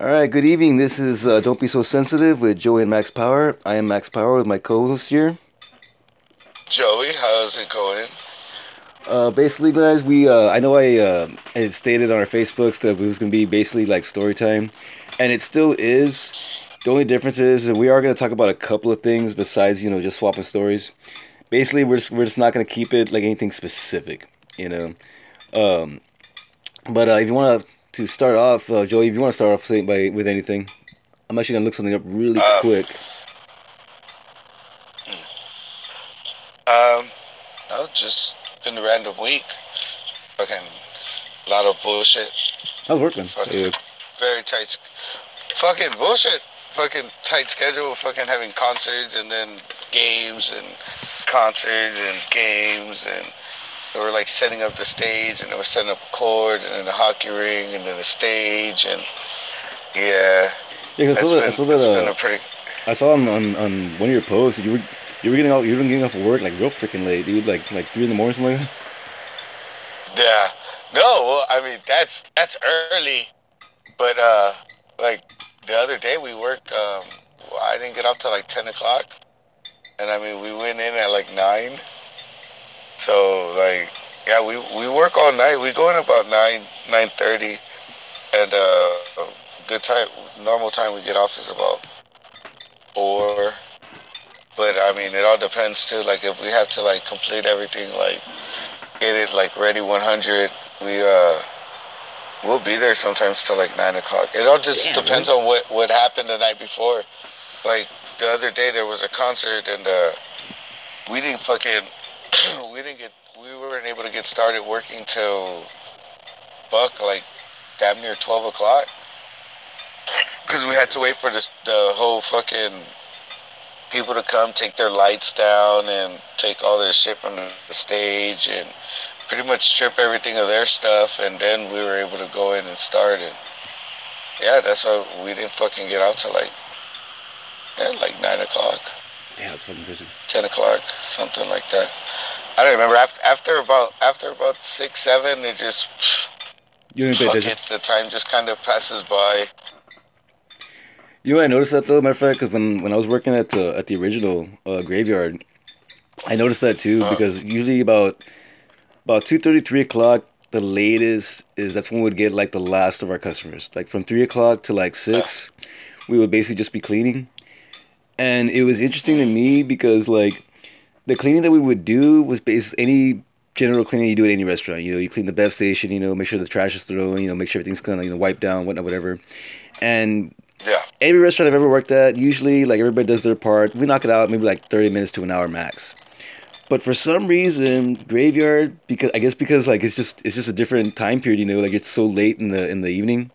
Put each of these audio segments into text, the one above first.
All right, good evening. This is uh, Don't Be So Sensitive with Joey and Max Power. I am Max Power with my co host here. Joey, how's it going? Uh, basically, guys, we uh, I know I uh, had stated on our Facebooks that it was going to be basically like story time, and it still is. The only difference is that we are going to talk about a couple of things besides you know just swapping stories. Basically, we're just, we're just not going to keep it like anything specific, you know. Um, but uh, if you want to start off, uh, Joey, if you want to start off say, by with anything, I'm actually gonna look something up really Uh, quick. Um, no, just been a random week. Fucking a lot of bullshit. How's work, Yeah. very tight. Fucking bullshit. Fucking tight schedule. Fucking having concerts and then games and concerts and games and they were like setting up the stage and they were setting up a court and then the hockey ring and then the stage and yeah. Yeah, I It's saw that. I saw that. Uh, pretty I saw on, on on one of your posts. You were you were getting out. You were getting off of work like real freaking late, dude. Like like three in the morning, something like that. Yeah. No, well, I mean that's that's early, but uh, like the other day we worked. Um, I didn't get up till like ten o'clock, and I mean we went in at like nine. So like, yeah, we we work all night. We go in about nine nine thirty, and uh, good time. Normal time we get off is about four. But I mean, it all depends too. Like if we have to like complete everything, like get it like ready 100 we uh we'll be there sometimes till like nine o'clock it all just Damn, depends on what what happened the night before like the other day there was a concert and uh we didn't fucking we didn't get we weren't able to get started working till buck like damn near 12 o'clock. Because we had to wait for this the whole fucking people to come take their lights down and take all their shit from the stage and pretty much strip everything of their stuff and then we were able to go in and start and yeah that's why we didn't fucking get out till like yeah like nine o'clock. Yeah, it's fucking crazy. ten o'clock something like that i don't remember after after about after about six seven it just You didn't pay fuck attention. it the time just kind of passes by You know, what I noticed that though, matter of fact, because when when I was working at the at the original uh, graveyard, I noticed that too Uh. because usually about about two thirty, three o'clock, the latest is that's when we'd get like the last of our customers. Like from three o'clock to like six, we would basically just be cleaning, and it was interesting to me because like the cleaning that we would do was based any general cleaning you do at any restaurant. You know, you clean the bev station, you know, make sure the trash is thrown, you know, make sure everything's of you know wiped down, whatnot, whatever, and yeah every restaurant I've ever worked at, usually like everybody does their part. We knock it out maybe like thirty minutes to an hour max. But for some reason, graveyard because I guess because like it's just it's just a different time period, you know, like it's so late in the in the evening.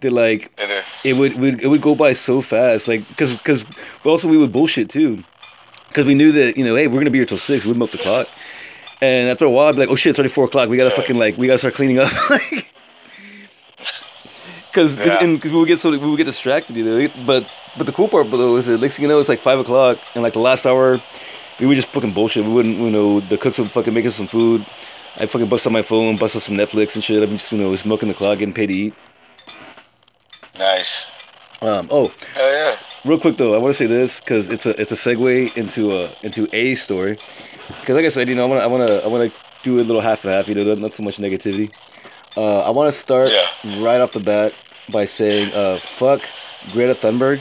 That like it it would, would it would go by so fast, like because because also we would bullshit too, because we knew that you know hey we're gonna be here till six, we'd milk the clock, and after a while I'd be like oh shit it's already four o'clock, we gotta fucking like we gotta start cleaning up, like because Yeah. and cause we would get so we would get distracted, you know. But but the cool part though is that next thing you know it's like five o'clock and like the last hour we would just fucking bullshit. We wouldn't you know the cooks would fucking make us some food. I fucking bust out my phone, bust out some Netflix and shit. I'm just you know just milking the clock, getting paid to eat. nice Um, oh, yeah real quick though, I want to say this because it's a it's a segue into a into a story. Because like I said, you know, I want to I want to I want to do a little half and half. You know, not- not so much negativity. Uh, I want to start Yeah. right off the bat by saying, uh, "Fuck Greta Thunberg."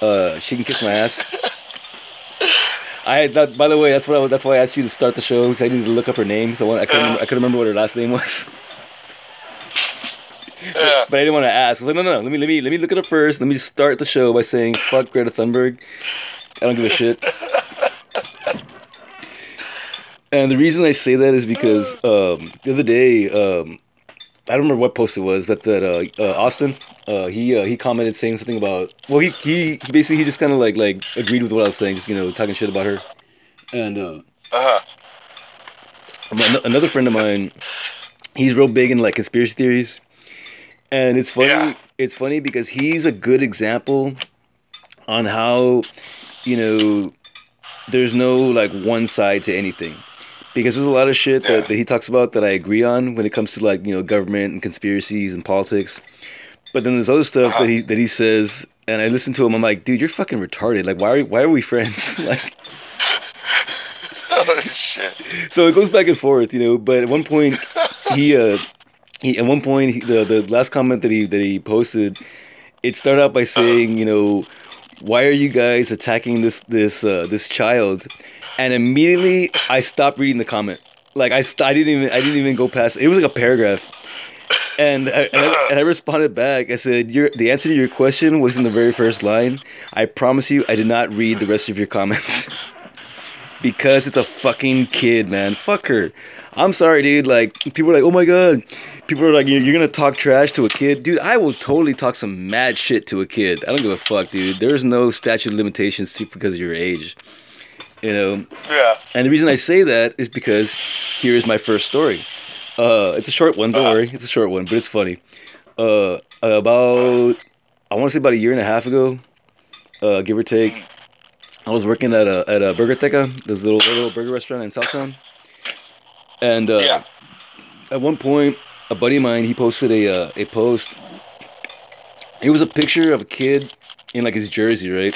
Uh, she can kiss my ass. I that by the way, that's what I, that's why I asked you to start the show because I needed to look up her name. So I, want, I couldn't remember, I couldn't remember what her last name was. But I didn't want to ask. I was like, no, no, no. Let me, let me, let me look it up first. Let me just start the show by saying, "Fuck Greta Thunberg." I don't give a shit. And the reason I say that is because um, the other day, um, I don't remember what post it was, but that uh, uh, Austin, uh, he uh, he commented saying something about. Well, he he, he basically he just kind of like like agreed with what I was saying, just you know talking shit about her. And uh, uh-huh another friend of mine, he's real big in like conspiracy theories, and it's funny. Yeah. It's funny because he's a good example on how you know there's no like one side to anything. Because there's a lot of shit that, Yeah. that he talks about that I agree on when it comes to like you know government and conspiracies and politics. But then there's other stuff that he that he says, and I listen to him. I'm like, dude, you're fucking retarded. Like, why are why are we friends? like, oh shit. so it goes back and forth, you know. But at one point, he uh, he at one point he, the the last comment that he that he posted, it started out by saying, you know, why are you guys attacking this this uh, this child? And immediately I stopped reading the comment. Like I, st- I didn't even I didn't even go past. It was like a paragraph. And I, and, I, and I responded back. I said, your, "The answer to your question was in the very first line. I promise you, I did not read the rest of your comments because it's a fucking kid, man. Fuck her. I'm sorry, dude. Like people are like, oh my god. People are like, you're, you're gonna talk trash to a kid, dude. I will totally talk some mad shit to a kid. I don't give a fuck, dude. There's no statute of limitations because of your age. You know, Yeah. and the reason I say that is because here is my first story. Uh, it's a short one. Don't worry, it's a short one, but it's funny. Uh, about I want to say about a year and a half ago, uh, give or take. I was working at a at a Burger Teca, this little little burger restaurant in Southtown, and uh, Yeah. at one point, a buddy of mine he posted a uh, a post. It was a picture of a kid in like his jersey, right?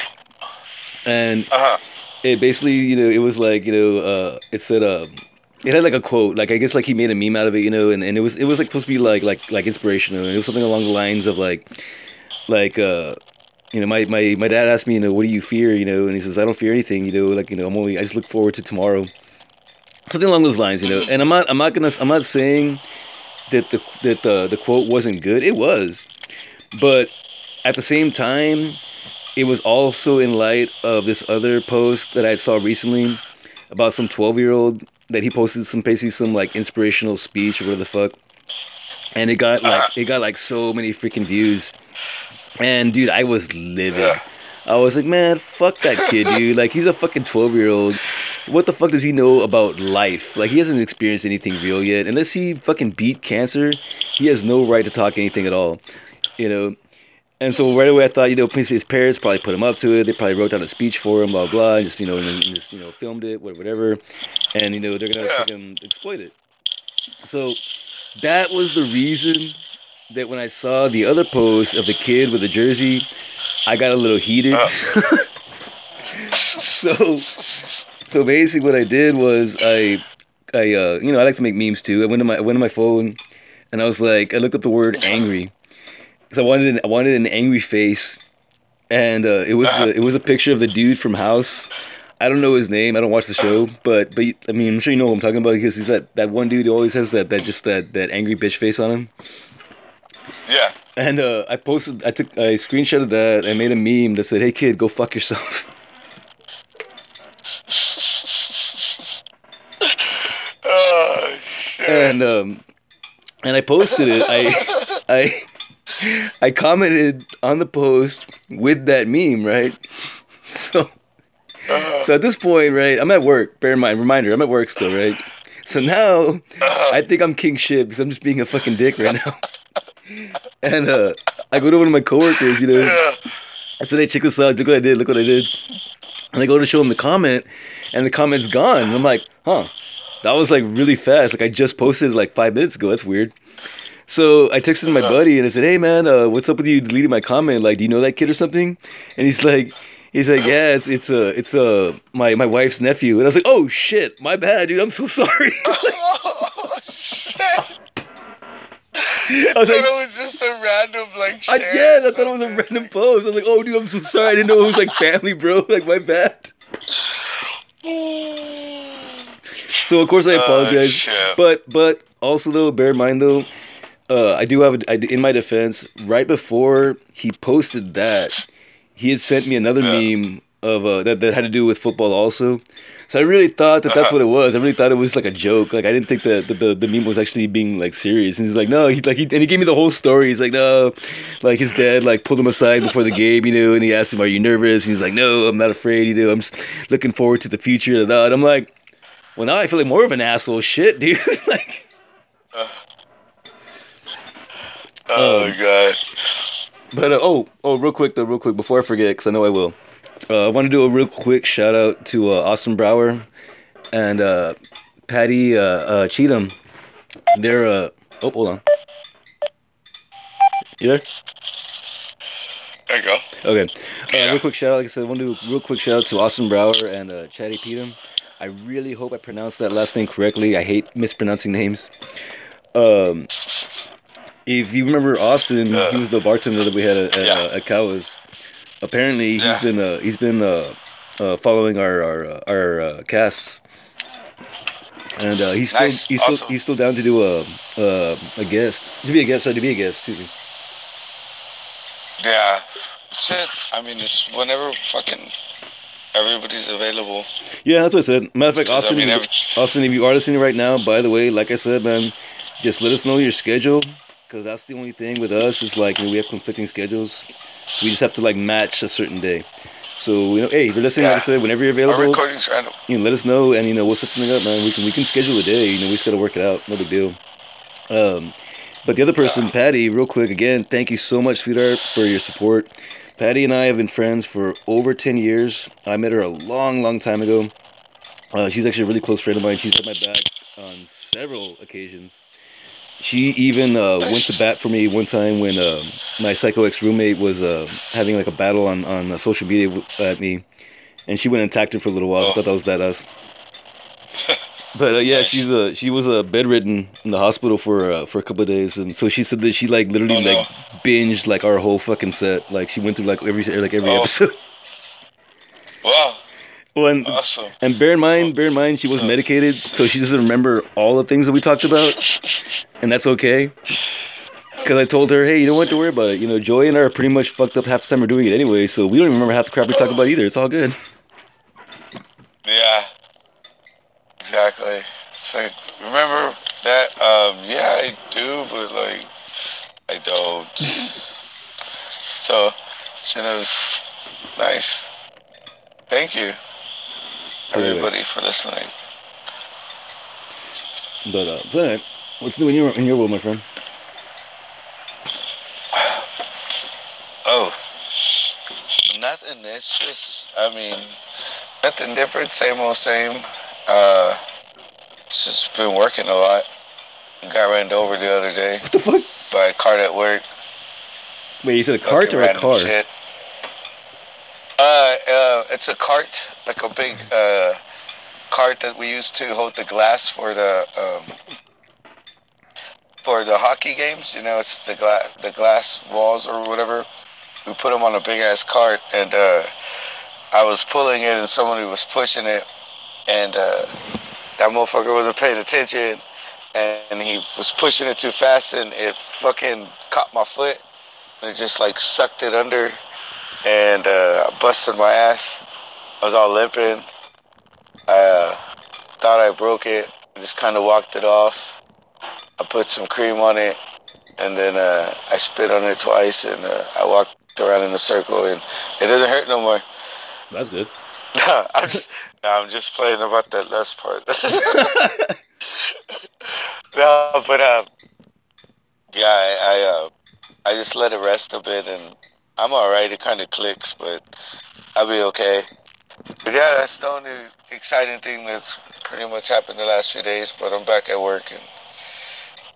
And Uh huh. it basically, you know, it was like, you know, uh, it said, uh, it had like a quote, like I guess like he made a meme out of it, you know, and, and it was it was like supposed to be like like like inspirational. And it was something along the lines of like, like uh, you know, my, my my dad asked me, you know, what do you fear, you know, and he says I don't fear anything, you know, like you know, I'm only I just look forward to tomorrow, something along those lines, you know. And I'm not I'm not gonna I'm not saying that the that the the quote wasn't good, it was, but at the same time it was also in light of this other post that I saw recently about some 12 year old that he posted some basically some like inspirational speech or whatever the fuck. And it got like it got like so many freaking views. And dude, I was livid. I was like, man, fuck that kid, dude. Like he's a fucking 12 year old. What the fuck does he know about life? Like he hasn't experienced anything real yet. Unless he fucking beat cancer, he has no right to talk anything at all. You know, and so right away I thought, you know, his parents probably put him up to it. They probably wrote down a speech for him, blah blah, and just you know, and then just you know, filmed it, whatever, and you know, they're gonna Yeah. fucking exploit it. So that was the reason that when I saw the other post of the kid with the jersey, I got a little heated. so so basically what I did was I I uh you know I like to make memes too. I went to my I went to my phone and I was like I looked up the word angry. Cause I wanted an, I wanted an angry face, and uh, it was the, it was a picture of the dude from House. I don't know his name. I don't watch the show, but but I mean I'm sure you know what I'm talking about because he's that, that one dude who always has that, that just that, that angry bitch face on him. Yeah. And uh, I posted I took I screenshotted that. I made a meme that said, "Hey kid, go fuck yourself." Oh shit. and um and I posted it. I I I commented on the post with that meme, right? So so at this point, right, I'm at work. Bear in mind, reminder, I'm at work still, right? So now I think I'm king shit because I'm just being a fucking dick right now. And uh I go to one of my coworkers, you know. I said, hey, check this out. Look what I did. Look what I did. And I go to show him the comment, and the comment's gone. And I'm like, huh, that was like really fast. Like I just posted it like five minutes ago. That's weird. So I texted my buddy and I said, hey man, uh, what's up with you deleting my comment? Like, do you know that kid or something? And he's like, he's like, yeah, it's it's uh, it's uh, my my wife's nephew. And I was like, oh shit, my bad, dude. I'm so sorry. oh shit. I was thought like, it was just a random like. I, yeah, I thought it was a random post. I was like, oh dude, I'm so sorry. I didn't know it was like family, bro. Like my bad. So of course I Oh, apologize, shit. but but also though, bear in mind though, uh, I do have a, I, in my defense. Right before he posted that, he had sent me another Yeah. meme of uh, that that had to do with football also. So I really thought that that's Uh-huh. what it was. I really thought it was like a joke. Like I didn't think that the, the, the meme was actually being like serious. And he's like, no, he like he and he gave me the whole story. He's like, no, like his dad like pulled him aside before the game, you know, and he asked him, are you nervous? And he's like, no, I'm not afraid. You know, I'm just looking forward to the future. And I'm like, well, now I feel like more of an asshole. Shit, dude. like, Oh Um, god. but uh, oh, oh, real quick though, real quick before I forget, because I know I will. Uh, I want to do a real quick shout out to uh, Austin Brower and uh, Patty uh, uh, Cheatham. They're uh, oh, hold on. You there? There you go. Okay. Uh, Yeah. Real quick shout out. Like I said, I want to do a real quick shout out to Austin Brower and uh, Chatty Petum. I really hope I pronounced that last name correctly. I hate mispronouncing names. Um, if you remember Austin, he was the bartender that we had at, at, Yeah. uh, at Cowa's. Apparently, he's Yeah. been uh, he's been uh, uh, following our our uh, our uh, casts, and uh, he's still Nice. he's still he's still down to do a uh, a guest to be a guest. Sorry, to be a guest. Excuse me. Yeah. Shit. I mean, it's whenever fucking everybody's available. Yeah, that's what I said. Matter of fact, Because, I Austin, mean, if- every- Austin, if you are listening right now, by the way, like I said, man, just let us know your schedule, because that's the only thing with us is like we have conflicting schedules, so we just have to like match a certain day. So you know, hey, if you're listening, like I said, whenever you're Our available, recording's random. you know, let us know, and you know, we'll set something up, man. We can we can schedule a day. You know, we just gotta work it out. No big deal. Um, but the other person, Patty, real quick, again, thank you so much, sweetheart, for your support. Patty and I have been friends for over ten years. I met her a long, long time ago. Uh, she's actually a really close friend of mine. She's had my back on several occasions. She even uh, went to bat for me one time when um my psycho ex roommate was uh, having like a battle on on uh, social media at me, and she went and attacked her for a little while. I Oh. thought that was badass. But uh, yeah, she's uh, she was uh, bedridden in the hospital for uh, for a couple of days, and so she said that she like literally Oh, no. like binged like our whole fucking set. Like she went through like every like every Oh. episode. Wow. Well, and, Awesome. and bear in mind, bear in mind, she was medicated, so she doesn't remember all the things that we talked about, and that's okay. Because I told her, hey, you don't have to worry about it. You know, Joey and I are pretty much fucked up half the time we're doing it anyway, so we don't even remember half the crap we talk about either. It's all good. Yeah. Exactly. It's like remember that? Um, yeah, I do, but like I don't. So, so it was nice. Thank you, Everybody, for listening. But uh, so anyway, what's new in your in your world, my friend? Oh, nothing. It's just, I mean, nothing different. Same old same. Uh, just been working a lot. Got ran over the other day What the fuck? by a cart at work. Wait, you said a cart or a car? shit. Uh, uh, it's a cart, like a big uh, cart that we use to hold the glass for the um, for the hockey games. You know, it's the glass the glass walls or whatever. We put them on a big ass cart, and uh, I was pulling it, and somebody was pushing it, and uh, that motherfucker wasn't paying attention, and he was pushing it too fast, and it fucking caught my foot and it just like sucked it under and uh, I busted my ass. I was all limping. I uh, thought I broke it. I just kind of walked it off. I put some cream on it and then uh, I spit on it twice and uh, I walked around in a circle and it doesn't hurt no more. That's good. I'm just, no, I'm just playing about that last part. no, but um, yeah, I I, uh, I just let it rest a bit, and I'm all right. It kind of clicks, but I'll be okay. But yeah, that's the only exciting thing that's pretty much happened the last few days. But I'm back at work and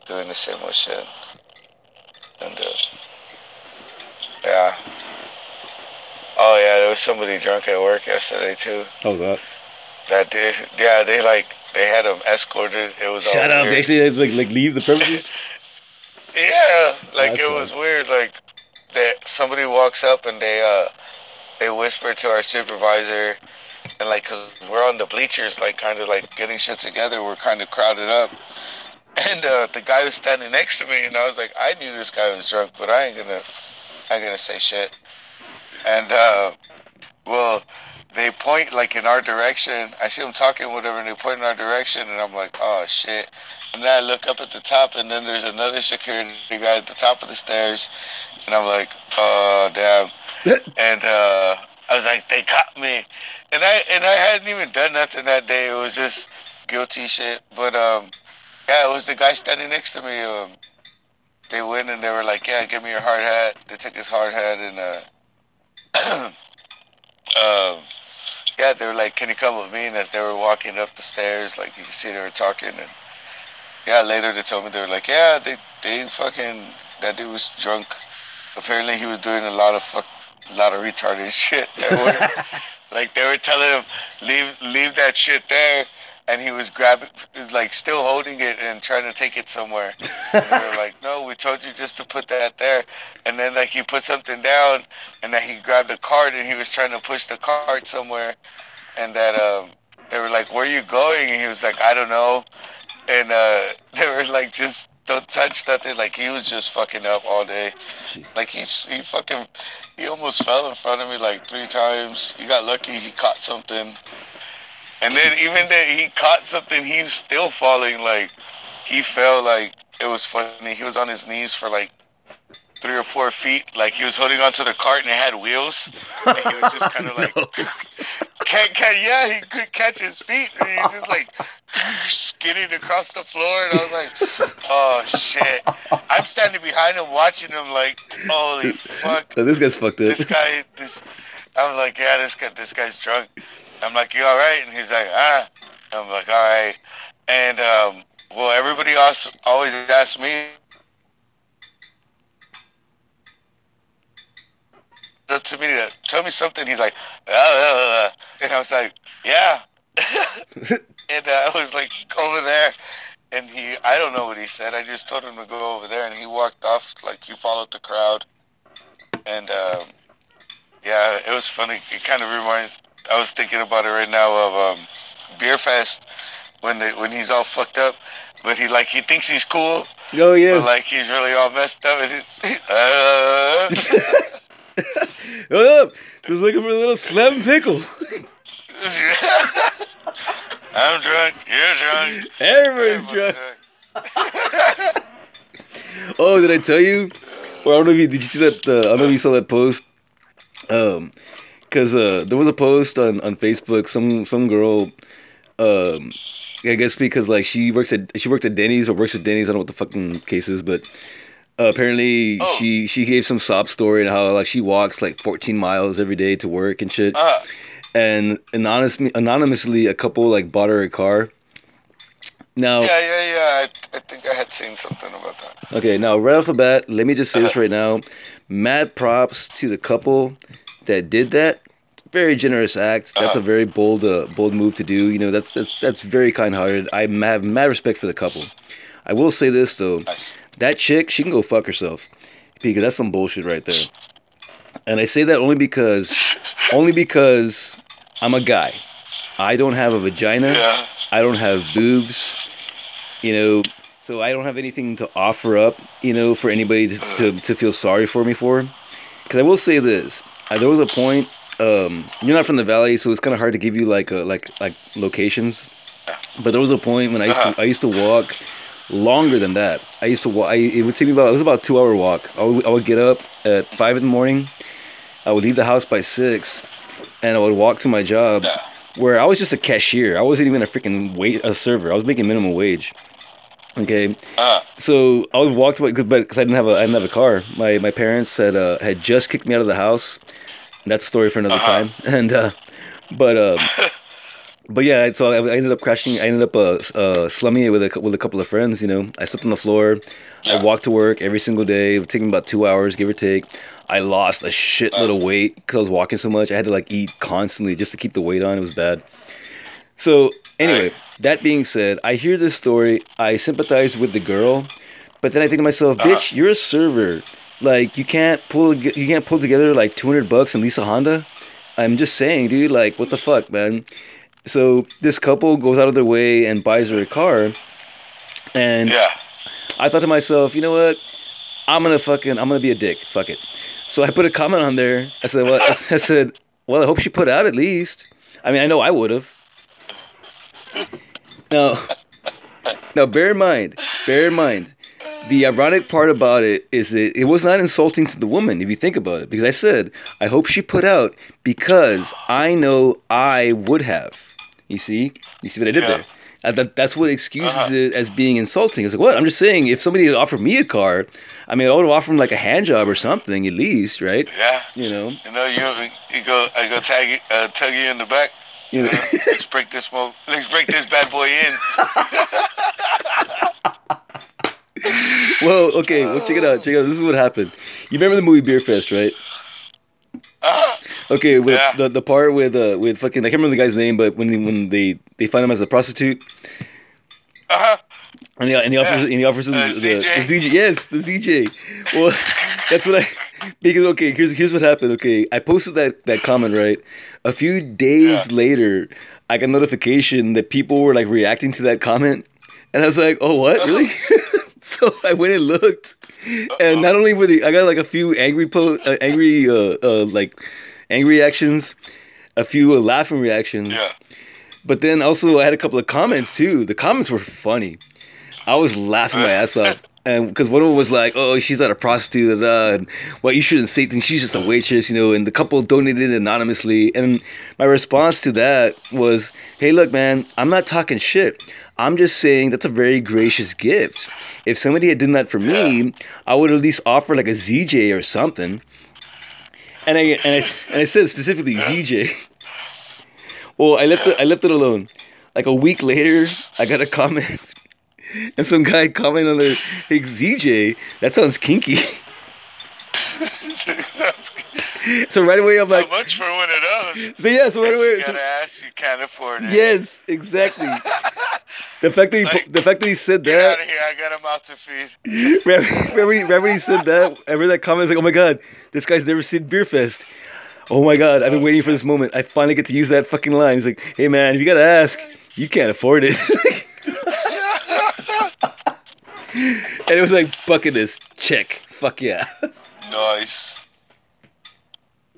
doing the same old shit. And uh, yeah. Oh yeah, there was somebody drunk at work yesterday too. How was that? That did, yeah, they like they had him escorted. It was all Shut up! weird. They actually like like leave the premises. Yeah, like That's it was weird. Like that somebody walks up and they uh they whisper to our supervisor, and like we we're on the bleachers, like kind of like getting shit together. We're kind of crowded up, and uh, the guy was standing next to me, and I was like, I knew this guy was drunk, but I ain't gonna, I ain't gonna say shit. And uh, well, they point like in our direction. I see them talking, whatever, and they point in our direction, and I'm like, oh shit. And then I look up at the top, and then there's another security guy at the top of the stairs, and I'm like, oh damn. And uh, I was like, they caught me, and I and I hadn't even done nothing that day. It was just guilty shit. But um, yeah, it was the guy standing next to me. Um, they went and they were like, yeah, give me your hard hat. They took his hard hat and uh, um, yeah, they were like, can you come with me? And as they were walking up the stairs, like you can see they were talking and yeah, later they told me they were like, yeah, they they fucking that dude was drunk. Apparently he was doing a lot of fuck a lot of retarded shit. like they were telling him, leave leave that shit there, and he was grabbing, like still holding it and trying to take it somewhere. And they were like, no, we told you just to put that there. And then like he put something down, and then he grabbed a cart and he was trying to push the cart somewhere, and that um they were like, where are you going? And he was like, I don't know. And uh, they were like, just don't touch nothing. Like he was just fucking up all day. Like he he fucking he almost fell in front of me like three times. He got lucky. He caught something. And then even that he caught something, he's still falling. Like he fell. Like it was funny. He was on his knees for like three or four feet. Like he was holding onto the cart and it had wheels. And he was just kind of like, can't, can't, yeah, he could catch his feet. And he was just like skidding across the floor. And I was like, oh shit. I'm standing behind him watching him like, holy fuck. this guy's fucked up. This guy, this, I'm like, yeah, this guy, this guy's drunk. I'm like, you all right? And he's like, ah. I'm like, all right. And um, well, everybody else always asks me up to me to tell me something. He's like, uh, and I was like, yeah. and uh, I was like over there, and he, I don't know what he said. I just told him to go over there, and he walked off like he followed the crowd. And um, yeah, it was funny. It kind of reminds. I was thinking about it right now of um, Beerfest when they, when he's all fucked up, but he like he thinks he's cool. Oh. But like he's really all messed up, and he, uh, up. Just looking for a little slim pickle. I'm drunk. You're drunk. Everybody's drunk. oh, did I tell you? Well, I don't know if you did. You see that? Uh, I don't know if you saw that post. Um, cause uh, there was a post on on Facebook. Some some girl. Um, I guess because like she works at she worked at Denny's or works at Denny's. I don't know what the fucking case is, but uh, apparently Oh. she she gave some sob story and how like she walks like 14 miles every day to work and shit. Uh, and anonymous, anonymously, a couple like bought her a car. Now, yeah, yeah, yeah. I, I think I had seen something about that. okay, now right off the bat, let me just say this right now: mad props to the couple that did that. Very generous act. That's a very bold, uh, bold move to do. You know, that's that's that's very kind-hearted. I have mad respect for the couple. I will say this though: Nice. That chick, she can go fuck herself because that's some bullshit right there. And I say that only because, only because I'm a guy. I don't have a vagina. Yeah. I don't have boobs. You know, so I don't have anything to offer up. You know, for anybody to to, to feel sorry for me for. Because I will say this: uh, there was a point. Um, you're not from the valley, so it's kind of hard to give you like a, like like locations. But there was a point when I used to I used to walk longer than that. I used to walk. I, it would take me about it was about a two hour walk. I would, I would get up at five in the morning. I would leave the house by six, and I would walk to my job, where I was just a cashier. I wasn't even a freaking wait a server. I was making minimum wage. Okay, Uh, so I would walk to my, but because I didn't have a I didn't have a car. My my parents had uh, had just kicked me out of the house. That's a story for another Uh-huh. time. And uh, but um, but yeah, so I, I ended up crashing. I ended up uh, uh, slumming it with a with a couple of friends. You know, I slept on the floor. Yeah. I walked to work every single day. It would take me about two hours, give or take. I lost a shitload of weight because I was walking so much. I had to like eat constantly just to keep the weight on. It was bad. So anyway, that being said, I hear this story. I sympathize with the girl, but then I think to myself, bitch, you're a server. Like you can't pull you can't pull together like 200 bucks and lease a Honda. I'm just saying, dude. Like what the fuck, man. So this couple goes out of their way and buys her a car, and yeah. I thought to myself, you know what? I'm gonna fucking I'm gonna be a dick. Fuck it. So I put a comment on there. I said, well, I said, well, I hope she put out at least. I mean, I know I would have. Now, now, bear in mind, bear in mind, the ironic part about it is that it was not insulting to the woman if you think about it. Because I said, I hope she put out because I know I would have. You see, you see what I did Yeah. there. Uh, that, that's what excuses Uh-huh. it as being insulting. It's like, what? I'm just saying, if somebody had offered me a car, I mean, I would have offered him like a hand job or something at least, right? Yeah. You know, You know, you you go I go tag you, uh, tug you in the back. you know. let's break this mo- let's break this bad boy in. well, okay, well, check it out. Check it out. This is what happened. You remember the movie Beerfest, right? Okay, with Yeah. the the part with uh with fucking I can't remember the guy's name, but when they, when they they find him as a prostitute uh-huh. and he, and he offers Yeah. and he offers him Uh, the, the, ZJ? the ZJ yes the ZJ. Well, that's what I because okay here's here's what happened. Okay, I posted that that comment right. A few days Yeah. later, I got notification that people were like reacting to that comment, and I was like, oh what really? so I went and looked, and not only were the I got like a few angry po- uh, angry uh, uh like angry reactions, a few uh, laughing reactions. Yeah. But then also I had a couple of comments too. The comments were funny. I was laughing my ass off. And because one of them was like, "Oh, she's not a prostitute," da, and well, you shouldn't say things. She's just a waitress, you know. And the couple donated anonymously, and my response to that was, "Hey, look, man, I'm not talking shit. I'm just saying that's a very gracious gift. If somebody had done that for me, I would at least offer like a ZJ or something." And I and I and I said specifically ZJ. Well, I left it. I left it alone. Like a week later, I got a comment, and some guy commented on there, "Hey ZJ, that sounds kinky." so right away, I'm How like, much for one of those? so yeah, so right away, You so- gotta ask, you can't afford it. yes, exactly. The fact that he, Like, the fact that he said Get out that, of here, I got a mouth to feed. remember, remember, he- remember he said that. Read that comment. Like, oh my god, this guy's never seen Beerfest. Oh my god, I've been waiting for this moment. I finally get to use that fucking line. He's like, hey man, if you gotta ask, you can't afford it. and it was like bucket list chick. Fuck yeah. Nice.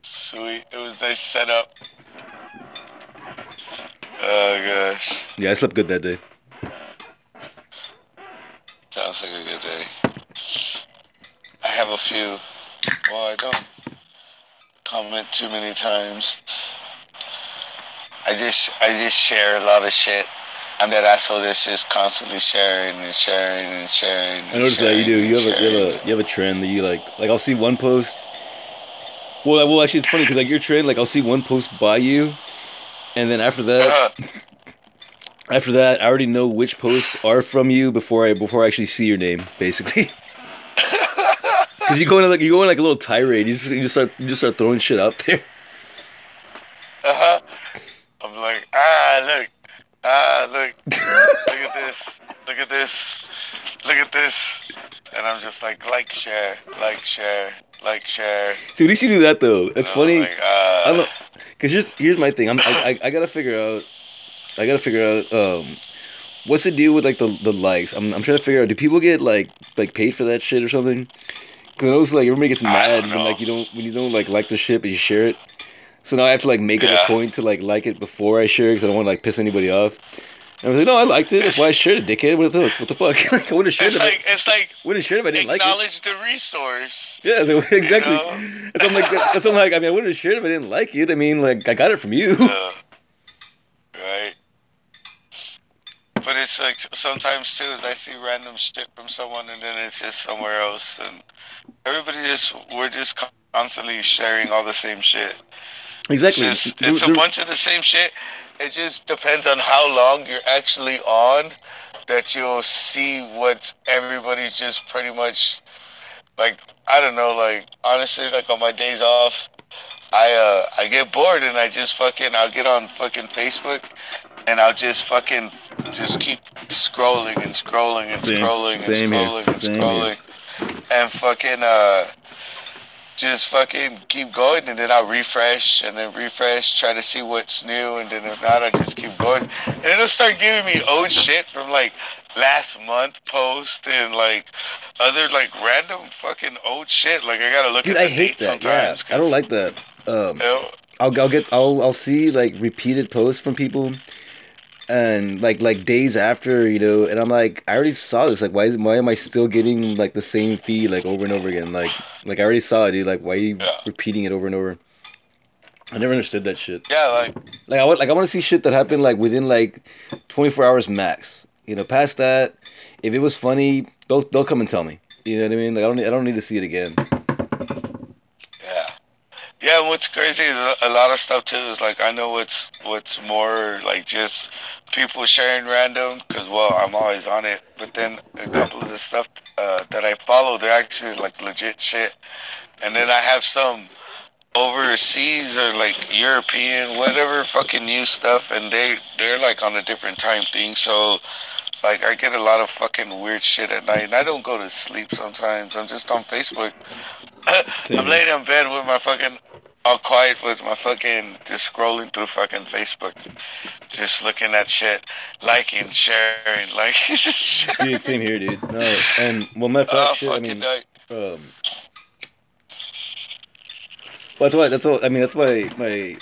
Sweet. It was nice setup. Oh gosh. Yeah, I slept good that day. Sounds like a good day. I have a few. Well, I don't comment too many times. I just I just share a lot of shit. I'm that asshole that's just constantly sharing and sharing and sharing. I noticed that you do. You have a you have a you have a trend that you like. Like I'll see one post. Well, well, actually, it's funny because like your trend, like I'll see one post by you, and then after that, Uh, after that, I already know which posts are from you before I before I actually see your name, basically. Because you go in like you go in like a little tirade. You just you just start you just start throwing shit out there. uh-huh. I'm like, ah, look, ah, look, look at this, look at this, look at this, and I'm just like, like, share, like, share, like, share. See, at least you do that though. It's funny. Like, uh, I don't cause here's here's my thing. I'm I, I, I gotta figure out. I gotta figure out um, what's the deal with like the the likes. I'm I'm trying to figure out. Do people get like like paid for that shit or something? Cause I know it's like everybody gets mad when like you don't when you don't like like the shit but you share it. So now I have to like make it a point to like like it before I share because I don't want to like piss anybody off. And I was like, no, I liked it. That's why I shared it, dickhead. What the what the fuck? like I would have shared It's it. like it's like would have shared it if I didn't like it. acknowledge the resource. Yeah, exactly. know? That's I'm like. That's I'm like. I mean, I wouldn't have shared it if I didn't like it. I mean, like I got it from you. Right. But it's like sometimes too, I see random shit from someone and then it's just somewhere else, and everybody just we're just constantly sharing all the same shit. Exactly. It's just it's a there- bunch of the same shit. It just depends on how long you're actually on that you'll see what everybody's just pretty much like I don't know, like honestly, like on my days off, I uh I get bored and I just fucking I'll get on fucking Facebook and I'll just fucking just keep scrolling and scrolling and Same. scrolling and Same here. scrolling and Same here. scrolling and fucking uh just fucking keep going and then I'll refresh and then refresh, try to see what's new and then if not I just keep going. And it'll start giving me old shit from like last month post and like other like random fucking old shit. Like I gotta look Dude, at the I hate that. Yeah. I don't like that. Um, you know? I'll I'll get I'll I'll see like repeated posts from people, and like like days after you know, and I'm like I already saw this. Like why why am I still getting like the same feed like over and over again? Like like I already saw it, dude. Like why are you Yeah. repeating it over and over? I never understood that shit. Yeah, like Like I want like I want to see shit that happened like within like 24 hours max. You know, past that, if it was funny, they'll they'll come and tell me. You know what I mean? Like I don't I don't need to see it again. Yeah. What's crazy is a- a lot of stuff too is like I know what's what's more like just people sharing random because well I'm always on it, but then a couple of the stuff uh, that I follow they're actually like legit shit, and then I have some overseas or like European, whatever fucking new stuff, and they they're like on a different time thing. So like I get a lot of fucking weird shit at night, and I don't go to sleep sometimes. I'm just on Facebook. I'm laying in bed with my fucking all quiet with my fucking just scrolling through fucking Facebook, just looking at shit, liking, sharing, like. dude, same here, dude. No, and well, my fuck oh, shit. I mean, um, well, that's why. That's what I mean. That's why my.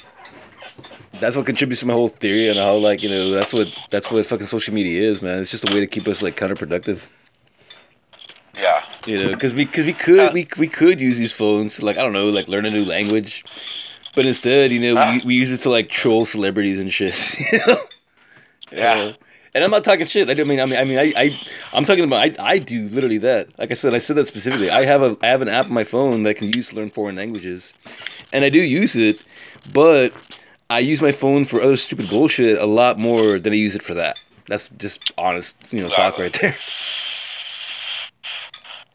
That's what contributes to my whole theory and how, like, you know, that's what that's what fucking social media is, man. It's just a way to keep us like counterproductive. You know, because we, cause we could uh, we, we could use these phones to, like I don't know like learn a new language, but instead you know uh, we, we use it to like troll celebrities and shit. You know? Yeah. and I'm not talking shit. I, mean, I mean, I mean, I, I, I'm talking about. I, I do literally that. Like I said, I said that specifically. I have a, I have an app on my phone that I can use to learn foreign languages, and I do use it, but I use my phone for other stupid bullshit a lot more than I use it for that. That's just honest, you know, talk right there.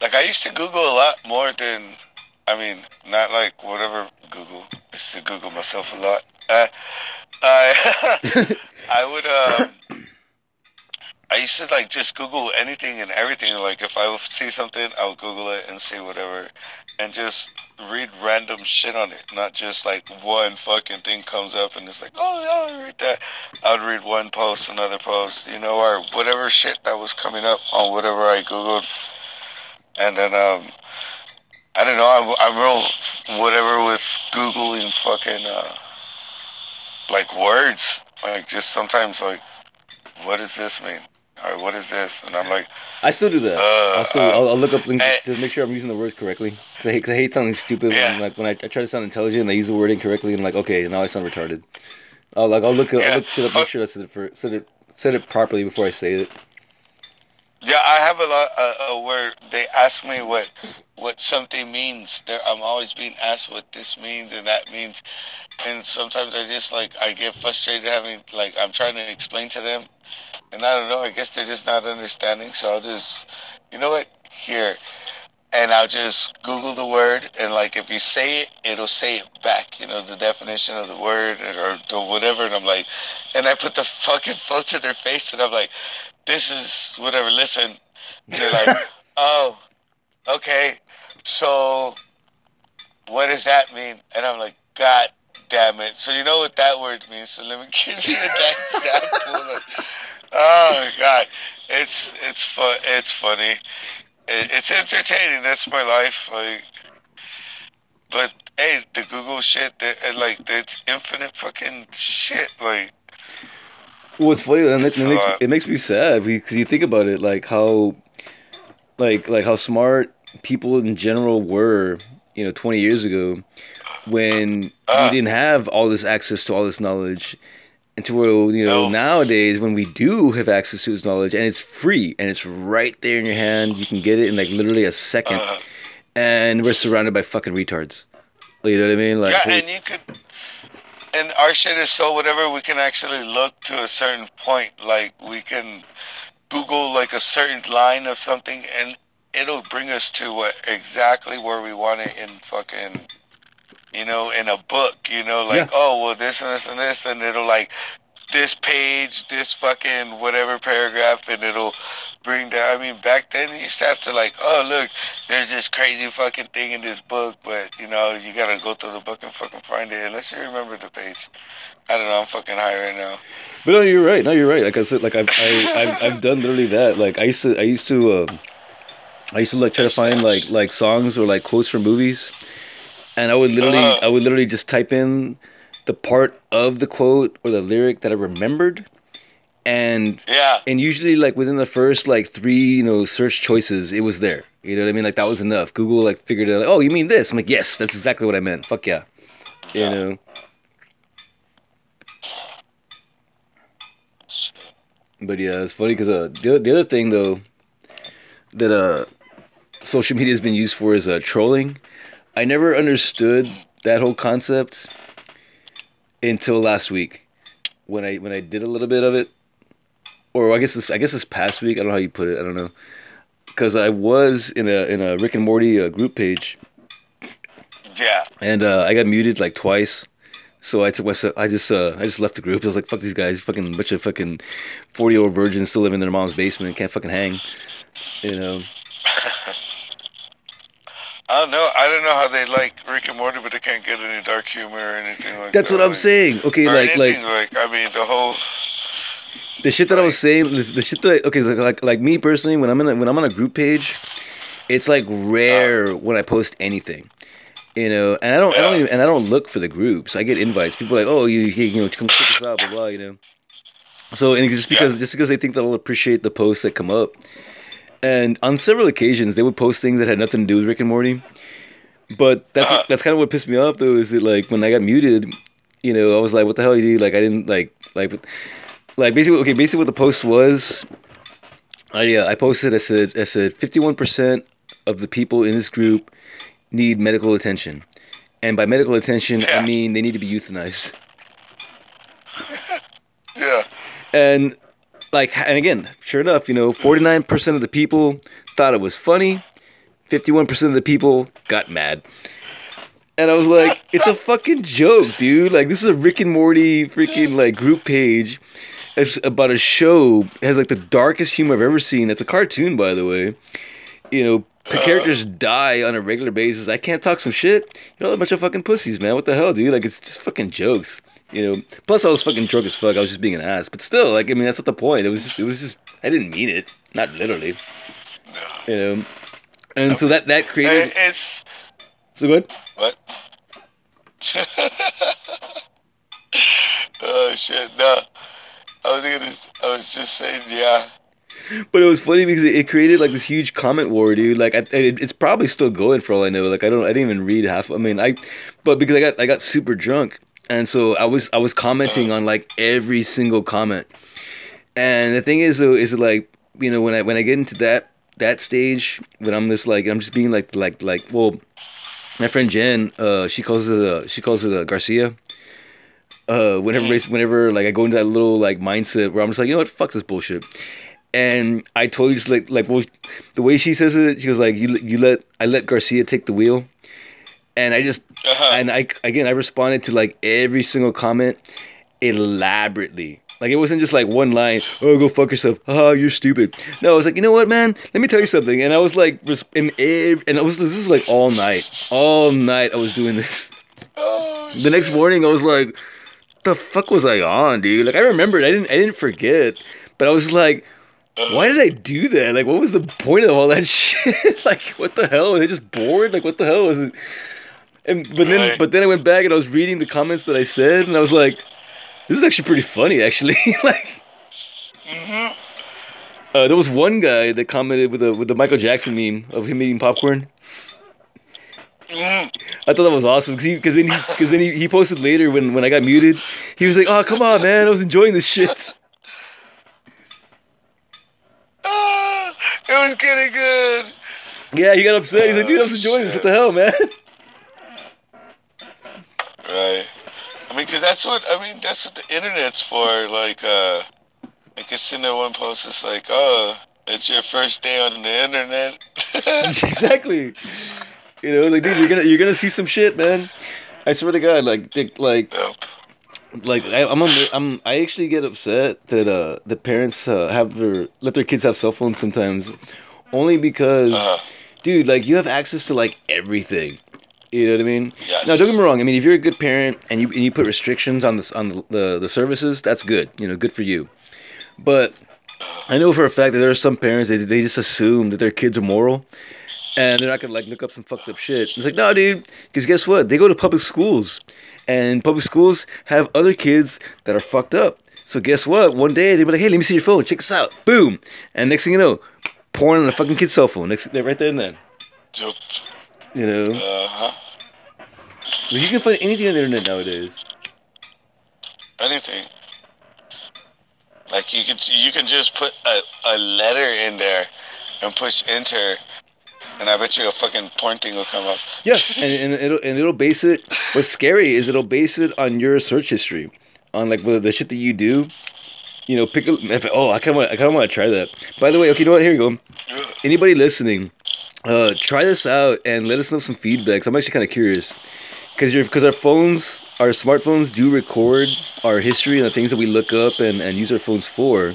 Like I used to Google a lot more than, I mean, not like whatever Google. I used to Google myself a lot. Uh, I I would um, I used to like just Google anything and everything. Like if I would see something, I would Google it and see whatever, and just read random shit on it. Not just like one fucking thing comes up and it's like, oh yeah, I read that. I would read one post, another post, you know, or whatever shit that was coming up on whatever I Googled and then um, I don't know. I'm, I'm real whatever with googling fucking uh, like words. Like just sometimes like, what does this mean? Or what is this? And I'm like, I still do that. Uh, I'll, still, uh, I'll, I'll, look up and, to make sure I'm using the words correctly. Cause I hate, cause I hate sounding stupid. Yeah. When, like when I, I, try to sound intelligent and I use the word incorrectly, and I'm like, okay, now I sound retarded. I'll like I'll look, yeah. I'll look shit up, make sure I said it for said it said it properly before I say it. Yeah, I have a lot uh, where they ask me what what something means. They're, I'm always being asked what this means and that means, and sometimes I just like I get frustrated having like I'm trying to explain to them, and I don't know. I guess they're just not understanding. So I'll just, you know what, here, and I'll just Google the word, and like if you say it, it'll say it back. You know the definition of the word or the whatever, and I'm like, and I put the fucking phone to their face, and I'm like this is whatever. Listen, they're like, oh, okay. So, what does that mean? And I'm like, God damn it. So you know what that word means. So let me give you that example. Oh God, it's it's fun. It's funny. It, it's entertaining. That's my life. Like, but hey, the Google shit, the, like it's infinite fucking shit. Like, well, it's funny, and it, it, makes, it makes me sad because you think about it, like how, like like how smart people in general were, you know, twenty years ago, when uh, we didn't have all this access to all this knowledge, and to where you know no. nowadays when we do have access to this knowledge and it's free and it's right there in your hand, you can get it in like literally a second, uh, and we're surrounded by fucking retards. You know what I mean? Like, yeah, and you could and our shit is so whatever we can actually look to a certain point like we can google like a certain line of something and it'll bring us to what exactly where we want it in fucking you know in a book you know like yeah. oh well this and this and this and it'll like this page this fucking whatever paragraph and it'll bring down. I mean, back then you used to have to like, oh look, there's this crazy fucking thing in this book, but you know you gotta go through the book and fucking find it unless you remember the page. I don't know. I'm fucking high right now. But no, you're right. No, you're right. Like I said, like I've I, I've, I've done literally that. Like I used to I used to uh, I used to like try to find like like songs or like quotes from movies, and I would literally uh-huh. I would literally just type in the part of the quote or the lyric that I remembered. And yeah. and usually like within the first like three you know search choices it was there. You know what i mean? Like that was enough. Google like figured it out like, oh you mean this? I'm like yes that's exactly what i meant. Fuck yeah. You yeah. know? But yeah it's funny because uh the, the other thing though that uh social media has been used for is uh trolling. I never understood that whole concept until last week when i when i did a little bit of it or I guess this I guess this past week I don't know how you put it I don't know because I was in a in a Rick and Morty uh, group page Yeah. and uh, I got muted like twice. So I took myself. I just uh, I just left the group. I was like, "Fuck these guys! Fucking bunch of fucking forty year old virgins still living in their mom's basement. and Can't fucking hang." You know. I don't know. I don't know how they like Rick and Morty, but they can't get any dark humor or anything like That's that. That's what I'm like- saying. Okay, like like anything, like I mean the whole the shit that I was saying. The, the shit that okay, like, like like me personally, when I'm in a, when I'm on a group page, it's like rare uh. when I post anything. You know, and I don't, I don't even, and I don't look for the groups. I get invites. People are like, oh, you, hey, you know, come check us out, blah blah. You know. So and just because Yeah. just because they think that I'll appreciate the posts that come up, and on several occasions they would post things that had nothing to do with Rick and Morty. But that's Uh-huh. that's kind of what pissed me off though. Is that like when I got muted, you know, I was like, what the hell you do? Like I didn't like like like basically okay basically what the post was. I yeah, I posted I said I said fifty one percent of the people in this group need medical attention, and by medical attention I mean they need to be euthanized. yeah. And like, and again, sure enough, you know, forty nine percent of the people thought it was funny. Fifty one percent of the people got mad. And I was like, it's a fucking joke, dude. Like, this is a Rick and Morty freaking like group page. It's about a show. It has like the darkest humor I've ever seen. It's a cartoon, by the way. You know, the characters die on a regular basis. I can't talk some shit. You're all a bunch of fucking pussies, man. What the hell, dude? Like, it's just fucking jokes. You know. Plus, I was fucking drunk as fuck. I was just being an ass. But still, like, I mean, that's not the point. It was just, it was just. I didn't mean it. Not literally. You know. And so that that created. it's So good. what? oh shit! No, I was gonna. I was just saying, yeah. But it was funny because it, it created like this huge comment war, dude. Like, I, it, it's probably still going for all I know. Like, I don't, I didn't even read half. I mean, I, but because I got, I got super drunk, and so I was, I was commenting on like every single comment. And the thing is, though, is like, you know, when I, when I get into that, that stage, when I'm just like, I'm just being like, like, like, well, my friend Jen, uh, she calls it, uh, she calls it uh, Garcia. Uh, whenever, whenever like I go into that little like mindset where I'm just like, you know what, fuck this bullshit and I totally just like like well, the way she says it. She goes like, "You you let I let Garcia take the wheel," and I just Uh-huh. and I again I responded to like every single comment elaborately. Like it wasn't just like one line. Oh, go fuck yourself. Oh, you're stupid. No, I was like, you know what, man? Let me tell you something. And I was like, in ev- and I was this is like all night, all night. I was doing this. Oh, The next morning, I was like, the fuck was I on, dude? Like I remembered. I didn't I didn't forget, but I was like, why did I do that? Like, what was the point of all that shit? like, what the hell? Was I just bored? Like, what the hell was it? And but then, Right. but then I went back and I was reading the comments that I said, and I was like, this is actually pretty funny, actually. like, uh, there was one guy that commented with the with the Michael Jackson meme of him eating popcorn. Mhm. I thought that was awesome because because then he because then he, he posted later when when I got muted. He was like, "Oh come on, man, I was enjoying this shit." Ah, it was getting good. Yeah, he got upset. He's like, "Dude, I was enjoying this. What the hell, man?" Right. I mean, because that's what I mean. That's what the internet's for. Like, uh, like it's in there one post. It's like, oh, it's your first day on the internet. exactly. You know, like, dude, you're gonna you're gonna see some shit, man. I swear to God, like, like, like, Yep. like I, I'm, a, I'm, I actually get upset that uh the parents uh, have their let their kids have cell phones sometimes, only because, Uh-huh. dude, like, you have access to like everything. You know what I mean? Yes. Now, don't get me wrong. I mean, if you're a good parent and you and you put restrictions on this on the, the the services, that's good. You know, good for you. But I know for a fact that there are some parents they they just assume that their kids are moral, and they're not gonna like look up some fucked up shit. It's like, no, dude, because guess what? They go to public schools, and public schools have other kids that are fucked up. So guess what? One day they be like, hey, let me see your phone. Check this out. Boom, and next thing you know, porn on a fucking kid's cell phone. Next, they're right there and then. Yep. You know, Uh huh. But you can find anything on the internet nowadays. Anything. Like you can you can just put a, a letter in there and push enter, and I bet you a fucking porn thing will come up. Yeah, and, and it'll and it'll base it. What's scary is it'll base it on your search history, on like the, the shit that you do. You know, pick. A, oh, I kind of I kind of want to try that. By the way, okay, you know what? Here you go. Anybody listening, uh, try this out and let us know some feedback. So I'm actually kind of curious because your because our phones, our smartphones do record our history and the things that we look up and, and use our phones for.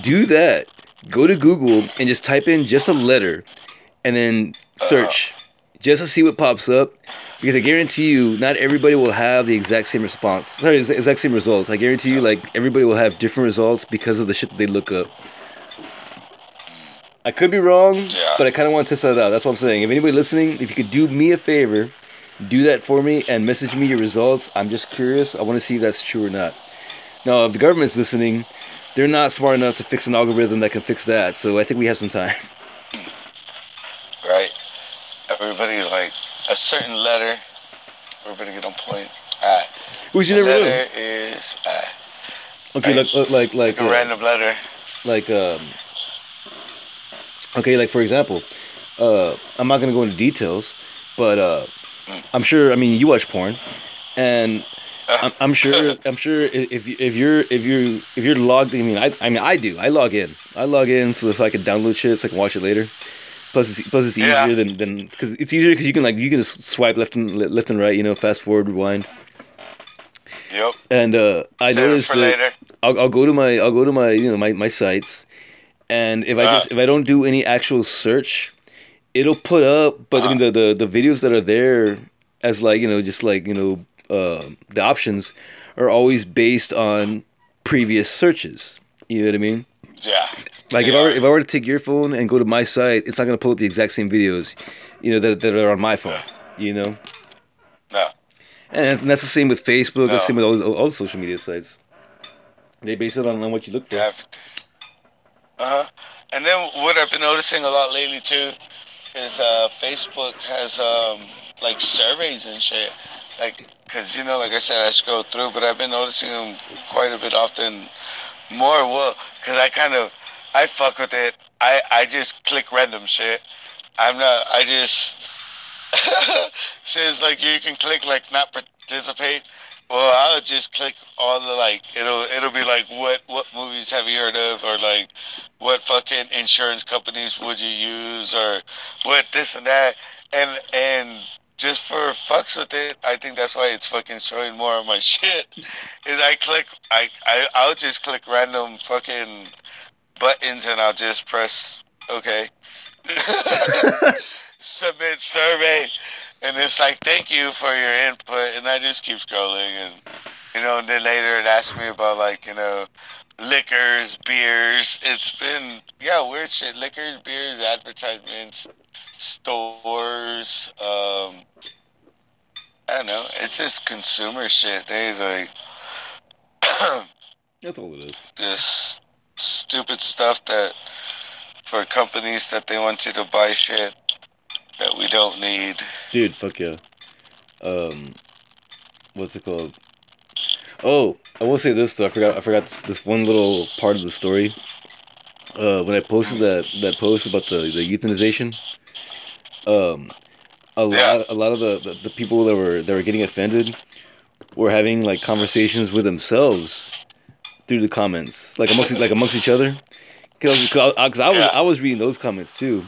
Do that. Go to Google and just type in just a letter, and then search just to see what pops up. Because I guarantee you, not everybody will have the exact same response. Sorry, exact same results. I guarantee you, like everybody will have different results because of the shit that they look up. I could be wrong, Yeah. but I kind of want to test that out. That's what I'm saying. If anybody listening, if you could do me a favor, do that for me and message me your results. I'm just curious. I want to see if that's true or not. Now, if the government's listening, they're not smart enough to fix an algorithm that can fix that. So I think we have some time. right? Everybody like a certain letter. Everybody get on point. We should The never know. letter is uh, Okay, like like like like a uh, random letter. like um okay like for example uh i'm not gonna go into details but uh i'm sure i mean you watch porn and i'm, I'm sure i'm sure if if you're if you if you're logged i mean i i mean i do i log in i log in so, so i can download shit so i can watch it later plus it's plus it's easier Yeah. than than because it's easier because you can like you can just swipe left and left and right you know fast forward rewind Yep. and uh i Save noticed that later. I'll, I'll go to my I'll go to my you know my, my sites, and if I Uh. just if I don't do any actual search, it'll put up. But I mean the, the the videos that are there as like you know just like you know uh, the options are always based on previous searches. You know what I mean? Yeah. Like if I were, if I were to take your phone and go to my site, it's not gonna pull up the exact same videos, you know that that are on my phone. You know, No. and that's, the same with Facebook. That's the same with all, all the social media sites. They base it on, on what you look for. Yeah. Uh huh. And then what I've been noticing a lot lately too is uh, Facebook has um, like surveys and shit. Like, cause you know, like I said, I scroll through, but I've been noticing them quite a bit often. More well, cause I kind of I fuck with it. I I just click random shit. I'm not. I just says like you can click like not participate. Well, I'll just click all the like it'll it'll be like what what movies have you heard of or like what fucking insurance companies would you use or what this and that and and just for fucks with it, I think that's why it's fucking showing more of my shit. Is I click I, I I'll just click random fucking buttons and I'll just press okay. Submit survey and it's like thank you for your input and I just keep scrolling and you know and then later it asks me about like, you know, liquors, beers. It's been yeah, weird shit. Liquors, beers, advertisements, stores, um I don't know. It's just consumer shit. They like That's all it is. this stupid stuff that for companies that they want you to buy shit that we don't need. Dude, fuck yeah. Um, what's it called? Oh, I will say this though. I forgot. I forgot this, this one little part of the story. Uh, when I posted that that post about the the euthanization, um, a lot a lot of the, the, the people that were that were getting offended were having like conversations with themselves through the comments, like amongst like amongst each other. Because cause I, 'cause I was Yeah. I was reading those comments too,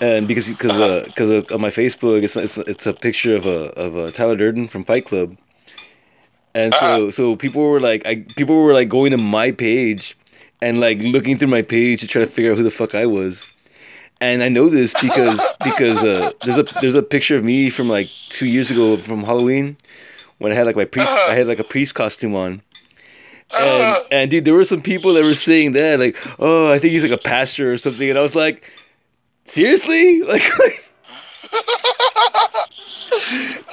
and because because uh, because of, of my Facebook, it's, it's it's a picture of a of a Tyler Durden from Fight Club, and so so people were like I people were like going to my page, and like looking through my page to try to figure out who the fuck I was, and I know this because because uh, there's a there's a picture of me from like two years ago from Halloween, when I had like my priest I had like a priest costume on. And, Uh, and dude, there were some people that were saying that, like, oh, I think he's like a pastor or something, and I was like, seriously, like,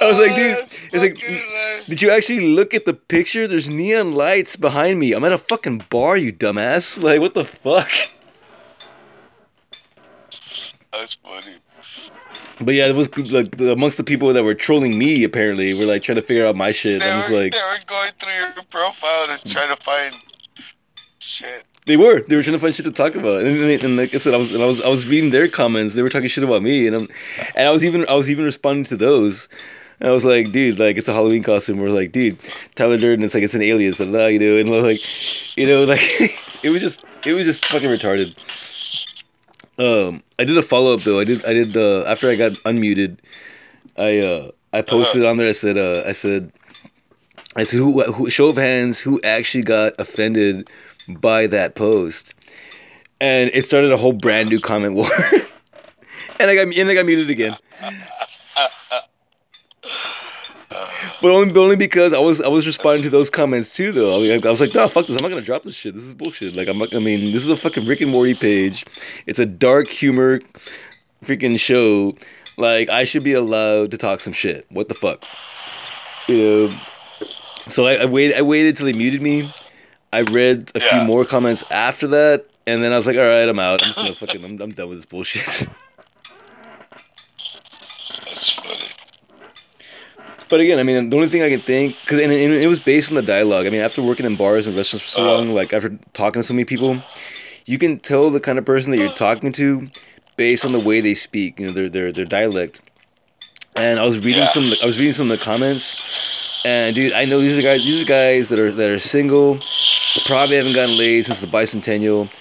I was like, oh, dude, That's it's like, did you actually look at the picture? There's neon lights behind me. I'm at a fucking bar, you dumbass. Like, what the fuck? That's funny. But yeah, it was like amongst the people that were trolling me. Apparently, were like trying to figure out my shit. They I was were, like, they were going through your profile to try to find shit. They were. They were trying to find shit to talk about, and, and, and like I said, I was, I was, I was reading their comments. They were talking shit about me, and I'm, and I was even, I was even responding to those. And I was like, dude, like it's a Halloween costume. We're like, dude, Tyler Durden. It's like it's an alias, and you know, and like, you know, like it was just, it was just fucking retarded. Um, I did a follow up though. I did. I did the after I got unmuted. I uh I posted on there. I said uh I said I said who, who show of hands who actually got offended by that post, and it started a whole brand new comment war. and I got and I got muted again. But only, but only because I was I was responding to those comments too though. I, mean, I was like, no, fuck this. I'm not gonna drop this shit. This is bullshit. Like I'm not. I mean, this is a fucking Rick and Morty page. It's a dark humor freaking show. Like I should be allowed to talk some shit. What the fuck? You know. So I, I waited. I waited till they muted me. I read a Yeah. few more comments after that, and then I was like, all right, I'm out. I'm just gonna fucking. I'm, I'm done with this bullshit. That's funny. But again, I mean, the only thing I can think, because and, and it was based on the dialogue. I mean, after working in bars and restaurants for so Uh. long, like after talking to so many people, you can tell the kind of person that you're talking to based on the way they speak. You know, their their their dialect. And I was reading Yeah. some. I was reading some of the comments, and dude, I know these are guys. These are guys that are that are single, probably haven't gotten laid since the bicentennial,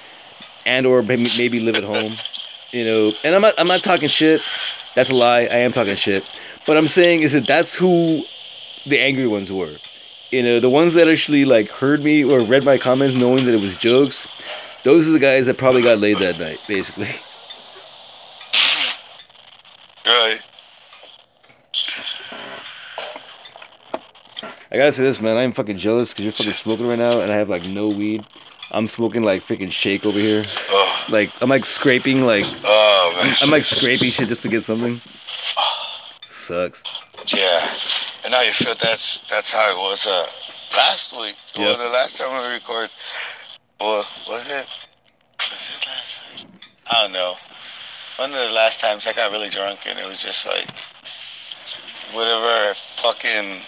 and or maybe, live at home. You know, and I'm not. I'm not talking shit. That's a lie. I am talking shit. But I'm saying is that that's who the angry ones were. You know, the ones that actually like heard me or read my comments knowing that it was jokes. Those are the guys that probably got laid that night, basically. Right. I gotta say this, man. I'm fucking jealous because you're fucking smoking right now, and I have like no weed. I'm smoking like freaking shake over here. Oh, Like I'm like scraping, like oh man. I'm like scraping shit just to get something. Sucks. Yeah. And now you feel that's that's how it was uh last week. Yeah. Well the last time we recorded well was it was it last week? I don't know. One of the last times I got really drunk and it was just like whatever fucking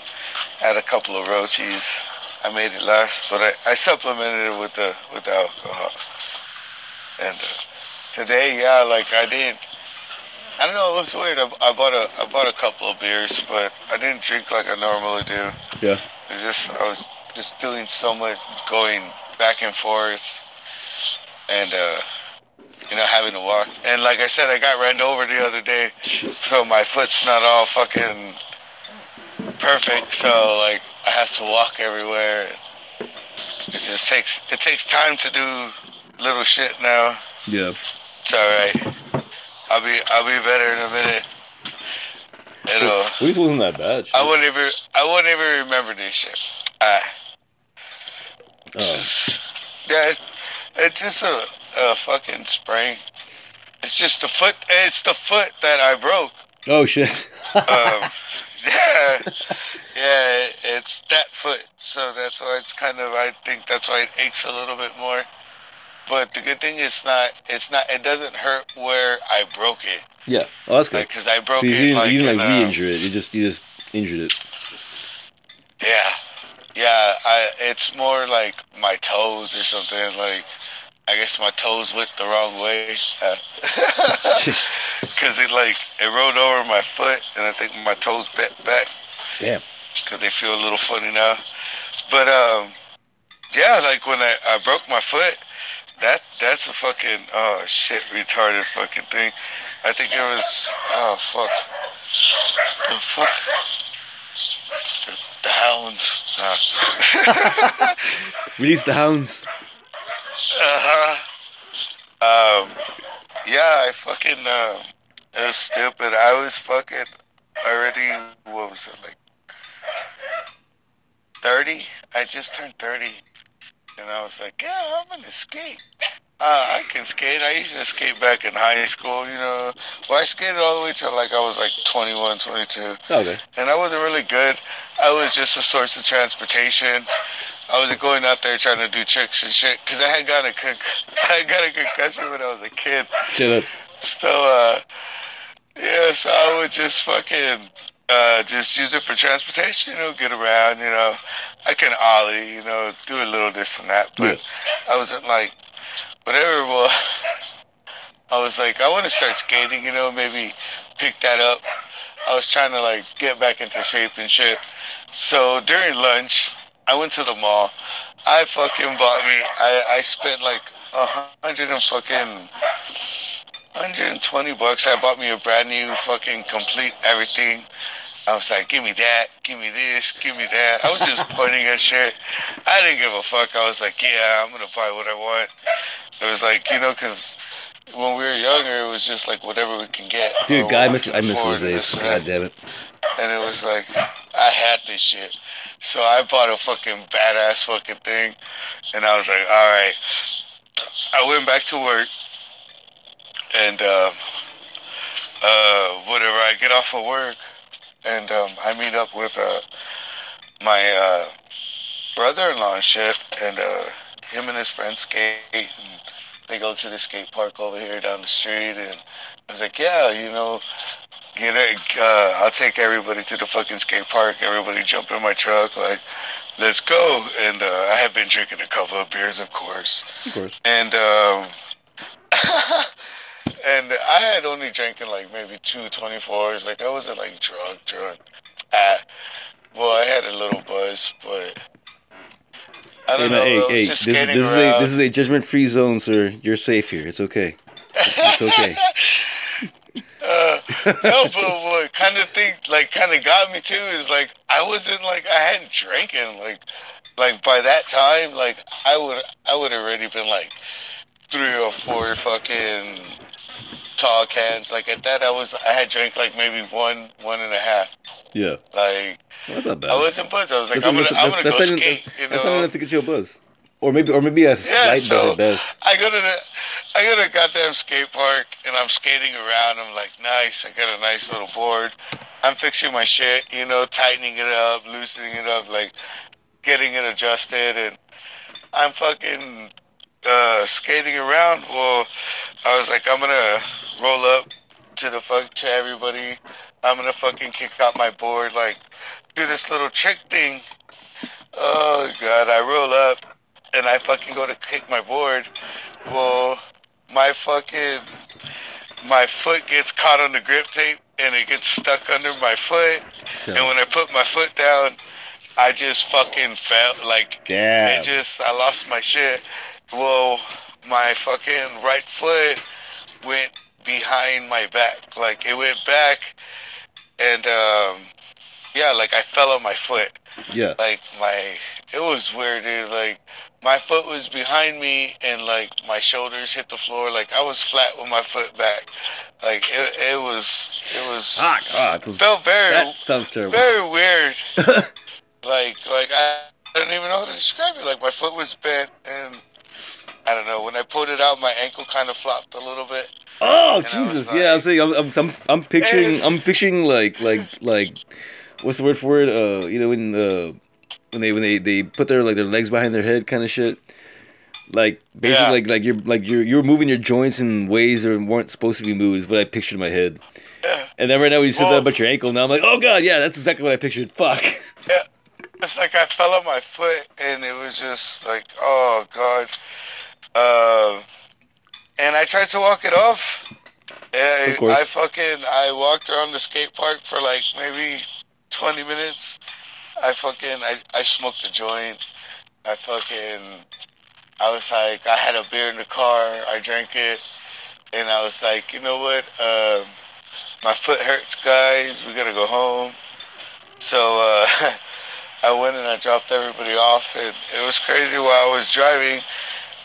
had a couple of roaches. I made it last, but I, I supplemented it with the with the alcohol. And uh, today, yeah, like I didn't I don't know. It was weird. I, I bought a I bought a couple of beers, but I didn't drink like I normally do. Yeah. It just I was just doing so much going back and forth, and uh, you know having to walk. And like I said, I got ran over the other day, so my foot's not all fucking perfect. So like I have to walk everywhere. It just takes it takes time to do little shit now. Yeah. It's alright. I'll be I'll be better in a minute. It'll At least wasn't that bad. shit. I wouldn't even I wouldn't even remember this shit. Uh, Oh. yeah, it, it's just a, a fucking sprain. It's just the foot. It's the foot that I broke. oh shit. Um, yeah, yeah, it's that foot. So that's why it's kind of. I think that's why it aches a little bit more. But the good thing is not. It's not. It doesn't hurt where I broke it. yeah. Oh, that's good. Like, cause I broke So you it didn't, like, you didn't like uh, re-injure it. You just you just injured it. Yeah, yeah. I it's more like my toes or something. Like I guess my toes went the wrong way because it like it rolled over my foot, and I think my toes bent back Damn. because they feel a little funny now. But um, yeah, like when I, I broke my foot, that that's a fucking oh shit retarded fucking thing. I think it was oh fuck the fuck the, the hounds. Nah. Release the hounds. Uh-huh. Um, yeah, I fucking, um, it was stupid. I was fucking already, what was it, like 30? I just turned 30. And I was like, yeah, I'm gonna skate. Uh, I can skate. I used to skate back in high school, you know. Well, I skated all the way till like I was like 21, 22 Oh, okay. and I wasn't really good. I was just a source of transportation. I wasn't going out there trying to do tricks and shit because I had got a con- I got a concussion when I was a kid. Shut up. So uh, yeah, so I would just fucking uh, just use it for transportation. You know, get around. You know, I can ollie. You know, do a little this and that, but I wasn't like whatever. Well, I was like, I want to start skating. You know, maybe pick that up. I was trying to like get back into shape and shit. So during lunch, I went to the mall. I fucking bought me. I I spent like a hundred and fucking 120 bucks. I bought me a brand new fucking complete everything. I was like, give me that, give me this, give me that. I was just pointing at shit. I didn't give a fuck. I was like, yeah, I'm gonna buy what I want. It was like, you know, because when we were younger, it was just like whatever we can get. Dude, God, I miss I miss those days. God damn it. And it was like, I had this shit. So I bought a fucking badass fucking thing. And I was like, all right. I went back to work. And, um, uh, whatever, I get off of work. And, um, I meet up with, uh, my, uh, brother-in-law and shit. And, uh, him and his friends skate. And they go to the skate park over here down the street. And I was like, yeah, you know, get it. Uh, I'll take everybody to the fucking skate park. Everybody jump in my truck, like, let's go. And uh, I had been drinking a couple of beers, of course. Of course. And um, and I had only drinking like maybe two 24s. Like I wasn't like drunk, drunk. Uh, well, I had a little buzz, but I don't man, know. I hey, hey, this is this is a this is a judgment free zone, sir. You're safe here. It's okay. It's okay. Uh, no, but what kind of thing, like, kind of got me too is like I wasn't like I hadn't drinking like, like by that time, like I would I would already been like three or four fucking tall cans. Like at that, I was I had drank like maybe one one and a half. Yeah. Like Well, that's not bad. I wasn't buzzed. I was like That's I'm gonna I'm gonna that's- go that's skate. that's- You That's not enough to get you a buzz, or maybe or maybe a slight buzz so- at best. I go to the I go to a goddamn skate park and I'm skating around. I'm like, nice. I got a nice little board. I'm fixing my shit, you know, tightening it up, loosening it up, like getting it adjusted, and I'm fucking uh, skating around. Well, I was like, I'm gonna roll up to the fuck to everybody. I'm gonna fucking kick out my board, like do this little trick thing. Oh god, I roll up and I fucking go to kick my board. Well, my fucking my foot gets caught on the grip tape and it gets stuck under my foot. So, And when I put my foot down, I just fucking fell. Like Damn. it just I lost my shit. Well, my fucking right foot went behind my back. Like it went back, and um, yeah, like I fell on my foot yeah. like my it was weird dude like my foot was behind me and like my shoulders hit the floor like i was flat with my foot back like it, it was it was. Ah, it's- felt very that sounds terrible. very weird like like I, I don't even know how to describe it like my foot was bent and i don't know when i pulled it out my ankle kind of flopped a little bit Oh And I Jesus! like- yeah, I'm saying I'm, I'm I'm I'm picturing I'm picturing like like like what's the word for it? Uh, you know in uh when they when they they put their like their legs behind their head kind of shit. Like basically Yeah. like like you're like you're you're moving your joints in ways that weren't supposed to be moved. Is what I pictured in my head. yeah And then right now when you said Well- that about your ankle, now I'm like, oh god, yeah, that's exactly what I pictured. Fuck. Yeah, it's like I fell on my foot, and it was just like, oh god. Uh, and I tried to walk it off. And Of course. I fucking I walked around the skate park for like maybe twenty minutes. I fucking I, I smoked a joint. I fucking I was like I had a beer in the car. I drank it, and I was like, you know what? Um, my foot hurts, guys. We gotta go home. So uh, I went and I dropped everybody off, and it was crazy while I was driving.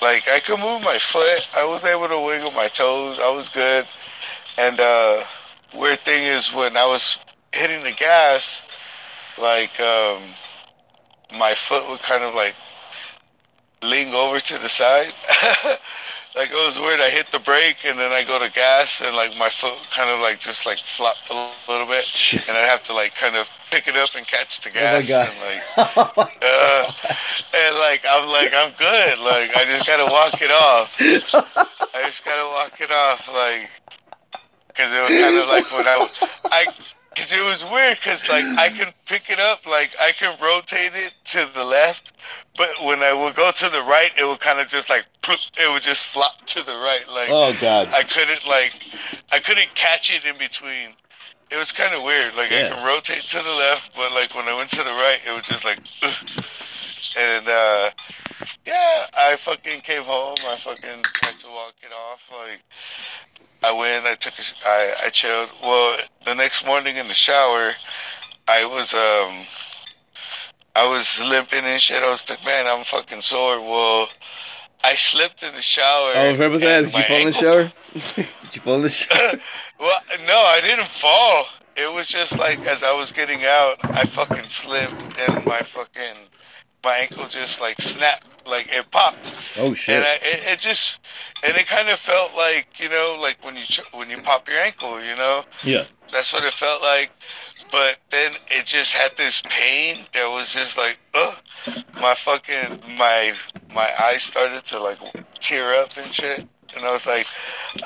Like I could move my foot, I was able to wiggle my toes. I was good. And uh, weird thing is when I was hitting the gas, like um, my foot would kind of like lean over to the side. like it was weird. I hit the brake and then I go to gas and like my foot kind of like just like flopped a little bit, Shit. and I have to like kind of pick it up and catch the Oh my gas god. and like uh, and like I'm like I'm good. Like I just gotta walk it off. I just gotta walk it off. Like because it was kind of like when I I because it was weird because like I can pick it up like I can rotate it to the left. But when I would go to the right, it would kind of just like it would just flop to the right. Like oh god. I couldn't like I couldn't catch it in between. It was kind of weird. Like Yeah. I could rotate to the left, but like when I went to the right, it was just like. And uh, yeah, I fucking came home. I fucking had to walk it off. Like I went. I took. A, I I chilled. Well, the next morning in the shower, I was um. I was limping and shit. I was like, man, I'm fucking sore. Well, I slipped in the shower. Oh, remember that. Did you fall in the shower? Did you fall in the shower? well, no, I didn't fall. It was just like as I was getting out, I fucking slipped and my fucking my ankle just like snapped, like it popped, Oh and shit. I, it, it just and it kind of felt like you know like when you when you pop your ankle, you know Yeah. that's what it felt like. But then it just had this pain that was just like, ugh. My fucking my my eyes started to like tear up and shit, and I was like,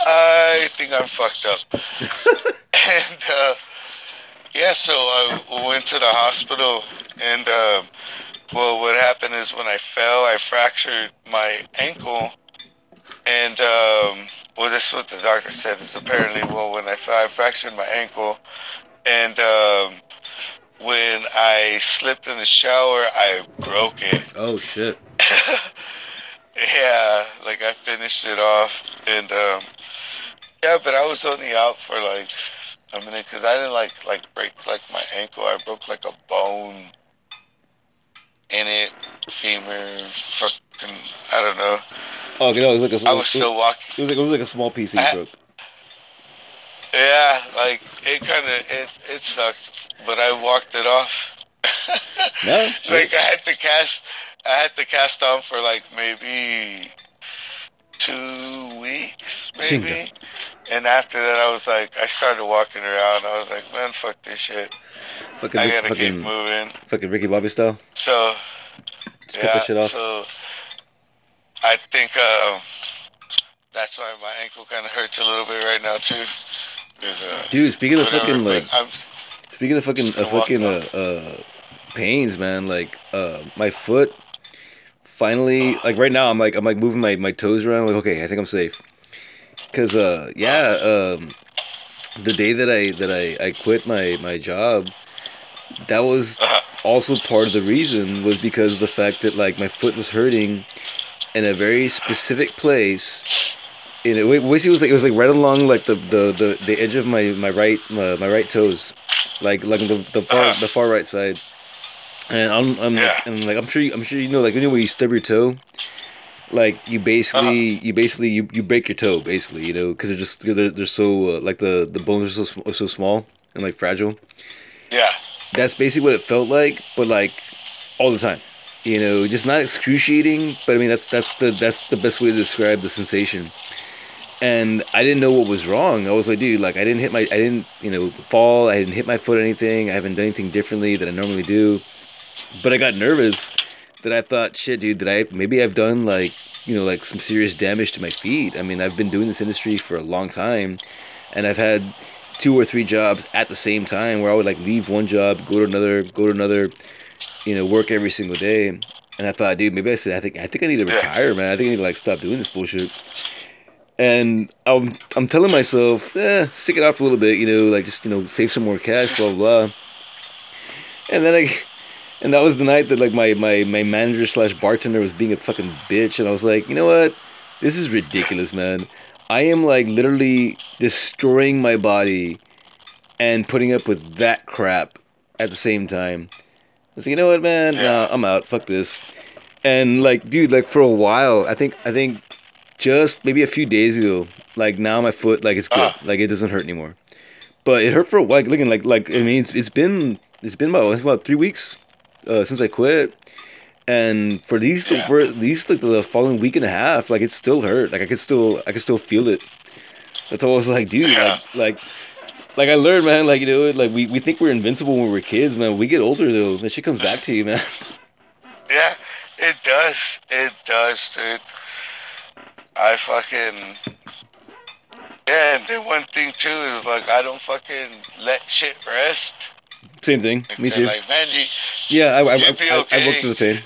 I think I'm fucked up. and uh, yeah, so I went to the hospital, and um, well, what happened is when I fell, I fractured my ankle, and um, well, this is what the doctor said. Is apparently, well, when I fell, I fractured my ankle, and um, when I slipped in the shower, I broke it. Oh shit. yeah, like I finished it off, and um, yeah, but I was only out for like a minute because I didn't like like break like my ankle. I broke like a bone in it, femur, fucking, I don't know. Oh, okay, no, it was like a. I was still walking. It was like it was like a small piece you broke. Yeah, like it kind of it it sucked, but I walked it off. No, shit. like I had to cast, I had to cast on for like maybe two weeks, maybe. Chinga. And after that, I was like, I started walking around. I was like, man, fuck this shit. Fucking, I gotta keep fucking, moving. fucking Ricky Bobby style. So yeah, that shit off. so I think um, that's why my ankle kind of hurts a little bit right now too. uh, Dude, speaking of fucking like, I'm, speaking of fucking, uh, fucking, uh, uh, pains, man. Like, uh, my foot. Finally, like right now, I'm like, I'm like moving my my toes around. like, okay, I think I'm safe. Cause, uh, yeah, um, the day that I that I I quit my my job, that was uh, also part of the reason was because of the fact that like my foot was hurting in a very specific place. You know, it basically was like it was like right along like the the, the, the edge of my my right my, my right toes, like like the the far Uh-huh. the far right side. And I'm I'm like, and like I'm sure you, I'm sure you know like you know you stub your toe, like you basically Uh-huh. you basically you, you break your toe basically you know because they're just cause they're they're so uh, like the the bones are so sm- so small and like fragile yeah, that's basically what it felt like, but like all the time. You know, just not excruciating, but I mean that's that's the that's the best way to describe the sensation. And I didn't know what was wrong. I was like, dude, like I didn't hit my I didn't, you know, fall, I didn't hit my foot or anything. I haven't done anything differently that I normally do. But I got nervous that I thought, shit, dude, that I maybe I've done like, you know, like some serious damage to my feet. I mean, I've been doing this industry for a long time and I've had two or three jobs at the same time where I would like leave one job, go to another, go to another, you know, work every single day. And I thought, dude, maybe I said, I think, I think I need to retire, man. I think I need to like stop doing this bullshit. And I'm, I'm telling myself, eh, stick it out for a little bit, you know, like just, you know, save some more cash, blah, blah, blah. And then I, and that was the night that like my, my, my manager slash bartender was being a fucking bitch. And I was like, you know what? This is ridiculous, man. I am like literally destroying my body and putting up with that crap at the same time. I was like, you know what, man? Nah, I'm out. Fuck this. And like, dude, like for a while, I think, I think, just maybe a few days ago, like now my foot, like it's good, Ah. like it doesn't hurt anymore. But it hurt for a while. Like, looking like, like I mean, it's, it's been, it's been about, it's about three weeks uh, since I quit. And for these, Yeah. for these like the following week and a half, like it still hurt. Like I could still, I could still feel it. That's all I was like, dude, Yeah. like, like, like I learned, man. Like you know, like we, we think we're invincible when we're kids, man. When we get older though, that shit comes back to you, man. yeah, it does. It does, dude. I fucking yeah. And then one thing too is like I don't fucking let shit rest. Same thing. Me too. Like you, Yeah, I, I, I, You'd I, worked through the pain.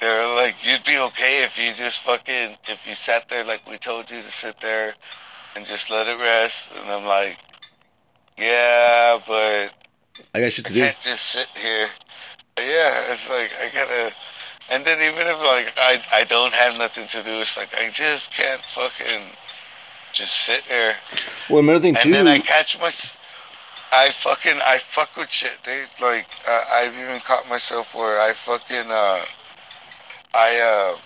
they're like you'd be okay if you just fucking if you sat there like we told you to sit there and just let it rest. And I'm like, yeah, but I got shit I do. can't just sit here. Yeah, it's like I gotta. And then even if like I I don't have nothing to do, it's like I just can't fucking just sit there. Well, another thing And too. And then I catch my. I fucking I fuck with shit, dude. Like uh, I've even caught myself where I fucking uh, I uh,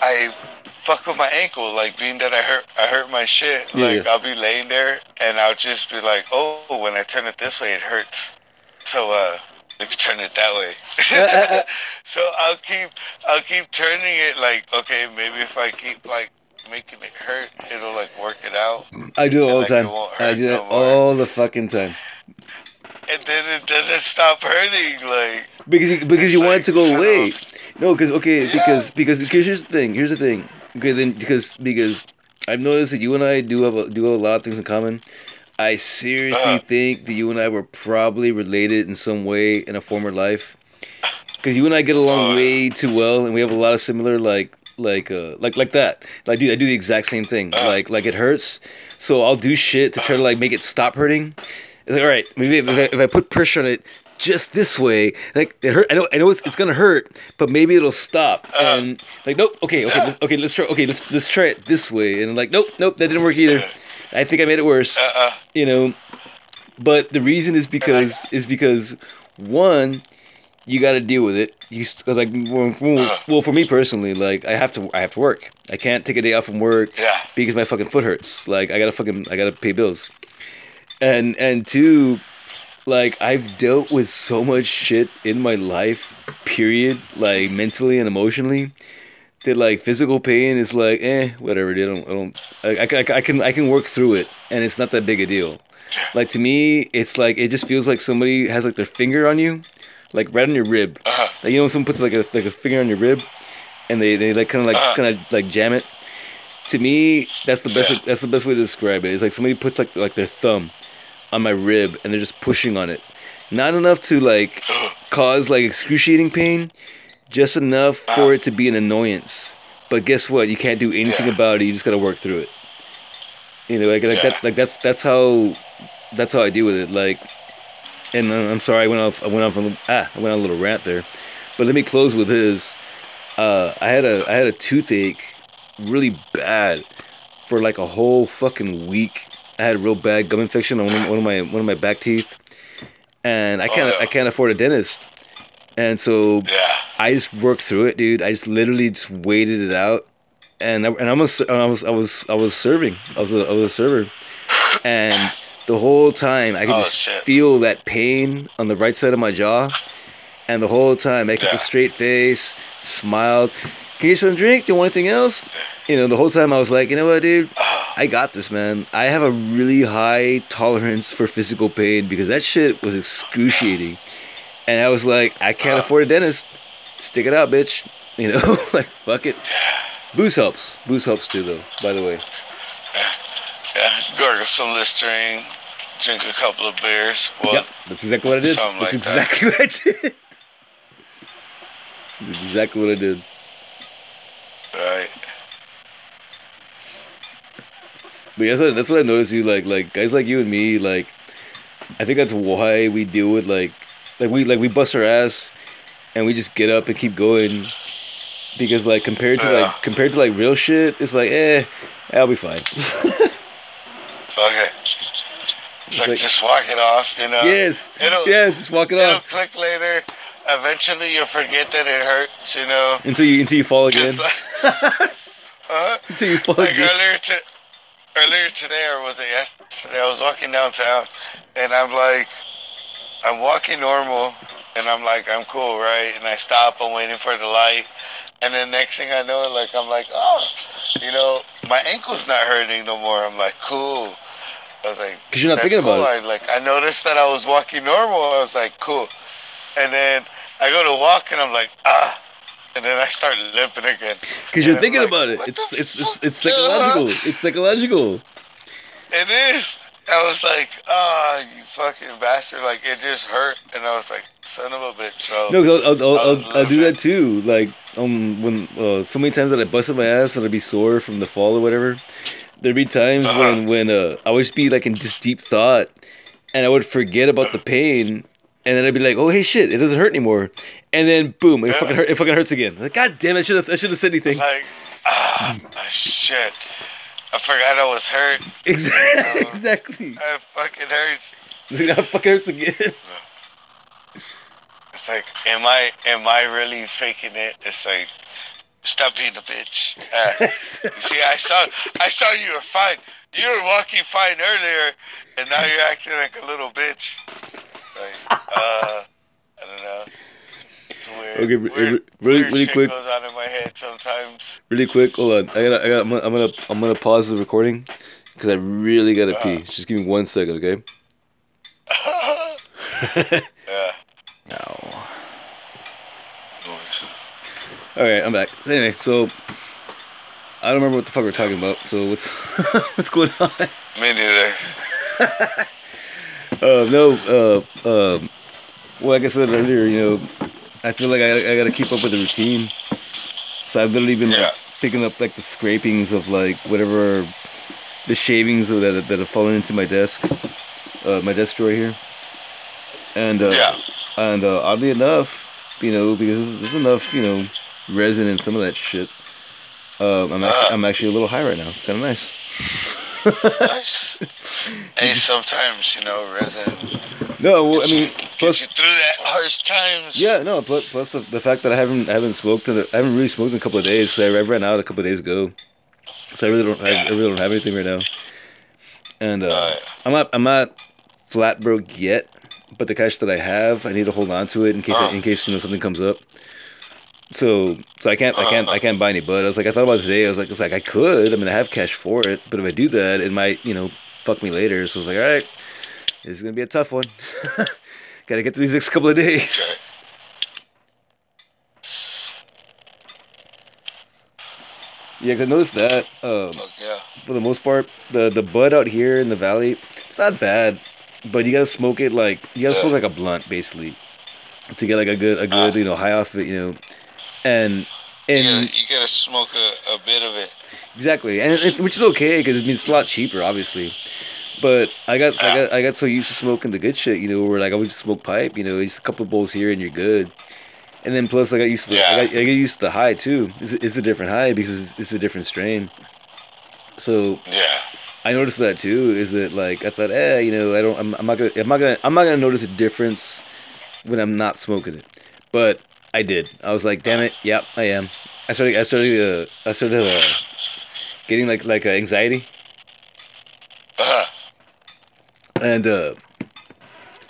I fuck with my ankle. Like being that I hurt I hurt my shit. Yeah, Like yeah. I'll be laying there and I'll just be like, oh, when I turn it this way, it hurts. So uh, let me turn it that way. so I'll keep I'll keep turning it. Like okay, maybe if I keep like making it hurt, it'll like work it out. I do it all like, the it time. I do that no all the fucking time. and then it doesn't stop hurting. Like, Because you, because you want it to go Like, away. No, because okay, Yeah. because because because here's the thing. Here's the thing. Okay, then because because I've noticed that you and I do have a, do have a lot of things in common. I seriously Uh-huh. think that you and I were probably related in some way in a former life. Because you and I get along Oh. way too well, and we have a lot of similar like like uh like like that. Like, dude, I do the exact same thing. Uh. Like like it hurts, so I'll do shit to try to like make it stop hurting. Like, all right, maybe if I, if I put pressure on it just this way, like it hurt. I know I know it's, it's gonna hurt, but maybe it'll stop. Uh. and like nope, okay, okay, let's, okay, let's try. Okay, let's let's try it this way. And like nope, nope, that didn't work either. I think I made it worse uh, uh, you know but the reason is because is because one you got to deal with it you cause like well for, well for me personally like i have to i have to work i can't take a day off from work Yeah. because my fucking foot hurts like i gotta fucking i gotta pay bills and and two like i've dealt with so much shit in my life period like mentally and emotionally that like physical pain is like eh whatever dude. I don't I don't I, I, I can I can work through it and it's not that big a deal. Like to me it's like it just feels like somebody has like their finger on you, like right on your rib. uh, Like you know when someone puts like a like a finger on your rib, and they, they like kind of like just kind of like jam it. To me, that's the best Yeah. that's the best way to describe it. It's like somebody puts like like their thumb on my rib and they're just pushing on it. Not enough to like cause like excruciating pain, just enough for it to be an annoyance. But guess what? You can't do anything Yeah. about it. You just gotta work through it. You know, like, like Yeah. that. Like that's that's how that's how I deal with it. Like, and uh, I'm sorry, I went off. I went off. On, ah, I went on a little rant there. But let me close with this. Uh, I had a I had a toothache, really bad, for like a whole fucking week. I had a real bad gum infection on one of, my one of my back teeth, and I can't Oh. I can't afford a dentist, and so yeah. I just worked through it, dude. I just literally just waited it out, and I, and I'm a, I was I was I was serving. I was a, I was a server, and the whole time I could Oh, just shit. feel that pain on the right side of my jaw, and the whole time I kept Yeah. a straight face, smiled. Can you get some drink? Do you want anything else? You know, the whole time I was like, you know what, dude, ah. I got this, man. I have a really high tolerance for physical pain because that shit was excruciating. And I was like, I can't ah. afford a dentist. Stick it out, bitch. You know, like fuck it. Booze helps. Booze helps too, though. By the way. Yeah, gargle some Listerine, drink a couple of beers. Well, Yep, that's exactly what I did. That's like that. exactly what I did. That's exactly what I did. right. But yeah, that's what, that's what I noticed. You like like guys like you and me. Like, I think that's why we deal with like like we like we bust our ass, and we just get up and keep going. Because like compared to Yeah. like compared to like real shit, it's like eh, I'll be fine. Okay. It's like, like- just walk it off, you know? yes, It'll, yes, just walk it off. It'll click later. Eventually, you'll forget that it hurts, you know? until you until you fall again. Like, huh? until you fall like again. earlier to earlier today or was it yesterday I was walking downtown and I'm like I'm walking normal and I'm like I'm cool right and I stop I'm waiting for the light and then next thing I know like I'm like oh you know my ankle's not hurting no more I'm like cool I was like 'Cause you're not "That's thinking about it. I, like I noticed that I was walking normal I was like cool and then I go to walk and I'm like ah and then I start limping again Because you're I'm thinking like, about it. "What It's it's it's, fuck?" it's psychological. It's psychological. It is. I was like, ah, you fucking bastard. Like, it just hurt. And I was like, son of a bitch. So, No, I'll, I'll, I'll, I'll, do that too. Like um when uh, so many times that I busted my ass when I'd be sore from the fall or whatever. There'd be times Uh-huh. when when uh, I would just be like in just deep thought, and I would forget about the pain, and then I'd be like, oh hey shit, it doesn't hurt anymore, and then boom, it Yeah. fucking hurt, it fucking hurts again. Like god damn, it, I should have I should have said anything. like, ah, shit. I forgot I was hurt. Exactly. Um, exactly. It fucking hurts. That fucking hurts again. It's like, am I am I really faking it? It's like, stop being a bitch. Uh, you see, I saw I saw you were fine. You were walking fine earlier, and now you're acting like a little bitch. Like, uh, I don't know. It's weird. Okay, weird, really- weird really shit quick. goes on in my head sometimes. really quick, hold on. I gotta, I gotta, I'm gonna, I'm gonna, I'm gonna pause the recording because I really gotta pee. Just give me one second, okay? yeah. No. All right, I'm back. Anyway, so I don't remember what the fuck we're talking about. So what's what's going on? Me neither. Uh, no, uh, um, well, like I said earlier, you know, I feel like I, I gotta keep up with the routine. So I've literally been Yeah. like picking up like the scrapings of like whatever the shavings that that, that have fallen into my desk, uh, my desk drawer here. And uh, Yeah. and uh, oddly enough, you know, because there's enough, you know, resin and some of that shit. Um, I'm actually, Uh. I'm actually a little high right now. It's kind of nice. Nice. hey, sometimes you know, resin No, well, I mean, gets plus you through that harsh times. Yeah, no. Plus, plus the, the fact that I haven't I haven't smoked in a, I haven't really smoked in a couple of days. So I ran out a couple of days ago. So I really don't I, I really don't have anything right now. And uh, Uh, I'm not I'm not flat broke yet, but the cash that I have, I need to hold on to it in case Uh. in case you know something comes up. So so I can't I can't I can't buy any bud. I was like I thought about it today. I was like it's like I could. I mean I have cash for it, but if I do that, it might you know fuck me later. So I was like all right, this is gonna be a tough one. Got to get through these next couple of days. Yeah, 'cause I noticed that um, yeah. for the most part, the the bud out here in the valley, it's not bad, but you gotta smoke it like you gotta smoke like a blunt basically to get like a good a good Ah. you know high off it, you know, and You gotta, you gotta smoke a, a bit of it. exactly, and it, which is okay because it means it's a lot cheaper, obviously. But I got I got I got so used to smoking the good shit, you know, where like I would just smoke pipe, you know, just a couple bowls here and you're good. And then plus I got used to the, I, Yeah. got, I got used to the high too. It's, it's a different high because it's, it's a different strain. So Yeah. I noticed that too. Is that like I thought, eh, you know, I don't, I'm, I'm not gonna, I'm not gonna, I'm not gonna notice a difference when I'm not smoking it. But I did. I was like, damn it, yep, I am. I started, I started, uh, I started uh, getting like like uh, anxiety, Uh, and uh,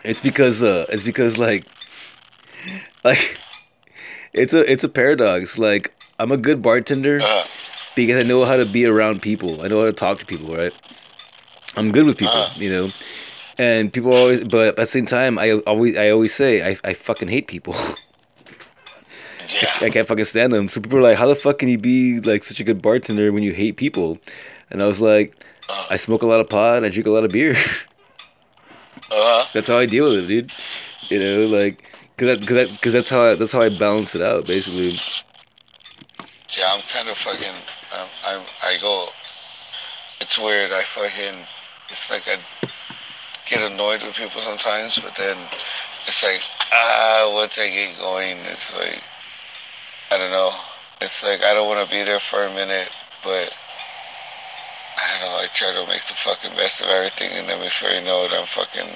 it's because uh, it's because like, like, it's a it's a paradox. Like I'm a good bartender. uh, because I know how to be around people. I know how to talk to people, right? I'm good with people, Uh. you know. And people always, but at the same time, I always, I always say, I, I fucking hate people. yeah. I can't fucking stand them. So people are like, how the fuck can you be like such a good bartender when you hate people? And I was like, Uh, I smoke a lot of pot, and I drink a lot of beer. uh, that's how I deal with it, dude. You know, like, cause that, cause that, cause that's how I, that's how I balance it out, basically. yeah, I'm kind of fucking. Um, I'm. I go. It's weird. I fucking. It's like I get annoyed with people sometimes, but then it's like ah, once I get going, it's like I don't know. It's like I don't want to be there for a minute, but I don't know. I try to make the fucking best of everything, and then before you know it, I'm fucking.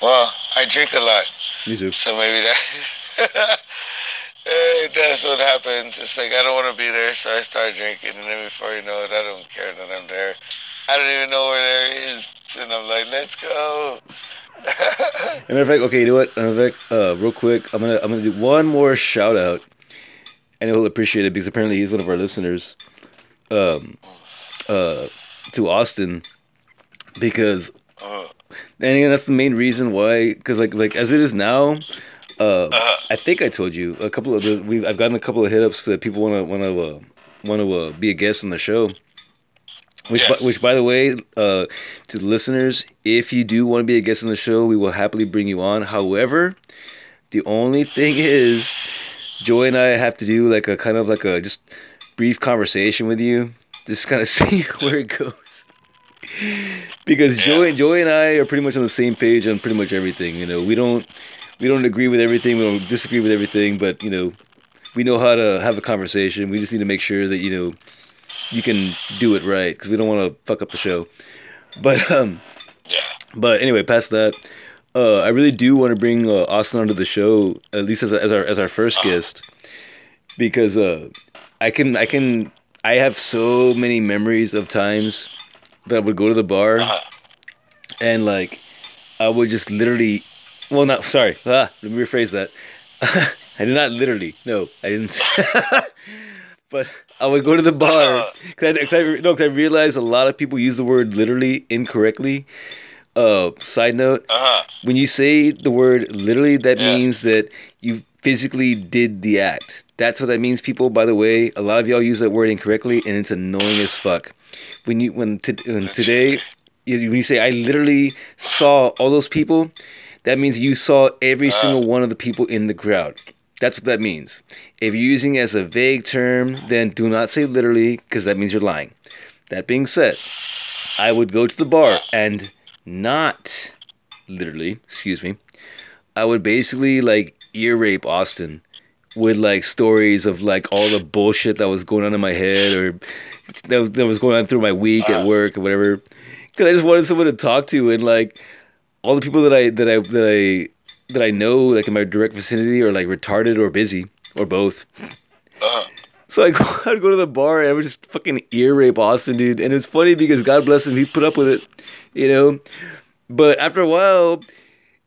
Well, I drink a lot. Me too. So maybe that Eh, that's what happens. It's like I don't want to be there, so I start drinking, and then before you know it, I don't care that I'm there. I don't even know where there is, and I'm like, let's go. And matter of fact, okay, you know what? Matter of fact, uh, real quick, I'm gonna I'm gonna do one more shout out. Know he'll appreciate it because apparently he's one of our listeners. Um, uh, to Austin, because Uh, and again, that's the main reason why. Because like like as it is now, uh, Uh-huh. I think I told you a couple of the we've I've gotten a couple of hit ups that people want to want to uh, want to uh, be a guest on the show. Which, Yes. by, which, by the way, uh, to the listeners, if you do want to be a guest on the show, we will happily bring you on. However, the only thing is, Joey and I have to do like a kind of like a just brief conversation with you, just kind of see where it goes. Because Joey, Yeah. Joey and I are pretty much on the same page on pretty much everything. You know, we don't we don't agree with everything, we don't disagree with everything, but you know, we know how to have a conversation. We just need to make sure that you know you can do it right because we don't want to fuck up the show. But um, Yeah. but anyway, past that, uh, I really do want to bring uh, Austin onto the show at least as, as our as our first guest because uh, I can I can I have so many memories of times that I would go to the bar Uh-huh. and like I would just literally well not sorry ah, let me rephrase that I did not literally no I didn't but I would go to the bar because I, cause I, no, 'cause I realized a lot of people use the word literally incorrectly. Uh, side note: Uh huh. when you say the word literally, that Yeah. means that you physically did the act. That's what that means, people. By the way, a lot of y'all use that word incorrectly, and it's annoying as fuck. When you when, t- when today, when you say I literally saw all those people, that means you saw every single one of the people in the crowd. That's what that means. If you're using it as a vague term, then do not say literally, because that means you're lying. That being said, I would go to the bar and not literally, excuse me, I would basically like ear rape Austin with like stories of like all the bullshit that was going on in my head or that was, that was going on through my week at work or whatever. Cause I just wanted someone to talk to and like all the people that I that I that I that I know like in my direct vicinity are like retarded or busy or both. Uh-huh. So I go, I'd go to the bar and I would just fucking ear rape Austin, dude. And it's funny because God bless him, he put up with it, you know. But after a while,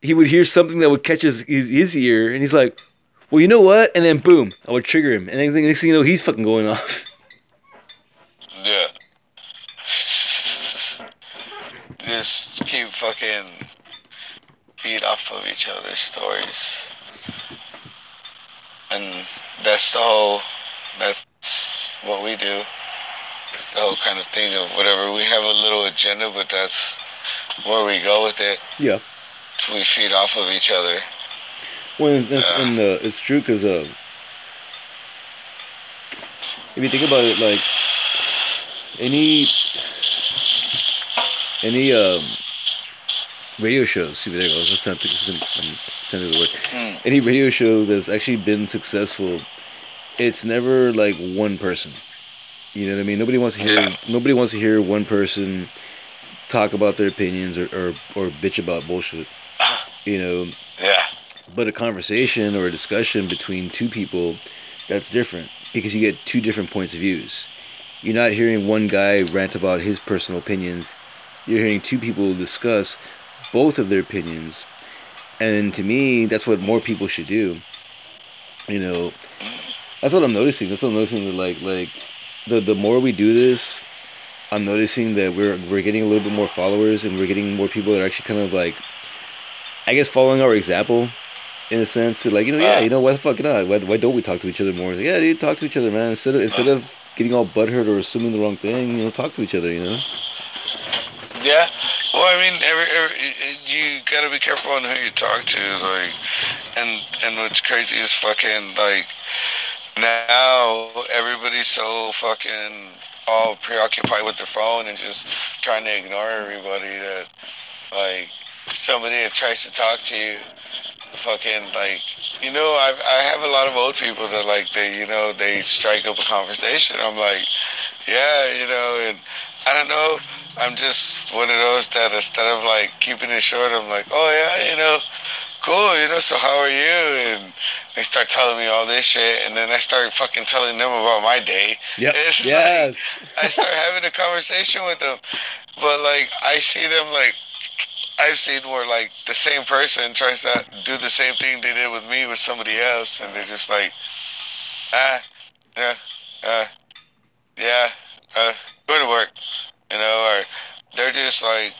he would hear something that would catch his, his, his ear, and he's like, "Well, you know what?" And then boom, I would trigger him, and next next thing you know, he's fucking going off. Yeah. Just keep fucking feed off of each other's stories. And that's the whole, that's what we do. The whole kind of thing of whatever. We have a little agenda, but that's where we go with it. Yeah. So we feed off of each other. Well, and, it's- and uh, it's true because uh, if you think about it, like any any um, radio shows. See, there you go. Let's not think. I'm think the word. Hmm. Any radio show that's actually been successful, it's never like one person. You know what I mean? Nobody wants to hear. Yeah. Nobody wants to hear one person talk about their opinions or, or, or bitch about bullshit. You know, Yeah. but a conversation or a discussion between two people, that's different because you get two different points of views. You're not hearing one guy rant about his personal opinions. You're hearing two people discuss both of their opinions. And to me, that's what more people should do. You know, that's what I'm noticing. That's what I'm noticing. That like, like the the more we do this, I'm noticing that we're we're getting a little bit more followers, and we're getting more people that are actually kind of like, I guess, following our example, in a sense. To like, you know, yeah, uh. you know, why the fuck not? Why, why don't we talk to each other more? It's like, yeah, dude, talk to each other, man. Instead of instead uh. of getting all butthurt or assuming the wrong thing, you know, talk to each other. You know. Yeah. Well, I mean, every, every you gotta be careful on who you talk to, like, and and what's crazy is fucking like now everybody's so fucking all preoccupied with their phone and just trying to ignore everybody that like somebody that tries to talk to you fucking like you know I I have a lot of old people that like they you know they strike up a conversation. I'm like yeah you know and I don't know. I'm just one of those that instead of like keeping it short I'm like oh yeah you know cool you know so how are you and they start telling me all this shit and then I start fucking telling them about my day Yep. It's Yes. like, I start having a conversation with them but like I see them like I've seen where like the same person tries to do the same thing they did with me with somebody else, and they're just like, ah, yeah, uh, yeah, uh, go to work, you know, or they're just like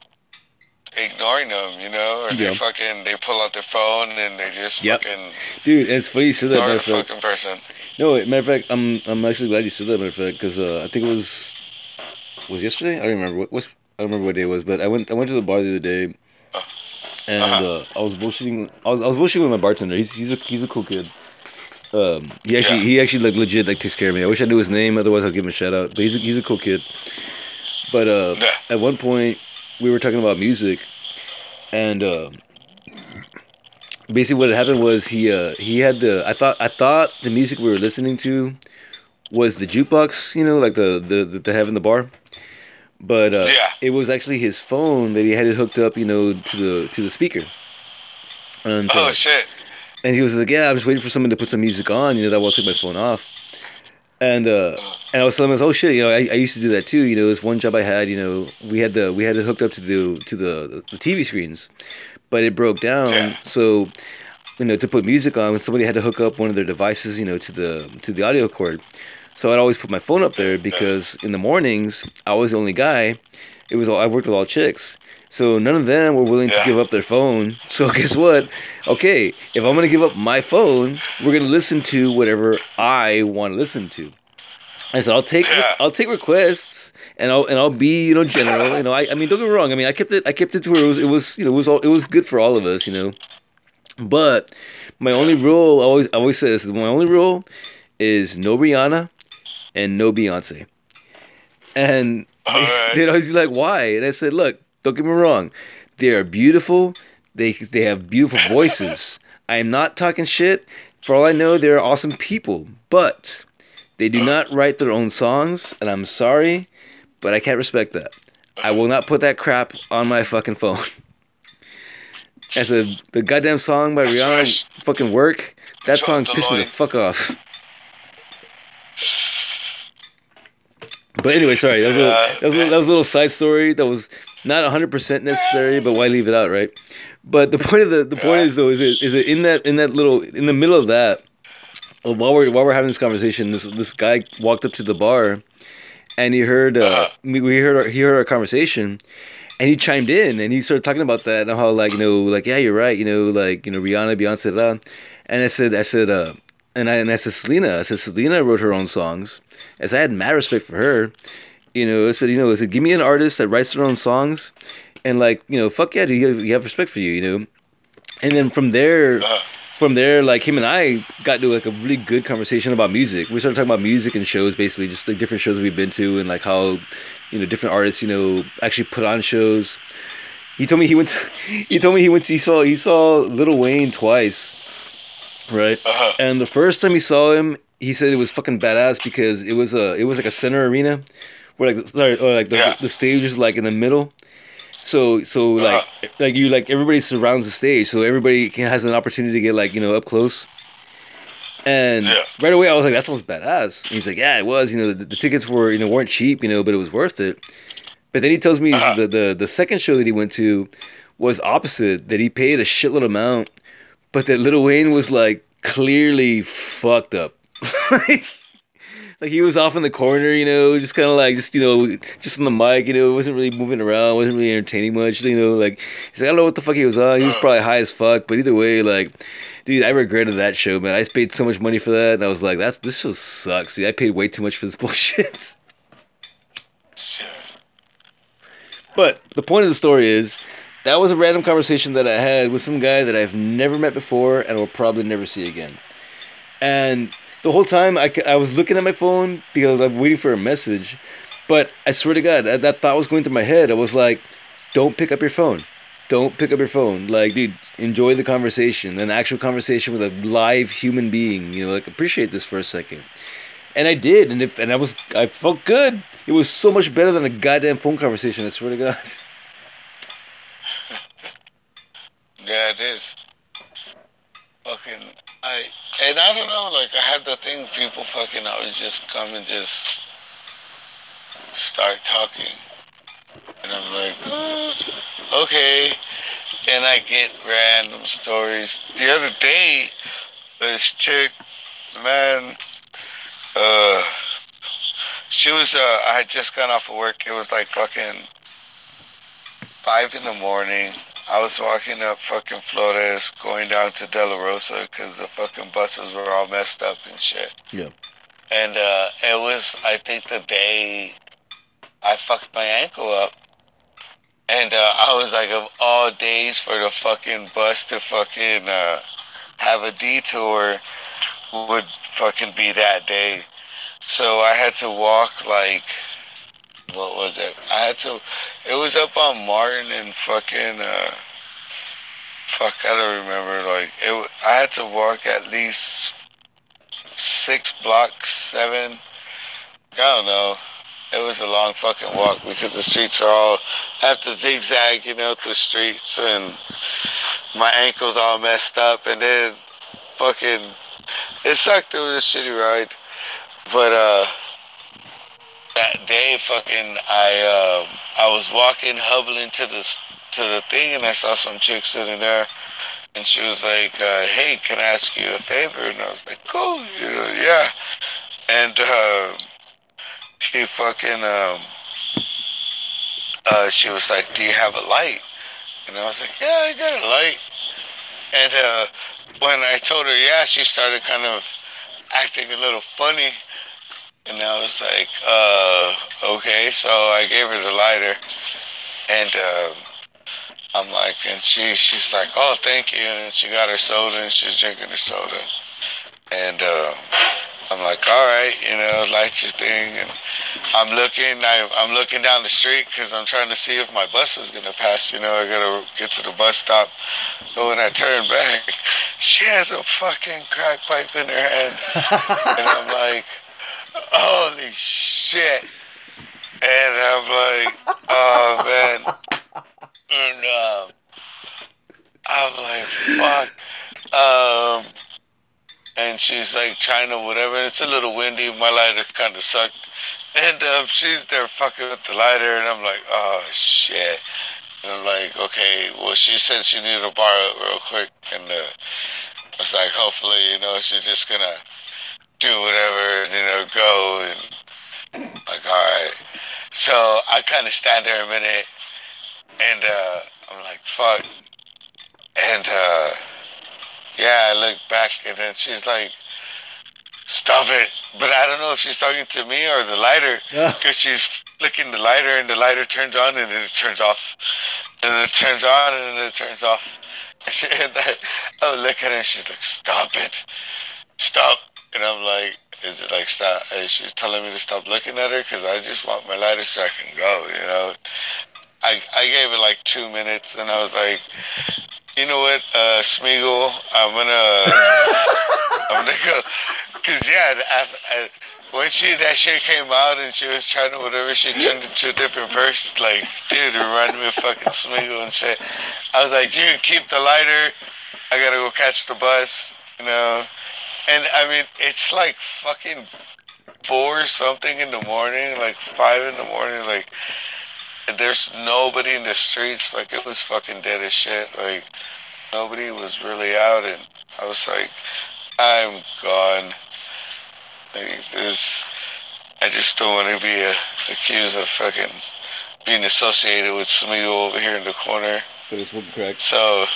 ignoring them, you know, or Yeah. they fucking they pull out their phone and they just Yep. fucking Dude, and it's funny you said that. Matter fact, fucking person. no, matter of fact, I'm I'm actually glad you said that. Matter of fact, because uh, I think it was was yesterday. I don't remember what what's I don't remember what day it was, but I went I went to the bar the other day, and uh, I was bullshitting. I was I was bullshitting with my bartender. He's he's a he's a cool kid. Um, he actually Yeah. he actually like legit like takes care of me. I wish I knew his name, otherwise I'd give him a shout out. But he's a, he's a cool kid. But uh, Yeah. at one point we were talking about music, and uh, basically what had happened was he uh he had the I thought I thought the music we were listening to was the jukebox, you know, like the the the they have in the bar. But uh, Yeah. it was actually his phone that he had it hooked up, you know, to the to the speaker. And, uh, Oh shit. and he was like, "Yeah, I'm just waiting for someone to put some music on, you know, that will take my phone off." And uh, and I was telling him, "Oh shit, you know, I, I used to do that too. You know, this one job I had, you know, we had the we had it hooked up to the to the the TV screens, but it broke down. Yeah. So, you know, to put music on, somebody had to hook up one of their devices, you know, to the to the audio cord. So I'd always put my phone up there because in the mornings I was the only guy. It was all I worked with all chicks. So none of them were willing to give up their phone. So guess what? Okay, if I'm gonna give up my phone, we're gonna listen to whatever I want to listen to. I said I'll take Yeah. I'll take requests and I'll and I'll be you know general. You know I, I mean don't get me wrong. I mean I kept it I kept it to where it was it was you know it was all it was good for all of us. You know, but my only rule I always I always say this my only rule is no Rihanna and no Beyonce. And Alright. they'd always be like, "Why?" And I said, "Look, don't get me wrong. They are beautiful. They they have beautiful voices. I am not talking shit. For all I know, they're awesome people, but they do not write their own songs, and I'm sorry, but I can't respect that. I will not put that crap on my fucking phone." As a the goddamn song by Rihanna fucking work, that song pissed me the fuck off. But anyway, sorry. That was, a, that, was a, that was a little side story that was not 100% necessary, but why leave it out, right? But the point of the the point is though is it is it in that in that little in the middle of that uh, while we're while we're having this conversation, this this guy walked up to the bar and he heard uh, we heard our, he heard our conversation and he chimed in and he started talking about that and how like you know like yeah you're right you know like you know Rihanna Beyonce and I said I said uh and I and I said Selena I said Selena wrote her own songs. As I had mad respect for her you know I said you know I said give me an artist that writes their own songs and like you know fuck yeah do you, you have respect for you you know and then from there from there, like him and I got into like a really good conversation about music. We started talking about music and shows, basically, just like different shows we've been to and like how, you know, different artists, you know, actually put on shows. He told me he went. To, he told me he went. To, he saw he saw Lil Wayne twice, right? Uh-huh. And the first time he saw him, he said it was fucking badass because it was a it was like a center arena, where like sorry, or like the, Yeah. the stage is like in the middle. So so like like you like everybody surrounds the stage, so everybody can, has an opportunity to get like you know up close. And Yeah. right away, I was like, "That sounds badass." And he's like, "Yeah, it was. You know, the, the tickets were you know weren't cheap, you know, but it was worth it." But then he tells me Uh-huh. the, the the second show that he went to was opposite. That he paid a shitload amount, but that Lil Wayne was like clearly fucked up. like, like he was off in the corner, you know, just kind of like just you know just on the mic, you know, wasn't really moving around, wasn't really entertaining much, you know. Like he's like I don't know what the fuck he was on. He was probably high as fuck, but either way, like. Dude, I regretted that show, man. I paid so much money for that, and I was like, "That's this show sucks." Dude, I paid way too much for this bullshit. shit. But the point of the story is that was a random conversation that I had with some guy that I've never met before and will probably never see again. And the whole time I, I was looking at my phone because I'm waiting for a message. But I swear to God, that, thought was going through my head. I was like, don't pick up your phone. Don't pick up your phone. Like, dude, enjoy the conversation, an actual conversation with a live human being. You know, like appreciate this for a second. And I did, and if and I was I felt good. It was so much better than a goddamn phone conversation. I swear to God. Yeah, it is. Fucking, I and I don't know. Like I had the thing, people fucking always just come and just start talking, and I'm like, "Uh, okay. And I get random stories. The other day, this chick, man, uh, she was. Uh, I had just gone off of work. It was like fucking five in the morning. I was walking up fucking Flores, going down to De La Rosa because the fucking buses were all messed up and shit. Yeah. And uh, it was, I think, the day I fucked my ankle up. And uh, I was like, of all days for the fucking bus to fucking uh, have a detour would fucking be that day. So I had to walk like, what was it? I had to, it was up on Martin and fucking, uh, fuck, I don't remember. Like it, I had to walk at least six blocks, seven. I don't know. It was a long fucking walk because the streets are all have to zigzag, you know, through the streets, and my ankles all messed up, and then fucking it sucked. It was a shitty ride, but uh, day, fucking, I uh, I was walking, hubbling to the to the thing, and I saw some chick sitting there, and she was like, uh, "Hey, can I ask you a favor?" And I was like, "Cool, you know, yeah." And uh, she fucking um, uh, she was like, "Do you have a light?" And I was like, "Yeah, I got a light." And uh, when I told her yeah, she started kind of acting a little funny. And I was like, uh, okay. So I gave her the lighter. And uh, I'm like, and she she's like, oh, thank you. And she got her soda and she's drinking the soda. And uh, I'm like, all right, you know, light your thing. And I'm looking, I, I'm looking down the street because I'm trying to see if my bus is gonna pass. You know, I gotta get to the bus stop. So when I turn back, she has a fucking crack pipe in her hand, and I'm like, holy shit. And I'm like, oh man. And um, I'm like, fuck. Um, and she's like trying to whatever. It's a little windy. My lighter kind of sucked. And um, she's there fucking with the lighter, and I'm like, oh shit. And I'm like, okay, well, she said she needed to borrow it real quick, and uh, I was like, hopefully, you know, she's just gonna do whatever, you know, go and like, all right. So I kind of stand there a minute, and uh, I'm like, fuck. And uh, yeah, I look back, and then she's like, stop it. But I don't know if she's talking to me or the lighter, because she's flicking the lighter, and the lighter turns on, and then it turns off, and then it turns on, and then it turns off. And I, I look at her, and she's like, stop it, stop. And I'm like, is it like stop? She's telling me to stop looking at her because I just want my lighter so I can go, you know. I, I gave it like two minutes and I was like, you know what, uh, Smeagol, I'm gonna, I'm gonna go, cause yeah, I, I, when she that shit came out and she was trying to whatever, she turned into a different person. Like, dude, it reminded me of fucking Smeagol and shit. I was like, you keep the lighter. I gotta go catch the bus, you know. And I mean, it's like fucking four something in the morning, like five in the morning, like there's nobody in the streets. Like it was fucking dead as shit. Like nobody was really out, and I was like, I'm gone. Like, this, I just don't want to be uh, accused of fucking being associated with Smeagol over here in the corner. But it's crack. So,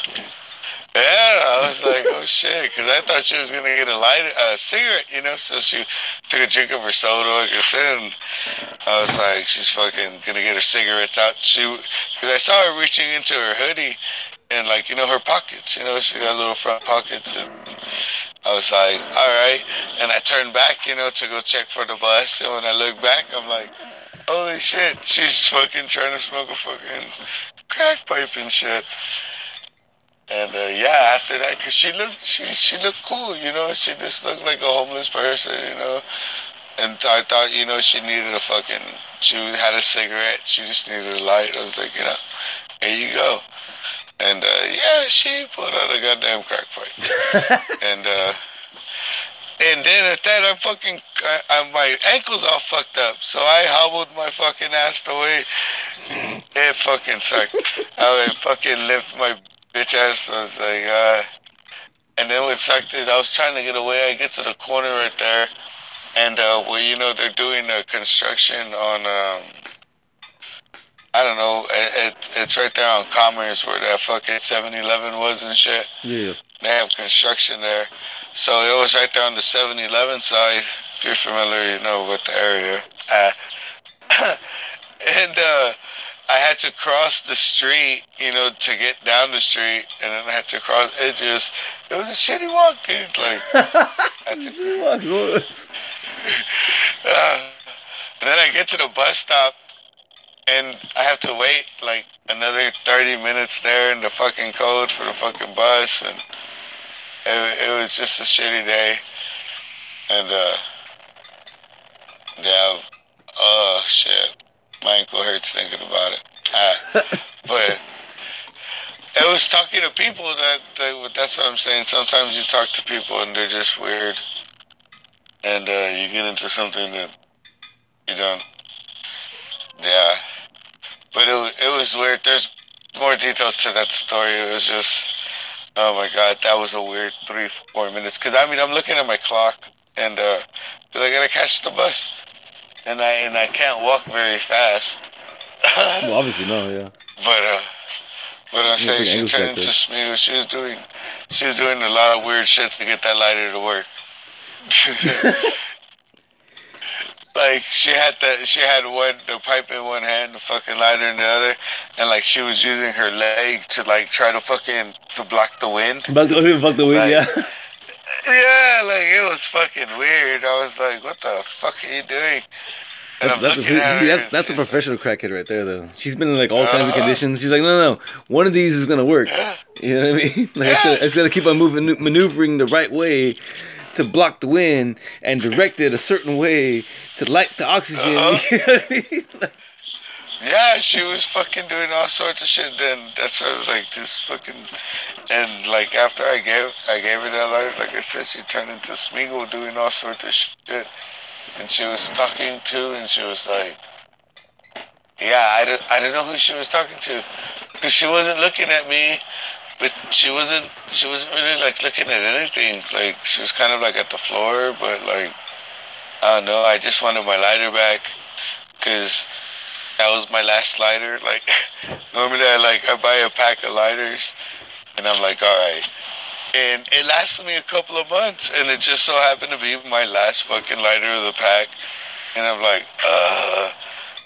yeah, I was like, oh shit, because I thought she was gonna get a light, a cigarette, you know. So she took a drink of her soda, like I said, and I was like, she's fucking gonna get her cigarettes out. She, because I saw her reaching into her hoodie and like you know her pockets, you know, she got little front pockets, and I was like, all right, and I turned back, you know, to go check for the bus, and when I look back, I'm like, holy shit, she's fucking trying to smoke a fucking crack pipe and shit. And uh, yeah, after that, cause she looked, she she looked cool, you know. She just looked like a homeless person, you know. And I thought, you know, she needed a fucking. She had a cigarette. She just needed a light. I was like, you know, here you go. And uh, yeah, she put out a goddamn crack pipe. and uh, and then at that, I'm fucking, I, I, my ankles all fucked up. So I hobbled my fucking ass away. It fucking sucked. I would fucking lift my bitch ass. I was like, uh, and then sucked is I was trying to get away. I get to the corner right there, and uh, where you know they're doing the construction on, um, I don't know, it, it, it's right there on Commerce where that fucking 7-Eleven was and shit. Yeah. They have construction there, so it was right there on the 7-Eleven side. If you're familiar, you know with the area. Uh, and uh, I had to cross the street, you know, to get down the street, and then I had to cross. It just, it was a shitty walk, dude. Like, I had to, uh, and then I get to the bus stop, and I have to wait like another thirty minutes there in the fucking cold for the fucking bus, and it, it was just a shitty day. And uh, yeah, oh shit, my ankle hurts thinking about it. Uh, but it was talking to people that, that that's what I'm saying. Sometimes you talk to people and they're just weird, and uh, you get into something that you don't. Yeah, but it it was weird. There's more details to that story. It was just, oh my god, that was a weird three four minutes. Cause I mean I'm looking at my clock and uh, 'cause I gotta catch the bus, and I and I can't walk very fast. Well, obviously no, yeah. But uh, but I'm saying she turned into. Smeagol. She was doing, she was doing a lot of weird shit to get that lighter to work. like she had the, she had one the pipe in one hand, the fucking lighter in the other, and like she was using her leg to like try to fucking to block the wind. Fuck the, fuck the wind, Like- yeah. Yeah, like it was fucking weird. I was like, what the fuck are you doing? That's, that's, a, looking at see, that's, that's a professional crackhead right there, though. She's been in like all kinds of Uh-huh. conditions. She's like, no, no, no, one of these is gonna work. Yeah. You know what I mean? Like, I just gotta, I just gotta keep on moving, maneuvering the right way to block the wind and direct it a certain way to light the oxygen. Uh-huh. You know what I mean? Like, Yeah, she was fucking doing all sorts of shit. Then that's why I was like, this fucking, and like after I gave I gave her that life, like I said, she turned into Smeagol doing all sorts of shit, and she was talking to, and she was like, yeah, I don't I don't know who she was talking to, because she wasn't looking at me, but she wasn't she wasn't really like looking at anything. Like she was kind of like at the floor, but like I don't know. I just wanted my lighter back, cause that was my last lighter. Like normally I like I buy a pack of lighters and I'm like, all right. And it lasted me a couple of months and it just so happened to be my last fucking lighter of the pack. And I'm like, uh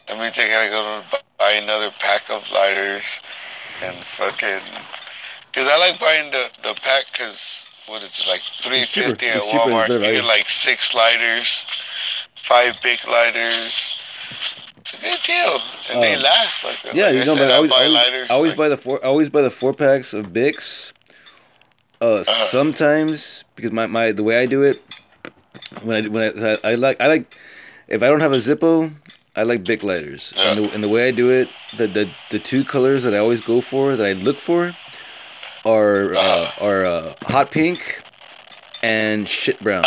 that means I gotta go to buy another pack of lighters and fucking cause I like buying the, the pack cause what is it like three fifty at It's cheaper and Walmart. You get like six lighters, five big lighters. It's a good deal, and they Um, last. Like, yeah, like you I know, said, man. I always, buy I lighters. Always like, buy the four. I always buy the four packs of Bics. Uh, sometimes because my, my the way I do it, when I when I, I, like I like if I don't have a Zippo, I like Bic lighters. And the and the way I do it, the, the the two colors that I always go for that I look for, are uh, are uh, hot pink, and shit brown.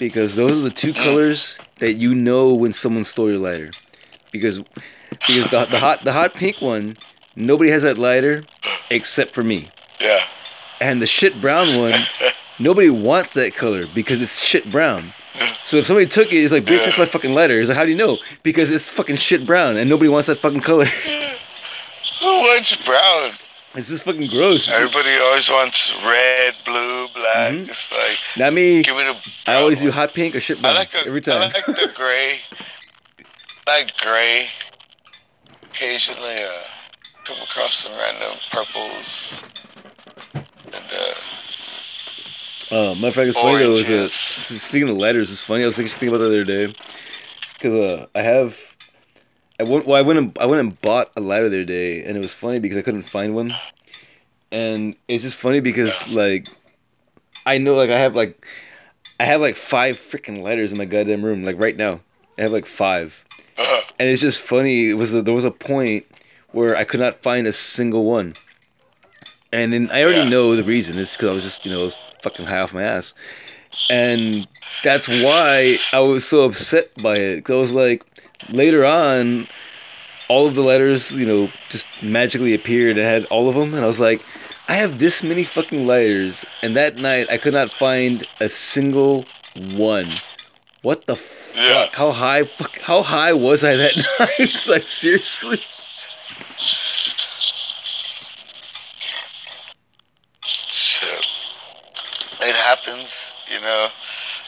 Because those are the two colors that you know when someone stole your lighter. Because because the, the hot the hot pink one, nobody has that lighter except for me. yeah, And the shit brown one, nobody wants that color because it's shit brown. So if somebody took it, it's like, bitch, that's my fucking lighter. It's like, how do you know? Because it's fucking shit brown and nobody wants that fucking color. who wants brown? It's just fucking gross. Everybody always wants red, blue, black. Mhm. It's like Not me. give me the. I always do hot pink or shit I brown like a, every time. I like the gray. I like gray. Occasionally, uh, come across some random purples. And uh, Uh, my it's funny though. Is uh, Oranges. speaking of letters, it's funny. I was thinking, thinking about that the other day because uh, I have. I went. Well, I went and I went and bought a lighter the other day, and it was funny because I couldn't find one. And it's just funny because like, I know like I have like, I have like five freaking lighters in my goddamn room like right now. I have like five, uh, and it's just funny. It was there was a point where I could not find a single one, and then I already Yeah. know the reason. It's because I was just you know I was fucking high off my ass, and that's why I was so upset by it. Cause I was like, later on, all of the letters you know just magically appeared and had all of them, and I was like. I have this many fucking letters. and that night I could not find a single one. What the fuck? Yeah. How high? Fuck, how high was I that night? It's like seriously. shit. It happens, you know.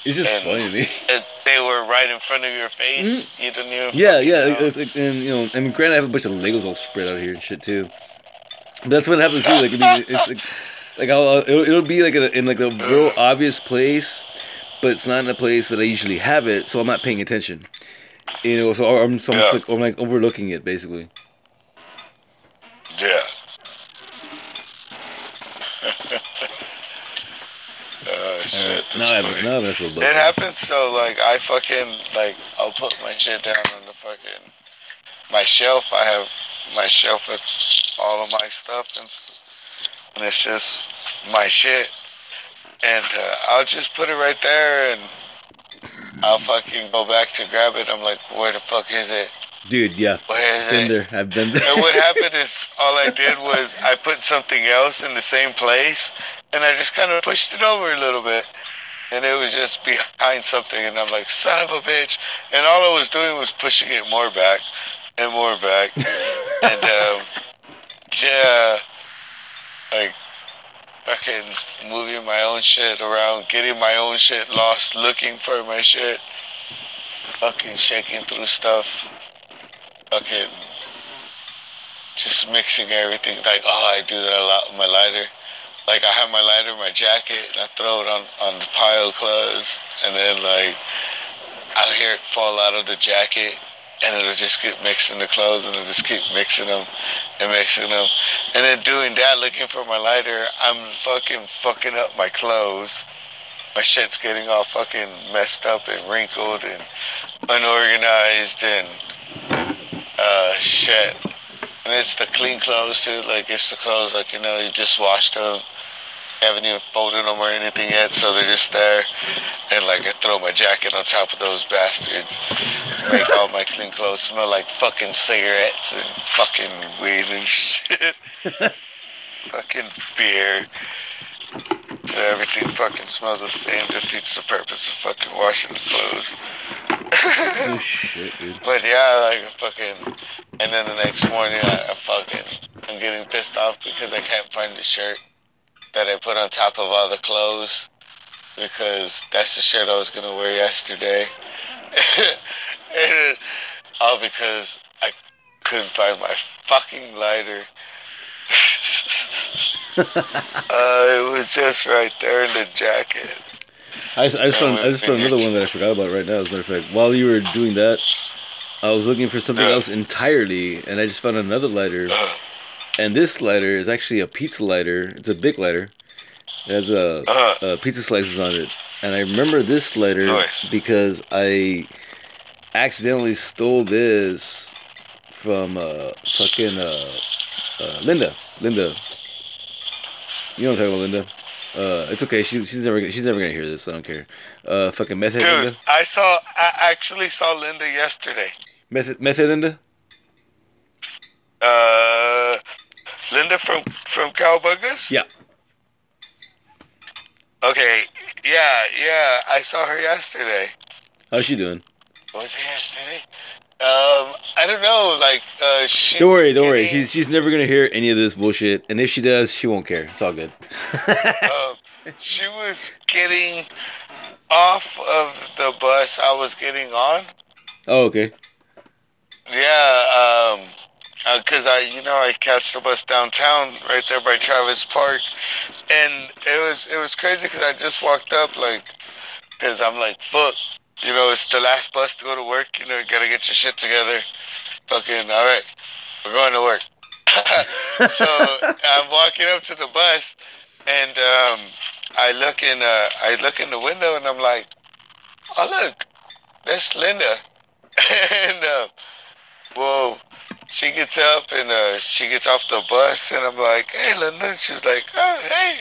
It's just And- funny to me. It, they were right in front of your face. You didn't even. Mm-hmm. Yeah, yeah. know. It's like, and you know, I mean, granted, I have a bunch of Legos all spread out here and shit too. But that's what happens too. Like, I mean, it's like, like I'll, I'll- it'll, it'll be like in, a, in like a real obvious place, but it's not in a place that I usually have it, so I'm not paying attention. You know, so I'm, so I'm, Yeah. like, I'm like overlooking it basically. Yeah. shit. No, that's I funny. no, that's a little. It happens so like I fucking like I'll put my shit down on the fucking my shelf. I have my shelf with all of my stuff and, and it's just my shit. And uh, I'll just put it right there and I'll fucking go back to grab it. I'm like, where the fuck is it? Dude, yeah, been there. I've been there. And what happened is all I did was I put something else in the same place and I just kind of pushed it over a little bit. And it was just behind something and I'm like, son of a bitch. And all I was doing was pushing it more back and more back. and um, yeah, like fucking moving my own shit around, getting my own shit lost, looking for my shit, fucking shaking through stuff, fucking just mixing everything. Like, oh, I do that a lot with my lighter. Like, I have my lighter in my jacket, and I throw it on, on the pile of clothes, and then, like, I'll hear it fall out of the jacket, and it'll just get mixed in the clothes, and it'll just keep mixing them and mixing them. And then doing that, looking for my lighter, I'm fucking fucking up my clothes. My shit's getting all fucking messed up and wrinkled and unorganized and uh, shit. And it's the clean clothes too. Like it's the clothes like you know you just washed them, haven't even folded them or anything yet, so they're just there. And like I throw my jacket on top of those bastards, make all my clean clothes smell like fucking cigarettes and fucking weed and shit. fucking beer. So everything fucking smells the same. Defeats the purpose of fucking washing the clothes. oh shit, dude. But yeah, like fucking, and then the next morning I, I fucking, I'm getting pissed off because I can't find the shirt that I put on top of all the clothes because that's the shirt I was gonna wear yesterday. and all because I couldn't find my fucking lighter. uh, it was just right there in the jacket. I just, I just found I just found another one that I forgot about right now. As a matter of fact, while you were doing that, I was looking for something else entirely, and I just found another lighter. Uh, And this lighter is actually a pizza lighter. It's a big lighter. It has a, Uh-huh. uh pizza slices on it. And I remember this lighter Nice. because I accidentally stole this from uh, fucking uh, uh, Linda. Linda. You know what I'm talking about, Linda? Uh, it's okay. She, she's never gonna, she's never gonna hear this. I don't care. Uh, fucking method dude, Linda. I saw, I actually saw Linda yesterday. Method method Linda. Uh, Linda from from Cowbuggers. Yeah. Okay. Yeah, yeah. I saw her yesterday. How's she doing? Was it yesterday? Um, I don't know. Like, uh, she. Don't worry, don't worry. She's she's never gonna hear any of this bullshit. And if she does, she won't care. It's all good. um, she was getting off of the bus I was getting on. oh, okay. Yeah, um, uh 'cause I, you know, I catch the bus downtown right there by Travis Park, and it was it was crazy because I just walked up like, because I'm like, fuck, you know, it's the last bus to go to work. You know, you gotta get your shit together. Fucking, all right, we're going to work. so I'm walking up to the bus, and um, I look in, uh, I look in the window, and I'm like, oh look, that's Linda, and. Uh, well, she gets up and uh, she gets off the bus, and I'm like, "Hey, Linda." And she's like, "Oh, hey,"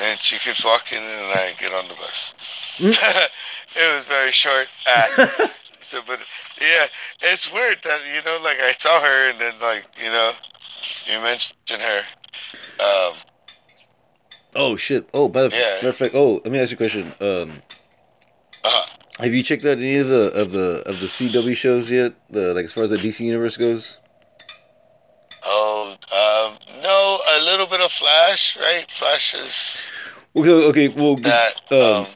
and she keeps walking, and I get on the bus. It was very short. Uh, so, but yeah, it's weird that you know, like I saw her, and then like you know, you mentioned her. Um, Oh shit. Oh, by the Yeah. matter of fact. Oh, let me ask you a question. Um, uh-huh. have you checked out any of the of the of the CW shows yet? The like as far as the DC universe goes. oh, um, no, a little bit of Flash, right? Flash is Okay. Okay. Well, that. um, Um,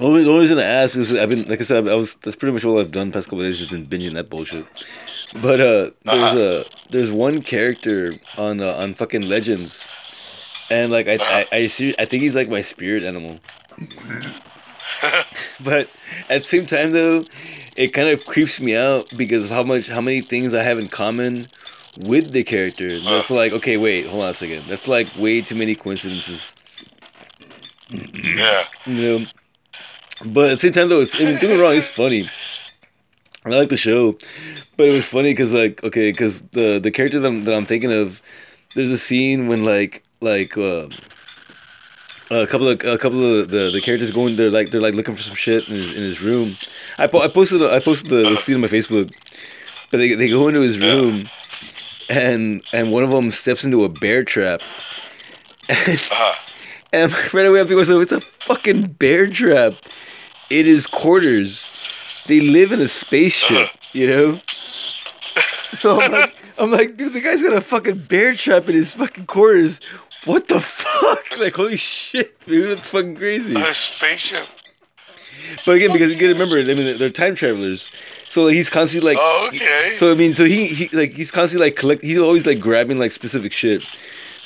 only, the only reason I ask is I've been like I said I was that's pretty much all I've done past couple days just been binging that bullshit. But uh, there's Uh-huh. a there's one character on uh, on fucking Legends, and like I. I I, see, I think he's like my spirit animal. but at the same time though, it kind of creeps me out because of how much how many things I have in common with the character. That's like okay, wait, hold on a second. That's like way too many coincidences. Yeah. You know. But at the same time, though, it's I mean, don't get me wrong, it's funny. I like the show, but it was funny because like okay, because the the character that I'm, that I'm thinking of, there's a scene when like like um, a couple of a couple of the, the characters going they're like they're like looking for some shit in his, in his room. I, po- I posted I posted the, the scene on my Facebook, but they they go into his room, and and one of them steps into a bear trap. And, Uh, and right away I'm thinking myself, it's a fucking bear trap. It is quarters. They live in a spaceship, you know? So I'm like, I'm like, dude, the guy's got a fucking bear trap in his fucking quarters. What the fuck? Like, holy shit, dude, that's fucking crazy. a spaceship. But again, because you gotta remember, I mean, they're time travelers. So like, he's constantly like, Oh, okay. so I mean, so he, he like he's constantly like collect. He's always like grabbing like specific shit.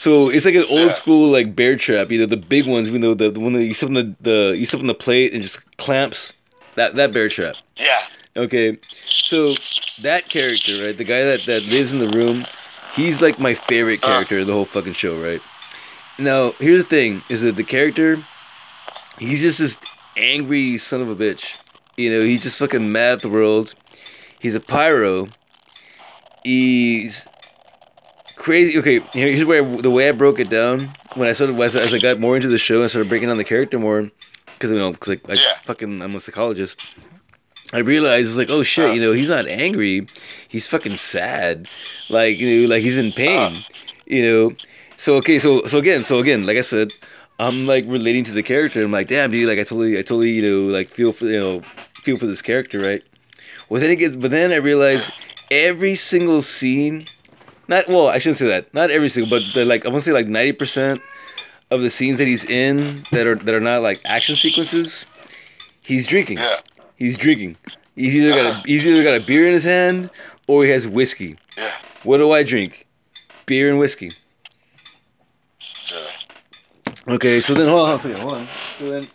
So it's like an old Yeah. school like bear trap. You know, the big ones. Even though the, the one that you step on the, the you step on the plate and just clamps. That that bear trap. Yeah. Okay, so that character, right? The guy that that lives in the room. He's like my favorite Uh. character of the whole fucking show, right? Now, here's the thing: is that the character, he's just this angry son of a bitch. You know, he's just fucking mad at the world. He's a pyro. He's crazy. Okay, here's where I- the way I broke it down when I started as, I- as I got more into the show and started breaking down the character more, because you know, because like, I Yeah. fucking I'm a psychologist. I realized it's like, oh shit, you uh. know, he's not angry, he's fucking sad, like you know, like he's in pain, uh. you know. So okay, so so again, so again, like I said, I'm like relating to the character. I'm like, damn, dude, like I totally, I totally, you know, like feel for you know, feel for this character, right? Well, then it gets, but then I realized every single scene, not well, I shouldn't say that, not every single, but like I want to say like ninety percent of the scenes that he's in that are that are not like action sequences, he's drinking. Yeah. He's drinking. He's either got a he's either got a beer in his hand or he has whiskey. Yeah. What do I drink? Beer and whiskey. Yeah. Okay, so then hold on, hold on second, hold on. So then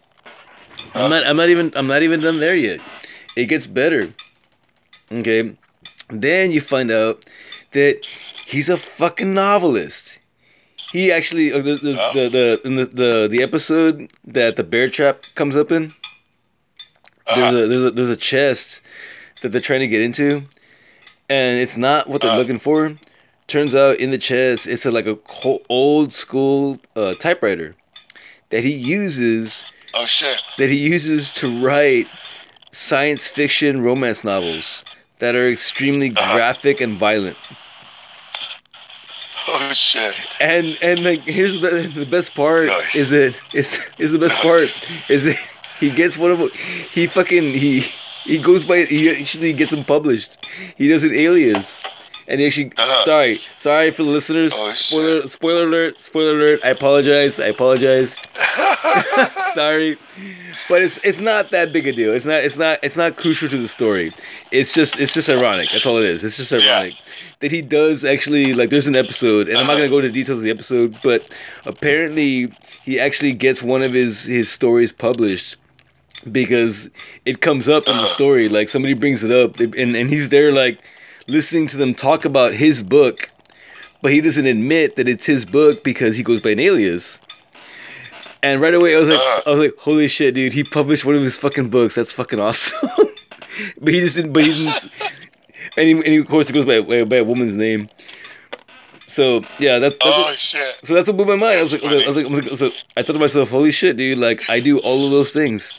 I'm uh. not I'm not even I'm not even done there yet. It gets better. Okay. Then you find out that he's a fucking novelist. He actually uh, the, the, Oh. the, the in the, the the episode that the bear trap comes up in. There's a there's a there's a chest that they're trying to get into, and it's not what they're Uh. looking for. Turns out in the chest it's a, like a co- old school uh, typewriter that he uses Oh shit. that he uses to write science fiction romance novels that are extremely Uh-huh. graphic and violent. Oh shit. And and like here's the, the best part Nice. is that is is the best part is that he gets one of he fucking he he goes by he actually gets them published. He does an alias. And he actually Uh-huh. sorry, sorry for the listeners. Oh, spoiler spoiler alert, spoiler alert. I apologize. I apologize. sorry. But it's it's not that big a deal. It's not it's not it's not crucial to the story. It's just it's just ironic. That's all it is. It's just ironic that he does actually like there's an episode and I'm not gonna go into details of the episode, but apparently he actually gets one of his his stories published because it comes up in the story. Like somebody brings it up and, and he's there like listening to them talk about his book, but he doesn't admit that it's his book because he goes by an alias. And right away I was like ah. I was like, holy shit, dude, he published one of his fucking books. That's fucking awesome. but he just didn't but he didn't and, he, and he, of course it goes by, by, by a woman's name. So yeah, that's, that's Oh what- shit. so that's what blew my mind. I was like, I was like, I, was like, I, was like, I thought to myself, holy shit, dude! Like I do all of those things.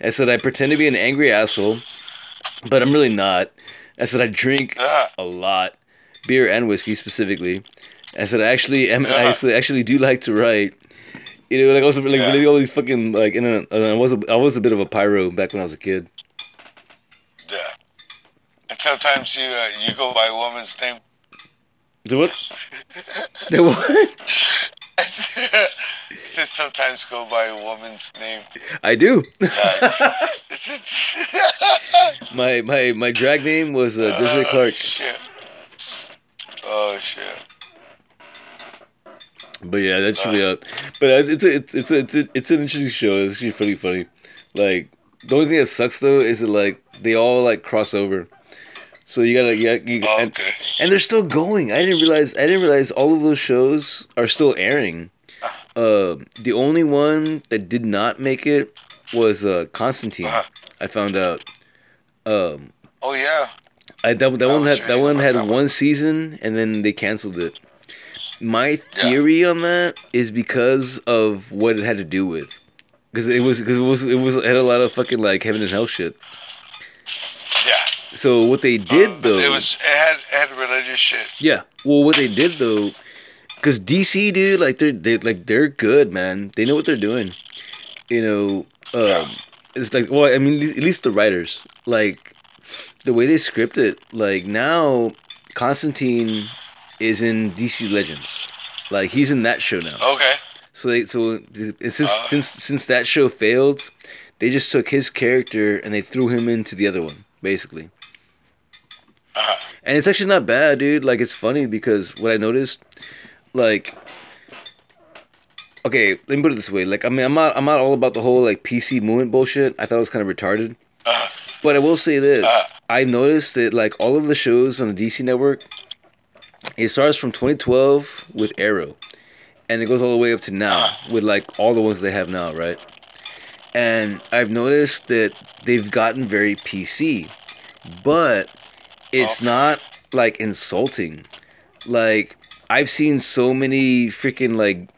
I said I pretend to be an angry asshole, but I'm really not. I said I drink Yeah. a lot, beer and whiskey specifically. I said I actually am. I actually, actually do like to write. You know, like I was like Yeah. relating all these fucking like, and uh, I was a, I was a bit of a pyro back when I was a kid. Yeah. And sometimes you uh, you go by a woman's name. The what? the what? Sometimes go by a woman's name. I do. My my my drag name was uh, Desiree Oh, Clark. Shit. Oh shit. But yeah, that should be up. But it's it's a, it's it's a, it's, a, it's an interesting show. It's actually pretty funny. Like the only thing that sucks though is that like they all like cross over. So you gotta yeah, you, Oh, and, okay. and they're still going. I didn't realize I didn't realize all of those shows are still airing. Uh, the only one that did not make it was uh, Constantine. Uh-huh. I found out. Um, Oh yeah. I that, that I one had that one had that one. one season and then they canceled it. My theory on that is because of what it had to do with, because it was because it was it was it had a lot of fucking like heaven and hell shit. Yeah. So what they did Um, though, It was. It had it had religious shit. yeah. Well, what they did though, because DC dude, like they're they like they're good, man. They know what they're doing. You know, um, it's like well, I mean, at least the writers, like the way they script it. Like now, Constantine is in DC Legends. Like he's in that show now. Okay. So they so it's since Uh. since since that show failed, they just took his character and they threw him into the other one, basically. Uh-huh. And it's actually not bad, dude. Like it's funny because what I noticed, like, okay, let me put it this way. Like, I mean, I'm not I'm not all about the whole like PC movement bullshit. I thought it was kind of retarded. Uh, But I will say this: Uh. I noticed that like all of the shows on the DC network, it starts from 2012 with Arrow, and it goes all the way up to now with like all the ones they have now, right? And I've noticed that they've gotten very PC, but it's Okay. not like insulting. Like I've seen so many freaking like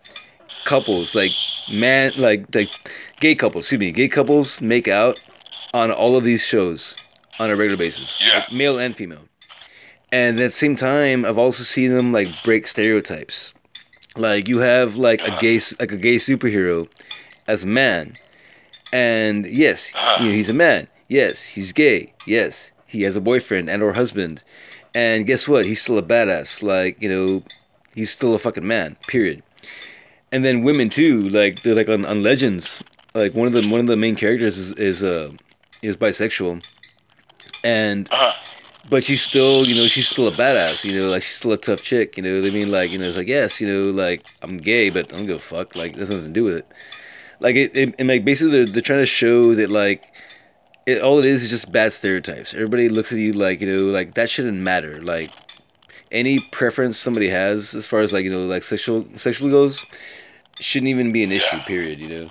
couples, like man, like like gay couples, excuse me, gay couples make out on all of these shows on a regular basis, Yeah. like male and female. And at the same time, I've also seen them like break stereotypes. Like you have like a gay like a gay superhero as a man, and yes, you know, he's a man. Yes, he's gay. Yes, he has a boyfriend and or husband. And guess what? He's still a badass. Like you know, he's still a fucking man. Period. And then women too. Like they're like on, on Legends. Like one of the one of the main characters is is uh is bisexual, and uh, but she's still, you know, she's still a badass, you know, like she's still a tough chick, you know what I mean? Like, you know, it's like, yes, you know, like I'm gay, but I don't give a fuck. Like, it has nothing to do with it. Like, it, it and like basically they're, they're trying to show that like, it, all it is is just bad stereotypes. Everybody looks at you like, you know, like that shouldn't matter. Like, any preference somebody has as far as like, you know, like sexual sexually goes, shouldn't even be an issue. Period. You know.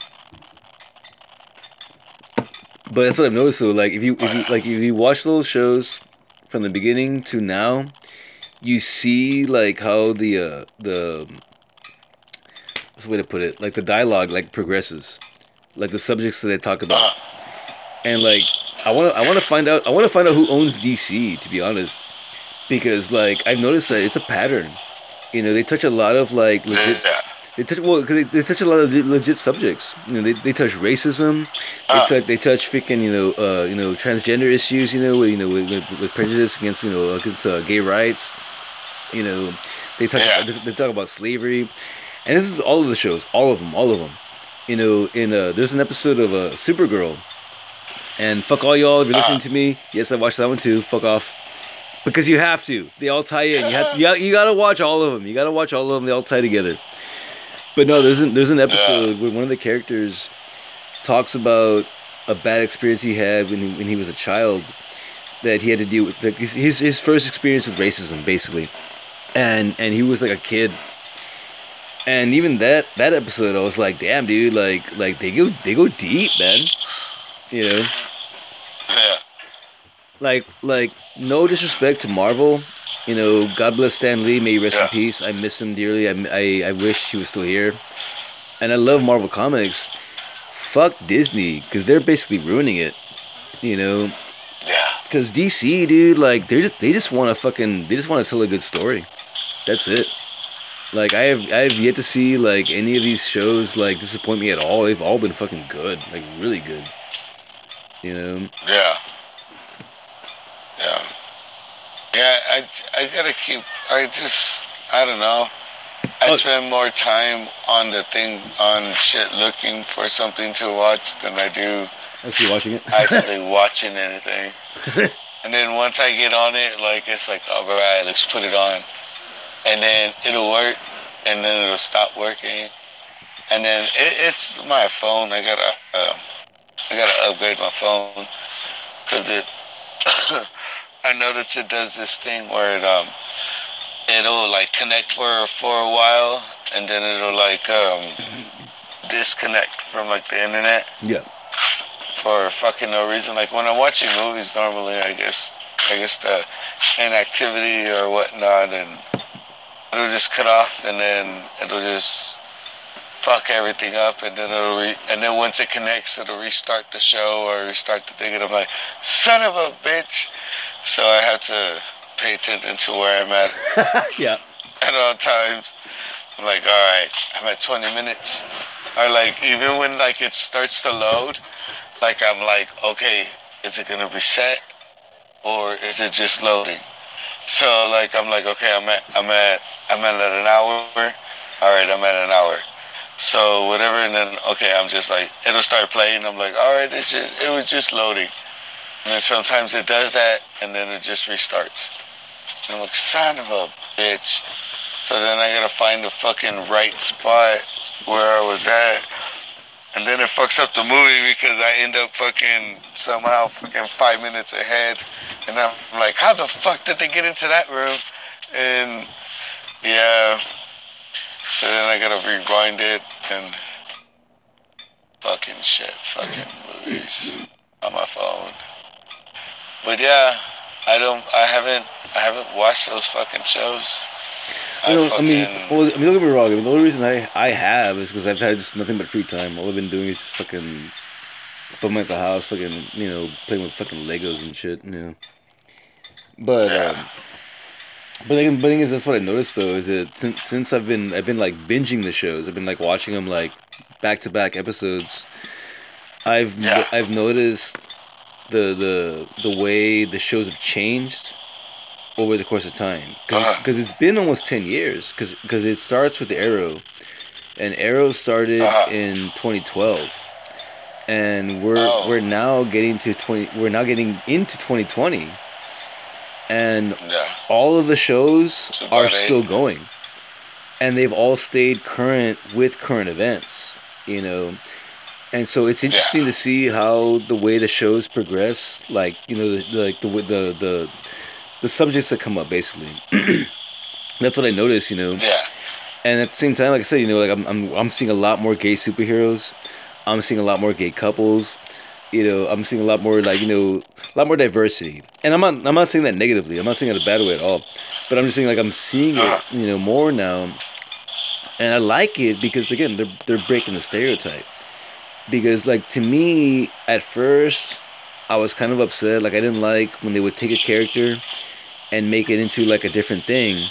But that's what I've noticed though. Like if you if you like if you watch those shows from the beginning to now, you see like how the uh, the what's the way to put it? Like the dialogue like progresses, like the subjects that they talk about, and like I want to I want to find out I want to find out who owns DC to be honest, because like I've noticed that it's a pattern. You know, they touch a lot of like legit. yeah. They touch well because they, they touch a lot of legit, subjects. You know, they, they touch racism. They Ah. touch they touch freaking you know uh, you know transgender issues. You know with, you know with, with, prejudice against you know against uh, gay rights. You know, they talk Yeah. about, they talk about slavery, and this is all of the shows, all of them, all of them. You know, in uh, there's an episode of uh, Supergirl, and fuck all y'all if you're listening Ah. to me. Yes, I watched that one too. Fuck off. Because you have to. They all tie in. You have you, got- you gotta watch all of them. You gotta watch all of them. They all tie together. But no, there's an there's an episode where one of the characters talks about a bad experience he had when he, when he was a child that he had to deal with like his his his first experience with racism basically, and and he was like a kid. And even that that episode, I was like, damn, dude, like like they go they go deep, man. You know Yeah. Like like no disrespect to Marvel, you know, God bless Stan Lee, may he rest in peace. I miss him dearly. I, I I wish he was still here, and I love Marvel comics. Fuck Disney, because they're basically ruining it. You know, Yeah. because DC, dude, like they just they just want to fucking they just want to tell a good story. That's it. Like I have I have yet to see like any of these shows like disappoint me at all. They've all been fucking good, like really good. You know. Yeah. Yeah. Yeah, I, I gotta keep, I just, I don't know. I Oh. spend more time on the thing, on shit looking for something to watch than I do Actually watching it. actually watching anything. And then once I get on it, like, it's like, all right, let's put it on. And then it'll work, and then it'll stop working. And then it, it's my phone. I gotta, uh, I gotta upgrade my phone. because it. I noticed it does this thing where it um, it'll like connect for for a while, and then it'll like um, disconnect from like the internet Yeah. for fucking no reason. Like when I'm watching movies, normally I guess I guess the inactivity or whatnot, and it'll just cut off, and then it'll just fuck everything up, and then it'll re- and then once it connects, it'll restart the show or restart the thing, and I'm like, son of a bitch. So I have to pay attention to where I'm at yeah. at all times. I'm like, all right, I'm at 20 minutes. Or like, even when like it starts to load, like I'm like, okay, is it gonna reset, or is it just loading? So like, I'm like, okay, I'm at, I'm at, I'm at an hour. All right, I'm at an hour. So whatever, and then okay, I'm just like, it'll start playing. I'm like, all right, it just, it was just loading. And then sometimes it does that, and then it just restarts. And I'm like, son of a bitch. So then I gotta find the fucking right spot where I was at. And then it fucks up the movie because I end up fucking somehow fucking five minutes ahead. And I'm like, how the fuck did they get into that room? And yeah. So then I gotta rewind it and fucking shit, fucking movies on my phone. But yeah, I don't, I haven't, I haven't watched those fucking shows. You know, I mean, well, I mean, don't get me wrong. I mean, the only reason I I have is because I've had just nothing but free time. All I've been doing is just fucking bumming at the house, fucking, you know, playing with fucking Legos and shit. You know, but um, but the thing is, that's what I noticed though is that since since I've been I've been like binging the shows, I've been like watching them like back to back episodes. I've Yeah. I've noticed the the the way the shows have changed over the course of time. Because Uh-huh. it's been almost 10 years because it starts with arrow. And arrow started Uh-huh. in 2012 and we're Oh. we're now getting to 20 we're now getting into 2020 and yeah, all of the shows are about still going. And they've all stayed current with current events you know and so it's interesting Yeah. to see how the way the shows progress like you know the, like the the the the subjects that come up basically. That's what i noticed you know? Yeah, and at the same time like i said you know like i'm i'm, I'm seeing a lot more gay superheroes. I'm seeing a lot more gay couples. You know i'm seeing a lot more like you know a lot more diversity. And i'm not i'm not saying that negatively. I'm not saying it a bad way at all. But i'm just saying like i'm seeing it uh-huh. you know more now. And i like it because again they're they're breaking the stereotype because like to me at first i was kind of upset. Like i didn't like when they would take a character and make it into like a different thing.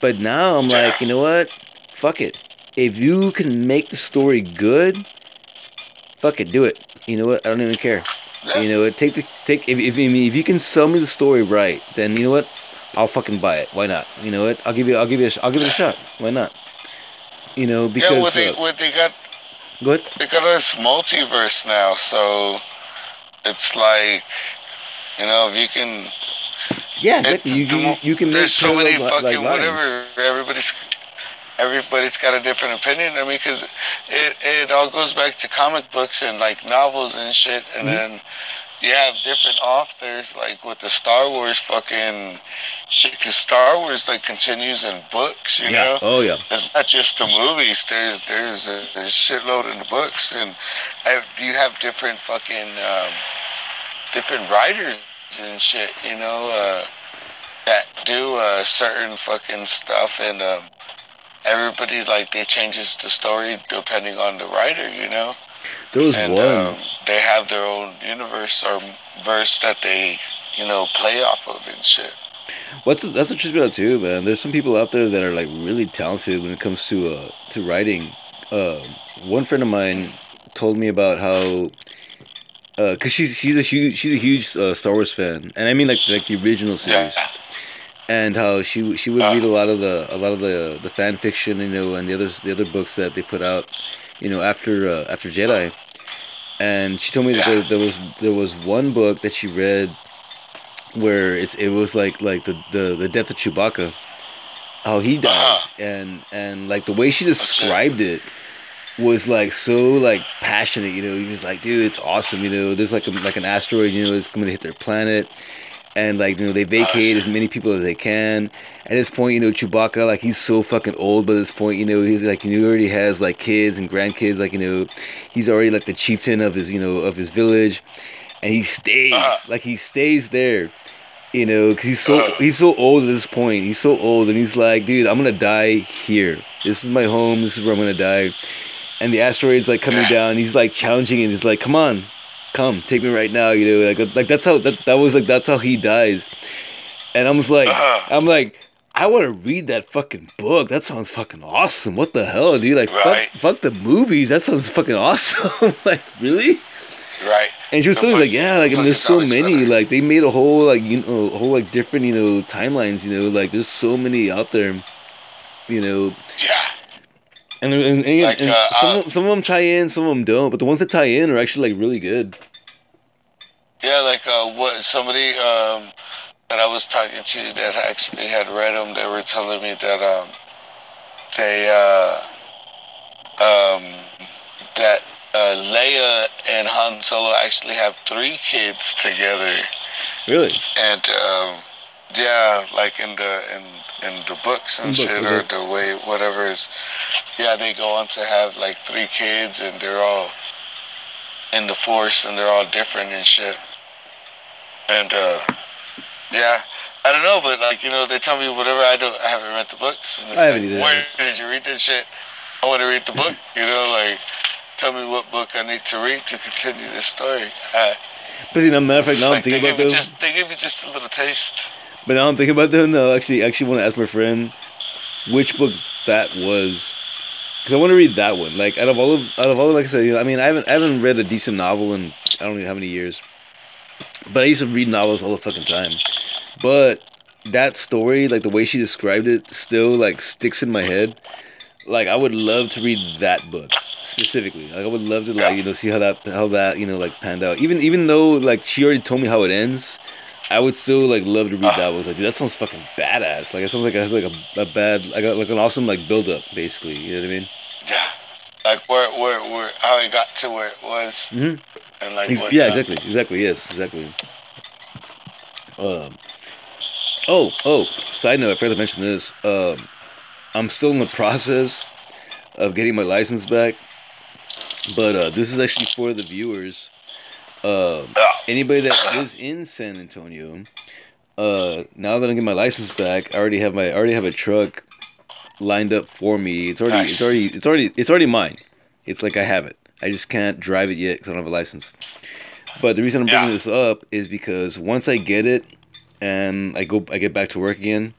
But now i'm like you know what? Fuck it. If you can make the story good fuck it do it. You know what? I don't even care. You know what? Take the take if, if, if you can sell me the story right then you know what? I'll fucking buy it. Why not? You know what? I'll give you i'll give you a, i'll give it a shot. Why not? You know because yeah. What they, uh, what they got, go ahead they got this multiverse now, so it's like, you know, if you can Yeah, It- You, you, you can make There's so many fucking like whatever. Everybody's everybody's got a different opinion. I mean, because it it all goes back to comic books and like novels and shit, and Mhm. then you have different authors like with the Star Wars fucking shit. Because Star Wars like continues in books, you Yeah. know. Oh yeah. It's not just the movies. There's there's a, shitload in the books, and I, you have different fucking um, different writers and shit. You know, uh, that do uh, certain fucking stuff, and um, everybody like they changes the story depending on the writer. You know, There was and one. um, they have their own universe or verse that they you know play off of and shit. What's that's what trips me out too, man. There's some people out there that are like really talented when it comes to uh to writing. Uh, one friend of mine told me about how. Uh, cause she's she's a huge she's a huge uh, Star Wars fan, and I mean like like the original series, Yeah. and how she she would Uh. read a lot of the a lot of the the fan fiction, you know, and the others the other books that they put out, you know, after uh, after Jedi, and she told me that there, there was there was one book that she read where it's it was like like the the, the death of Chewbacca, how he dies, Uh-huh. and and like the way she described it, was like so like passionate. You know, he was like, dude, it's awesome. You know, there's like a, like an asteroid. You know, it's going to hit their planet. And like you know they vacate as many people as they can. At this point, you know Chewbacca like he's so fucking old. But at this point, you know he's like he already has like kids and grandkids. Like you know he's already like the chieftain of his you know of his village, and he stays Uh-huh. like he stays there you know, because he's so Uh. he's so old at this point. He's so old, and he's like, dude, I'm gonna die here. This is my home. This is where I'm gonna die. And the asteroid's like coming down. He's like challenging it. He's like, come on, come, take me right now. You know, like like that's how that that was like that's how he dies. And I was like, Uh-huh. I'm like. I want to read that fucking book. That sounds fucking awesome. What the hell, dude? Like, Right. fuck, fuck the movies. That sounds fucking awesome. like, really? Right. And she was like, yeah, like I mean, there's so many. better. Like they made a whole like you know, whole like different you know timelines. You know, like there's so many out there. You know, Yeah. And and, and, Like, and uh, some uh, of- some of them tie in, some of them don't. But the ones that tie in are actually like really good. Yeah, like uh, what somebody um, that I was talking to that actually had read them, they were telling me that um, they uh, um, that uh, Leia and Han Solo actually have three kids together, Really? and um, yeah, like in the in in the books and books, shit, or okay. the way whatever is, yeah, they go on to have like three kids, and they're all in the Force, and they're all different and shit. And uh, yeah, I don't know, but like you know, they tell me whatever. I don't, I haven't read the books. And I haven't like, either. Where did you read this shit? I want to read the book. You know, like tell me what book I need to read to continue this story. Uh, But see, now matter of fact, now I'm like, thinking about though. just they give me just a little taste. But now I'm thinking about though. No, actually, actually want to ask my friend which book that was. Because I want to read that one. Like out of all of out of all, of, like I said, you know, I mean, I haven't I haven't read a decent novel in I don't know how many years. But I used to read novels all the fucking time. But that story, like the way she described it, still like sticks in my head. Like I would love to read that book specifically. Like I would love to like you know see how that how that you know like panned out. Even even though like she already told me how it ends, I would still like love to read that. I was like, dude, that sounds fucking badass. Like it sounds like it has like a, a bad like a, like an awesome like build up basically. You know what I mean? Yeah, like where where where how it got to where it was, Mhm. and like Ex- yeah, exactly, exactly. Yes, exactly. Um. Oh, oh. Side note: I forgot to mention this. Um, I'm still in the process of getting my license back, but uh, this is actually for the viewers. Um, anybody that lives in San Antonio, uh, now that I get my license back, I already have my I already have a truck lined up for me. It's already it's already it's already it's already mine. It's like I have it. I just can't drive it yet because I don't have a license. But the reason I'm bringing Yeah. this up is because once I get it and I go I get back to work again,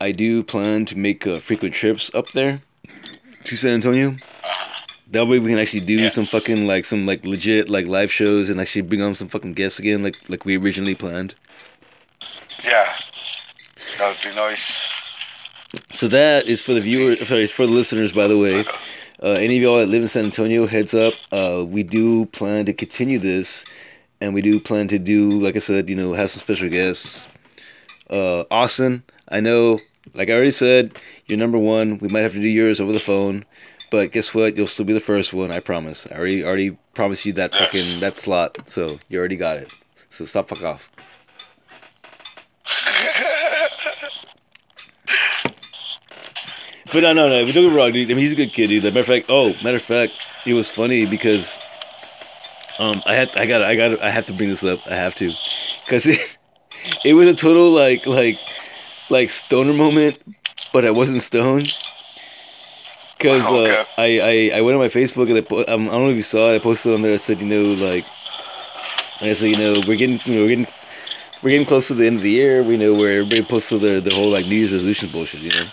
I do plan to make uh, frequent trips up there to San Antonio. That way we can actually do some fucking like some like legit like live shows and actually bring on some fucking guests again like like we originally planned. Yeah, that would be nice. So that is for the viewers. Sorry, it's for the listeners. By the way, uh, any of y'all that live in San Antonio, heads up. Uh, we do plan to continue this, and we do plan to do, like I said, you know, have some special guests. Uh, Austin, I know, like I already said, you're number one. We might have to do yours over the phone, but guess what? You'll still be the first one. I promise. I already already promised you that Yes. fucking that slot. So you already got it. So stop fuck off. But no, no, no. Don't get me wrong, dude. I mean, he's a good kid, dude. Matter of fact, oh, matter of fact, it was funny because um, I had, I got, I got, I have to bring this up. I have to, because it, it was a total like, like, like stoner moment, but I wasn't stoned. Because uh, Okay. I, I, I went on my Facebook and I, po- um, I don't know if you saw it. I posted on there. I said, you know, like, I said, you know, we're getting, you know, we're getting, we're getting close to the end of the year. We know where everybody posts to their the whole like New Year's resolution bullshit, you know.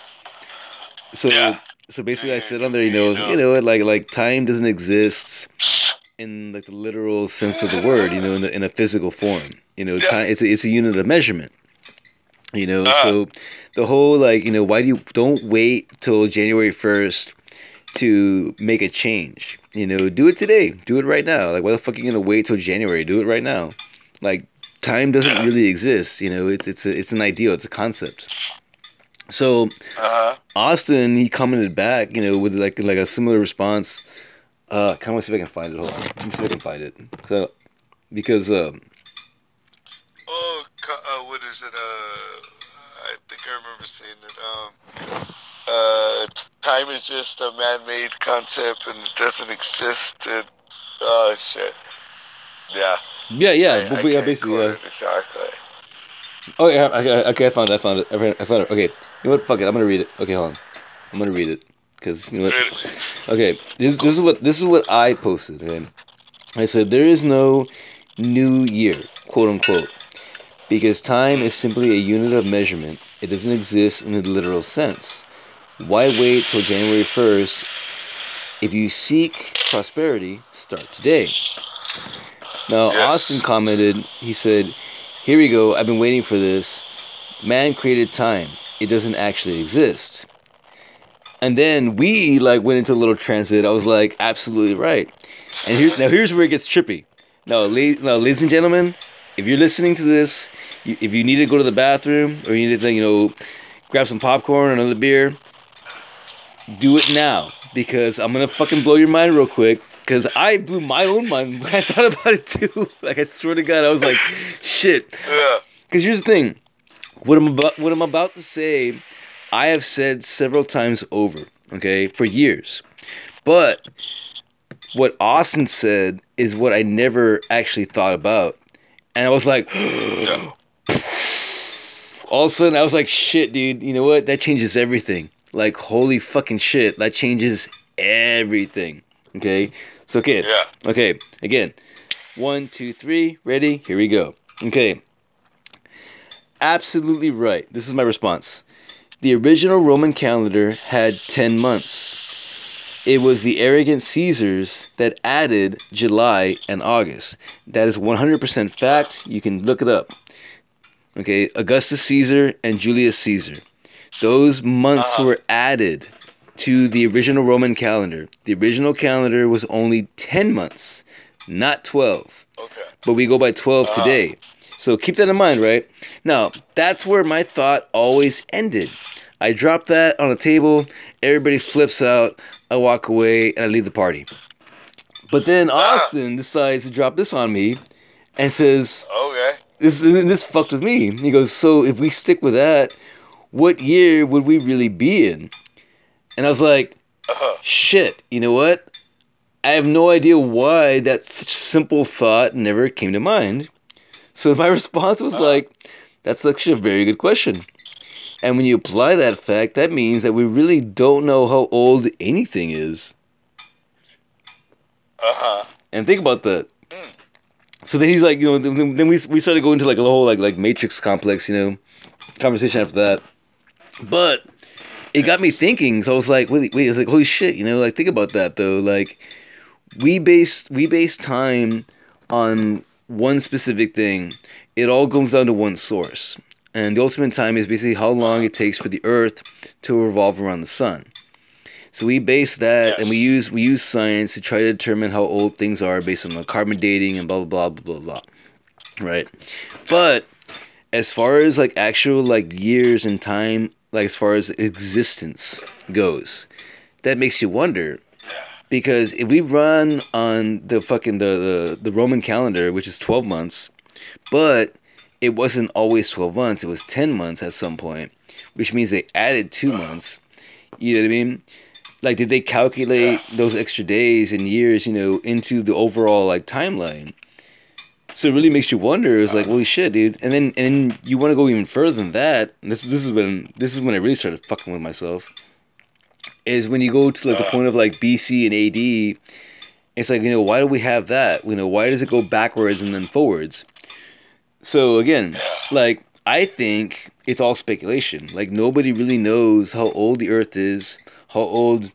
So Yeah. so basically, I said on there, you know, you know, like like time doesn't exist in like the literal sense of the word, you know, in, a in a physical form. You know, Yeah. time it's a, it's a unit of measurement. You know, Uh-huh. so the whole like you know why do you don't wait till January first to make a change? You know, do it today. Do it right now. Like why the fuck are you gonna wait till January? Do it right now. Like time doesn't Yeah. really exist. You know, it's it's a, it's an ideal. It's a concept. So Uh huh. Austin, he commented back, you know, with like like a similar response Uh, kind of see if I can find it. Hold on. Let me see if I can find it. So, because um, Oh, uh, what is it? Uh, I think I remember seeing it. Um, uh, time is just a man-made concept and it doesn't exist. And, oh shit. Yeah. yeah, yeah, I- I yeah, basically, yeah. Uh, exactly. Oh yeah, okay, okay, I found it. I found it. I found it. I found it. Okay, you know what? Fuck it. I'm gonna read it. Okay, hold on. I'm gonna read it because you know what? Okay, this this is what this is what I posted. Okay, I said there is no new year, quote unquote, because time is simply a unit of measurement. It doesn't exist in the literal sense. Why wait till January first? If you seek prosperity, start today. Now. Austin commented, he said, Here we go, I've been waiting for this. Man created time, it doesn't actually exist. And then we like went into a little transit. I was like, absolutely right. And here's now here's where it gets trippy. Now, la- now, ladies and gentlemen, if you're listening to this, you, if you need to go to the bathroom or you need to, you know, grab some popcorn or another beer, do it now because I'm gonna fucking blow your mind real quick. Cause I blew my own mind when I thought about it too. Like I swear to God, I was like, shit. Because here's the thing, what I'm about, what I'm about to say, I have said several times over, okay, for years. But what Austin said is what I never actually thought about, and I was like, all of a sudden I was like, shit, dude. You know what? That changes everything. Like holy fucking shit, that changes everything. Okay, so okay, Yeah. okay, again, one, two, three, ready? Here we go. Okay. Absolutely right. This is my response. The original Roman calendar had 10 months. It was the arrogant Caesars that added July and August. That is 100% fact. You can look it up. Okay, Augustus Caesar and Julius Caesar. Those months Uh-huh. were added to the original Roman calendar. The original calendar was only 10 months, not 12 Okay. but we go by 12 Uh-huh. today. So keep that in mind, right? Now, that's where my thought always ended. I drop that on a table, everybody flips out, I walk away, and I leave the party. But then Austin decides to drop this on me and says, Okay. this, this fucked with me. He goes, So if we stick with that, what year would we really be in? And I was like, Uh-huh. shit, you know what? I have no idea why that such simple thought never came to mind. So my response was like, that's actually a very good question. And when you apply that fact, that means that we really don't know how old anything is. Uh-huh. And think about that. So then he's like, you know, then then we, we started going to like a whole like like matrix complex, you know, conversation after that. But it got me thinking. So I was like, wait, wait, I was like, holy shit, you know, like think about that though. Like we base we base time on one specific thing. It all comes down to one source. And the ultimate time is basically how long it takes for the earth to revolve around the sun. So we base that and we use we use science to try to determine how old things are based on the carbon dating and blah blah blah blah blah. Right. But as far as like actual like years and time, like as far as existence goes, that makes you wonder. Because if we run on the fucking the, the, the Roman calendar, which is twelve months, but it wasn't always twelve months, it was ten months at some point, which means they added two months. You know what I mean? Like did they calculate those extra days and years, you know, into the overall like timeline? So it really makes you wonder. It's like, holy shit, dude. And then and then you want to go even further than that. And this this is when this is when I really started fucking with myself. Is when you go to like the uh. point of like BC and AD. It's like you know why do we have that? You know why does it go backwards and then forwards? So again, like I think it's all speculation. Like nobody really knows how old the Earth is, how old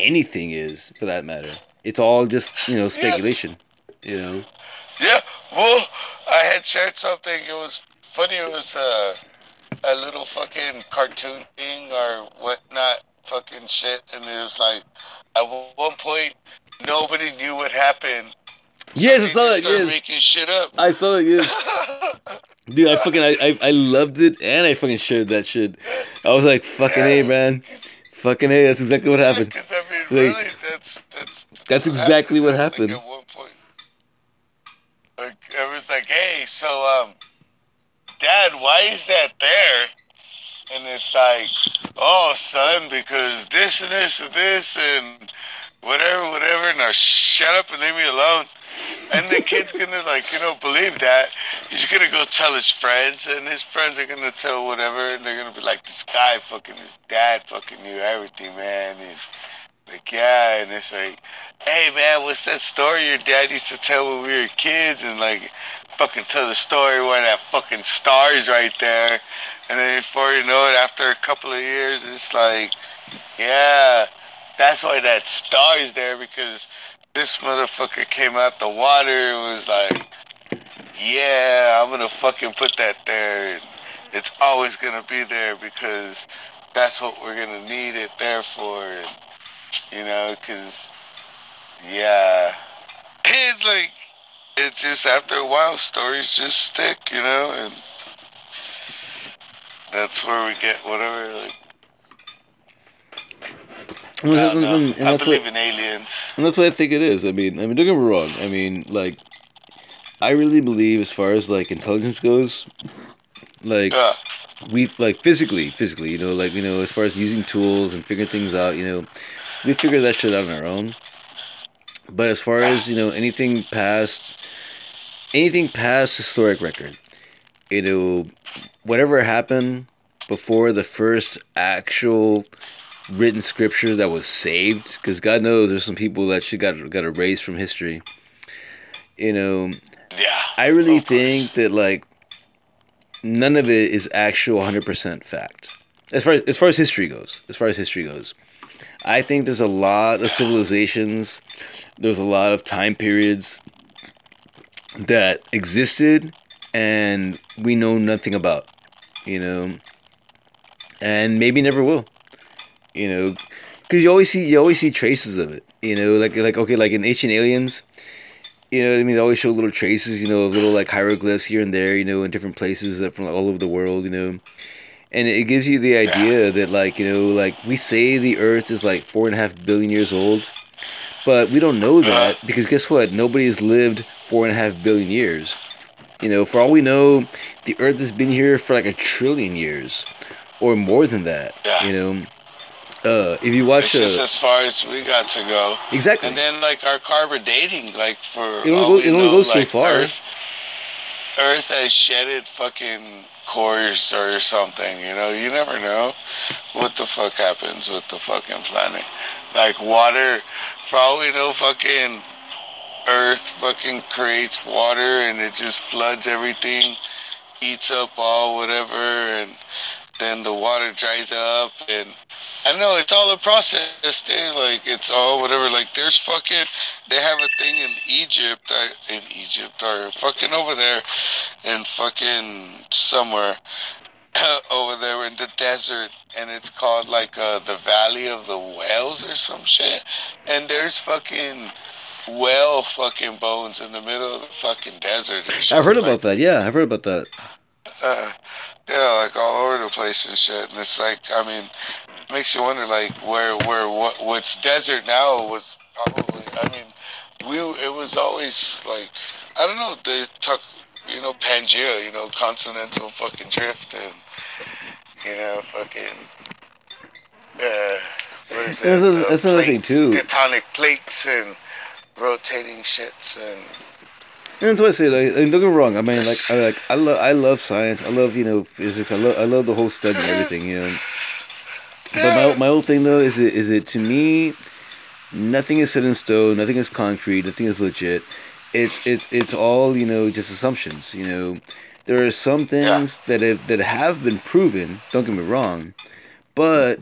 anything is for that matter. It's all just you know speculation. You know. Yeah. Well, I had shared something. It was funny. It was uh, a little fucking cartoon thing or whatnot, fucking shit. And it was like, at one point, nobody knew what happened. Yes, I They saw it. Yes, making shit up. I saw it. Yes. Dude, I fucking I, I I loved it and I fucking shared that shit. I was like, fucking hey, man, fucking hey, that's exactly what happened. Because I mean, Like- really, that's that's That's exactly what happened. Like, at one point, like it was like, hey, so um, Dad, why is that there? And it's like, oh, son, because this and this and this and whatever, whatever. Now shut up and leave me alone. And the kid's gonna like, you know, believe that. He's gonna go tell his friends, and his friends are gonna tell whatever, and they're gonna be like, this guy fucking, his dad fucking knew everything, man. And like, yeah, and it's like, hey man, what's that story your dad used to tell when we were kids? And like, fucking tell the story where that fucking star's right there. And then before you know it, after a couple of years, it's like, yeah, that's why that star is there because this motherfucker came out the water and was like, yeah, I'm gonna fucking put that there. It's always gonna be there because that's what we're gonna need it there for. And, you know, because, yeah. It's like, it just, after a while, stories just stick, you know, and that's where we get whatever, like, I, And, don't know. and- and I believe what, in aliens. and that's what I think it is. I mean, I mean, don't get me wrong. I mean, like, I really believe as far as like intelligence goes, like Yeah. we like physically, physically, you know, like you know, as far as using tools and figuring things out, you know, we figure that shit out on our own. But as far as you know, anything past, anything past historic record, you know, whatever happened before the first actual written scripture that was saved, because God knows there's some people that shit got got erased from history. You know, Yeah. I really think that like none of it is actual 100% fact. As far as, as far as history goes, as far as history goes, I think there's a lot of civilizations, there's a lot of time periods that existed and we know nothing about, you know, and maybe never will, you know, because you always see you always see traces of it, you know, like like okay, like in Ancient Aliens, you know what I mean? They always show little traces, you know, of little like hieroglyphs here and there, you know, in different places that from all over the world, you know. And it gives you the idea that like, you know, like we say the earth is like four and a half billion years old, but we don't know that because guess what? nobody's lived four and a half billion years. You know, for all we know, the earth has been here for like a trillion years or more than that. Yeah. You know. Uh, if you watch It's just uh, as far as we got to go. exactly, And then like our carbon dating, like for It only all goes- we it only know, goes so like, far. Earth, Earth has shedded fucking cores or something. You know, you never know what the fuck happens with the fucking planet. Like water, probably no fucking Earth fucking creates water and it just floods everything, eats up all whatever, and then the water dries up and I know it's all a process, dude. Like it's all whatever. Like there's fucking, they have a thing in Egypt, in Egypt or fucking over there, in fucking somewhere over there in the desert, and it's called like uh, the Valley of the Whales or some shit. And there's fucking whale fucking bones in the middle of the fucking desert. I've heard Like, about that. Yeah, I've heard about that. uh, yeah, like all over the place and shit. And it's like, I mean, makes you wonder, like, where, where, what, what's desert now was probably. I mean, we, it was always like, I don't know. They talk, you know, Pangea, you know, continental fucking drift, and you know, fucking. Uh, what is it? That's a- that's another thing, too. Tectonic plates and rotating shits and. And that's what I say. Like, like, don't get me wrong. I mean, like, I like, I love, I love science. I love, you know, physics. I love, I love the whole study and everything. You know. But my, my whole thing though is it, is it to me, nothing is set in stone. Nothing is concrete. Nothing is legit. It's, it's, it's all you know, just assumptions. You know, there are some things that have that have been proven. Don't get me wrong, but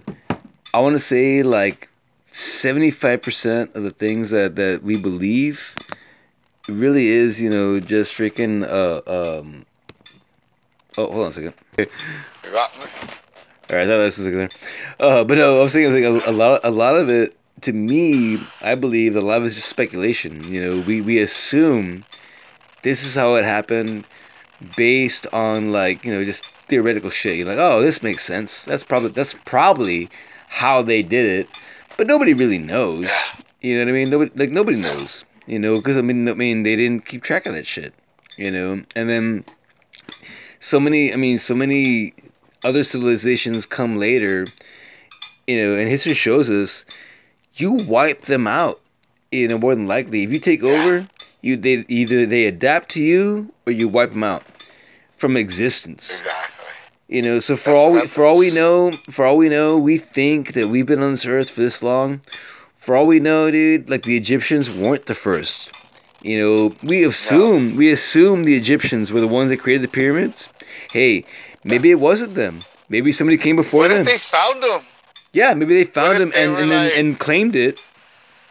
I want to say like seventy five percent of the things that that we believe really is, you know, just freaking uh um Oh, hold on a second. Okay. You got me? All right, I thought this was there. Uh, but no, I was thinking, I was thinking a, a lot, a lot of it. To me, I believe a lot of it's just speculation. You know, we we assume this is how it happened, based on like you know just theoretical shit. You're like, oh, this makes sense. That's probably that's probably how they did it, but nobody really knows. You know what I mean? Nobody like nobody knows. You know, because I mean, I mean, they didn't keep track of that shit. You know, and then so many. I mean, so many other civilizations come later. You know, and history shows us you wipe them out. You know, more than likely, if you take over, you they either they adapt to you or you wipe them out from existence. Exactly. You know, so for That's all we, for all we know, for all we know, we think that we've been on this earth for this long. For all we know, dude, like the Egyptians weren't the first. You know, we assume we assume the Egyptians were the ones that created the pyramids. Hey, maybe it wasn't them. Maybe somebody came before What them. they found them? yeah, maybe they found them they and and, like- and claimed it.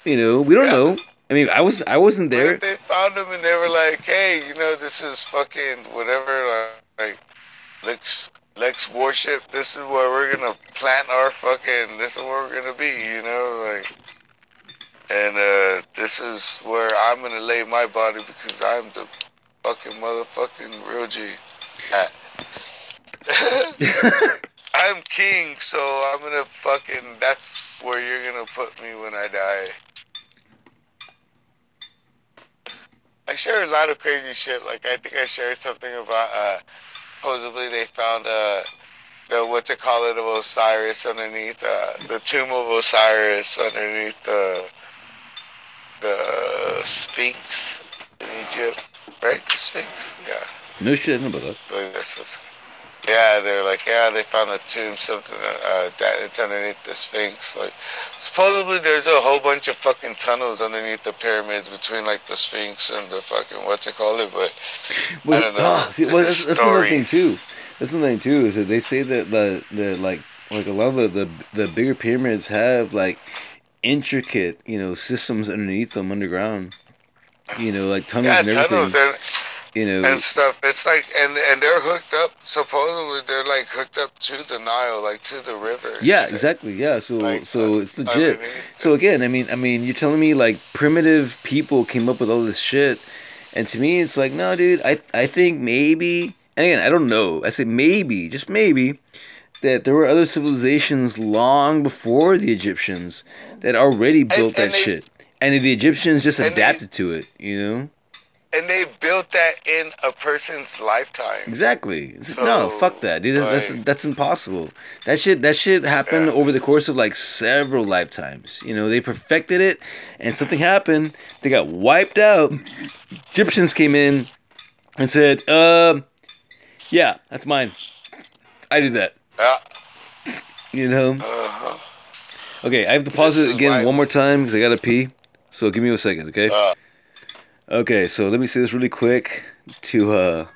You know, we don't Yeah. know. I mean, I was I wasn't there. they found them and they were like, "Hey, you know, this is fucking whatever. Like, like let's let's worship. This is where we're gonna plant our fucking. This is where we're gonna be. You know, like." And uh, this is where I'm gonna lay my body because I'm the fucking motherfucking real G. I'm king, so I'm gonna fucking. That's where you're gonna put me when I die. I share a lot of crazy shit. Like I think I shared something about uh, supposedly they found uh, the what to call it of Osiris underneath uh, the tomb of Osiris underneath the the Sphinx in Egypt, right? The Sphinx, yeah. No shit, I know that. I believe that's what's- yeah, they're like, yeah, they found a tomb, something uh, that it's underneath the Sphinx. Like, supposedly there's a whole bunch of fucking tunnels underneath the pyramids between like the Sphinx and the fucking what's it called it, but Well, I don't know. ah, see, well, that's, that's another thing too. That's another thing too is that they say that the the like like a lot of the, the the bigger pyramids have like intricate you know systems underneath them underground. You know, like tunnels yeah, and everything. tunnels and, you know, and stuff. It's like and and they're hooked up. Supposedly they're like hooked up to the Nile, like to the river. yeah, exactly. Yeah, so Like, so it's legit. So again, I mean, I mean, you're telling me like primitive people came up with all this shit, and to me, it's like, no, dude. I I think maybe, and again, I don't know. I say maybe, just maybe, that there were other civilizations long before the Egyptians that already built that and they- shit, and the Egyptians just and they- adapted to it. You know, And they built that in a person's lifetime. exactly. So, no, fuck that, dude. That's, that's like- that's impossible. That shit that shit happened Yeah. over the course of like several lifetimes. You know, they perfected it, and something happened. They got wiped out. Egyptians came in and said, "Um, yeah, that's mine. I did that." Yeah. You know. Uh-huh. Okay, I have to pause This it again one more time because I gotta pee. So give me a second, okay? Uh, Okay, so let me say this really quick to uh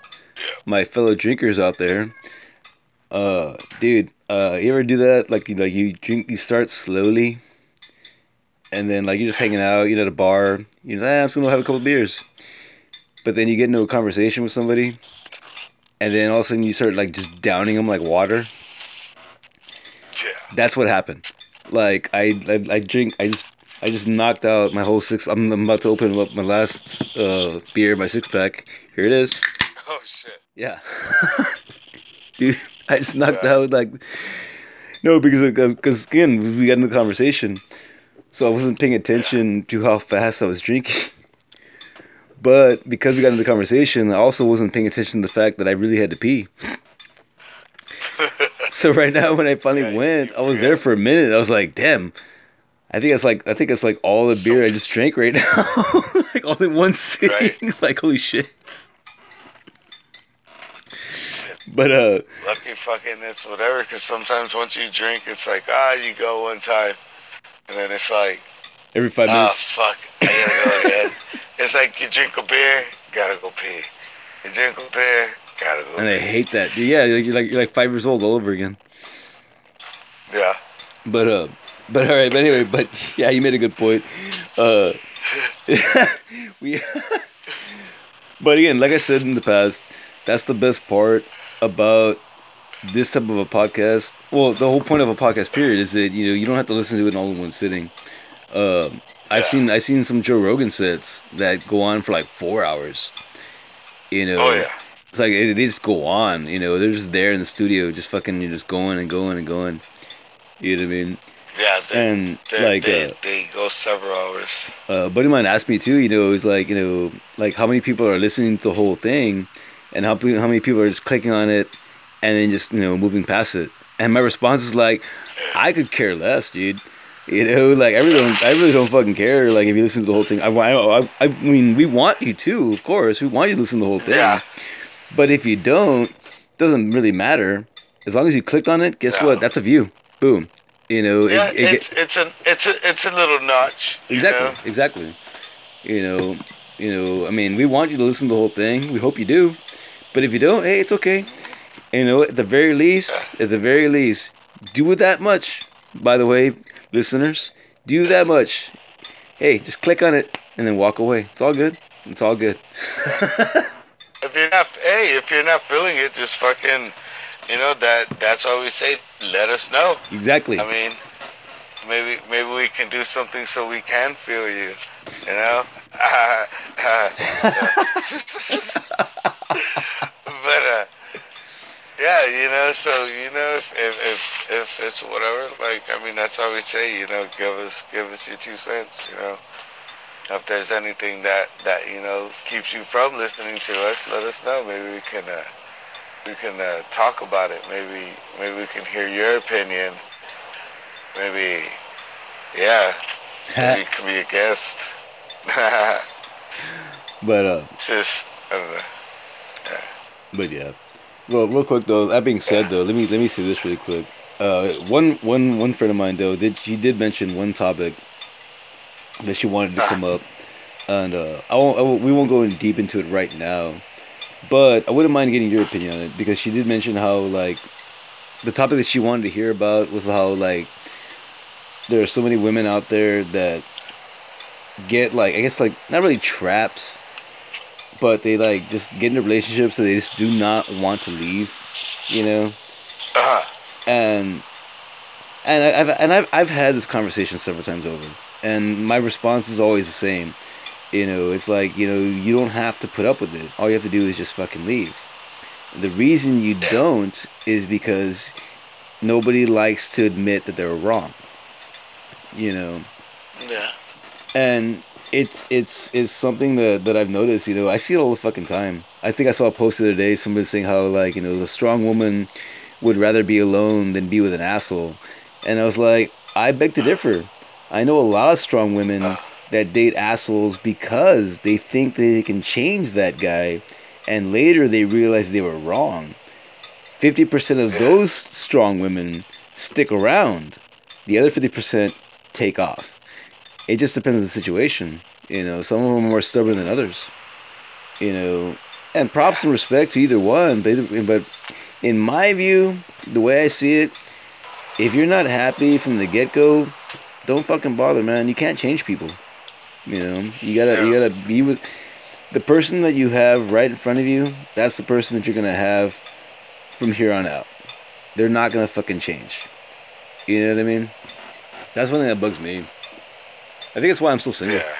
my fellow drinkers out there. Uh dude, uh you ever do that? Like you like you drink you start slowly and then like you're just hanging out, you're at a bar, You know, like, ah, I'm just gonna have a couple beers. But then you get into a conversation with somebody and then all of a sudden you start like just downing them like water. yeah. That's what happened. Like I, I, I drink. I just, I just knocked out my whole six. I'm, I'm about to open up my last uh, beer, my six pack. Here it is. Oh shit. Yeah, dude. I just knocked Yeah. out like no because because again we got into the conversation, so I wasn't paying attention to how fast I was drinking. But because we got into the conversation, I also wasn't paying attention to the fact that I really had to pee. So right now, when I finally Yeah, went, I was there for a minute. I was like, "Damn, I think it's like I think it's like all the beer I just drank right now, like all in one sitting. like holy shit!" But uh, Lucky fucking it's whatever. Because sometimes once you drink, it's like ah, you go one time, and then it's like every five ah, minutes, fuck, I gotta go again. it's like you drink a beer, gotta go pee. You drink a beer, and I hate that. Dude, yeah, you're like you're like five years old all over again. Yeah. But uh, but all right. But anyway, but yeah, you made a good point. Uh, we. but again, like I said in the past, that's the best part about this type of a podcast. Well, the whole point of a podcast period is that you know you don't have to listen to it all in one sitting. Um, I've Yeah. seen I've seen some Joe Rogan sets that go on for like four hours. You know. Oh yeah. It's like they they just go on, you know. They're just there in the studio, just fucking, you're just going and going and going. You know what I mean? Yeah, they, And, they, like, they, uh, they go several hours. uh, a buddy of mine asked me too. You know, it was like you know, like how many people are listening to the whole thing, and how how many people are just clicking on it, and then just you know moving past it. And my response is like, I could care less, dude. You know, like I really don't, I really don't fucking care. Like if you listen to the whole thing, I, I, I mean, we want you to, of course, we want you to listen to the whole thing. Yeah. But if you don't, it doesn't really matter. As long as you clicked on it, guess No. what? That's a view. Boom. You know, Yeah, it get- it's it's a it's a it's a little notch. Exactly, know? exactly. You know, you know. I mean, we want you to listen to the whole thing. We hope you do. But if you don't, hey, it's okay. You know, at the very least, at the very least, do that much. By the way, listeners, do that much. Hey, just click on it and then walk away. It's all good. It's all good. If you're not, hey, if you're not feeling it, just fucking, you know that that's why we say, let us know. Exactly. I mean, maybe maybe we can do something so we can feel you. You know. but uh, yeah, you know. So you know, if, if if if it's whatever, like I mean, that's why we say, you know, give us give us your two cents. You know, if there's anything that that you know keeps you from listening to us, let us know. Maybe we can. Uh, we can uh, talk about it. Maybe maybe we can hear your opinion. Maybe, yeah, maybe you can be a guest. but uh, Just, I don't know. But yeah. Well, real quick though. That being said, though, let me let me say this really quick. Uh, one one one friend of mine though did she did mention one topic that she wanted to come up, and uh, I won't, I won't we won't go in deep into it right now, but I wouldn't mind getting your opinion on it because she did mention how like the topic that she wanted to hear about was how like there are so many women out there that get like I guess like not really trapped but they like just get into relationships that they just do not want to leave, you know. Uh-huh. And and I- I've and I've I've had this conversation several times over, and my response is always the same. You know, it's like you know you don't have to put up with it. All you have to do is just fucking leave. The reason you don't is because nobody likes to admit that they're wrong. You know, Yeah. and it's it's it's something that, that I've noticed. You know, I see it all the fucking time. I think I saw a post the other day. Somebody saying how like you know the strong woman would rather be alone than be with an asshole, and I was like, I beg to differ. I know a lot of strong women that date assholes because they think they can change that guy, and later they realize they were wrong. Fifty percent of those strong women stick around. The other fifty percent take off it just depends on the situation. You know, some of them are more stubborn than others. You know, and props and respect to either one. But, but in my view, the way I see it, if you're not happy from the get go, don't fucking bother, man. You can't change people. You know, you gotta you gotta be with the person that you have right in front of you. That's the person that you're gonna have from here on out. They're not gonna fucking change. You know what I mean? That's one thing that bugs me. I think that's why I'm still single. Yeah.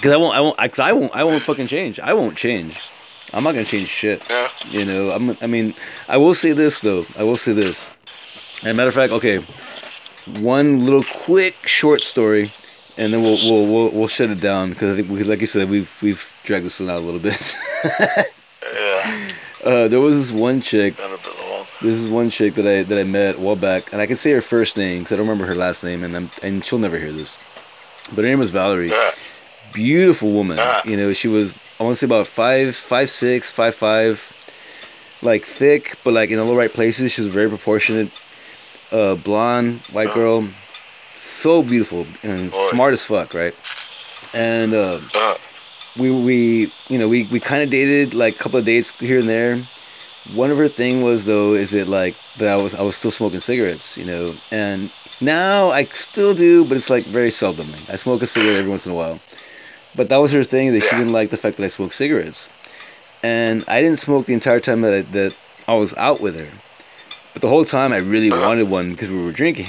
Cause I won't, I won't, I, cause I won't, I won't fucking change. I won't change. I'm not gonna change shit. Yeah. You know, I'm, I mean, I will say this though. I will say this. And matter of fact, okay, one little quick short story, and then we'll we'll we'll, we'll shut it down because I think, we, like you said, we've we've dragged this one out a little bit. Yeah. uh, there was this one chick. Been a bit long. This is one chick that I that I met a while back, and I can say her first name because I don't remember her last name, and I'm, and she'll never hear this. But her name was Valerie. Yeah. beautiful woman. You know, she was I want to say about five, five six, five five, like thick, but like in all the right places. She was very proportionate. Uh, blonde, white girl, so beautiful and Boy. smart as fuck, right? And uh, we we you know we we kind of dated like a couple of dates here and there. One of her thing was though is it like that I was I was still smoking cigarettes, you know, and now I still do, but it's like very seldomly. I smoke a cigarette every once in a while, but that was her thing that she didn't like the fact that I smoke cigarettes, and I didn't smoke the entire time that I, that I was out with her, but the whole time I really wanted one because we were drinking,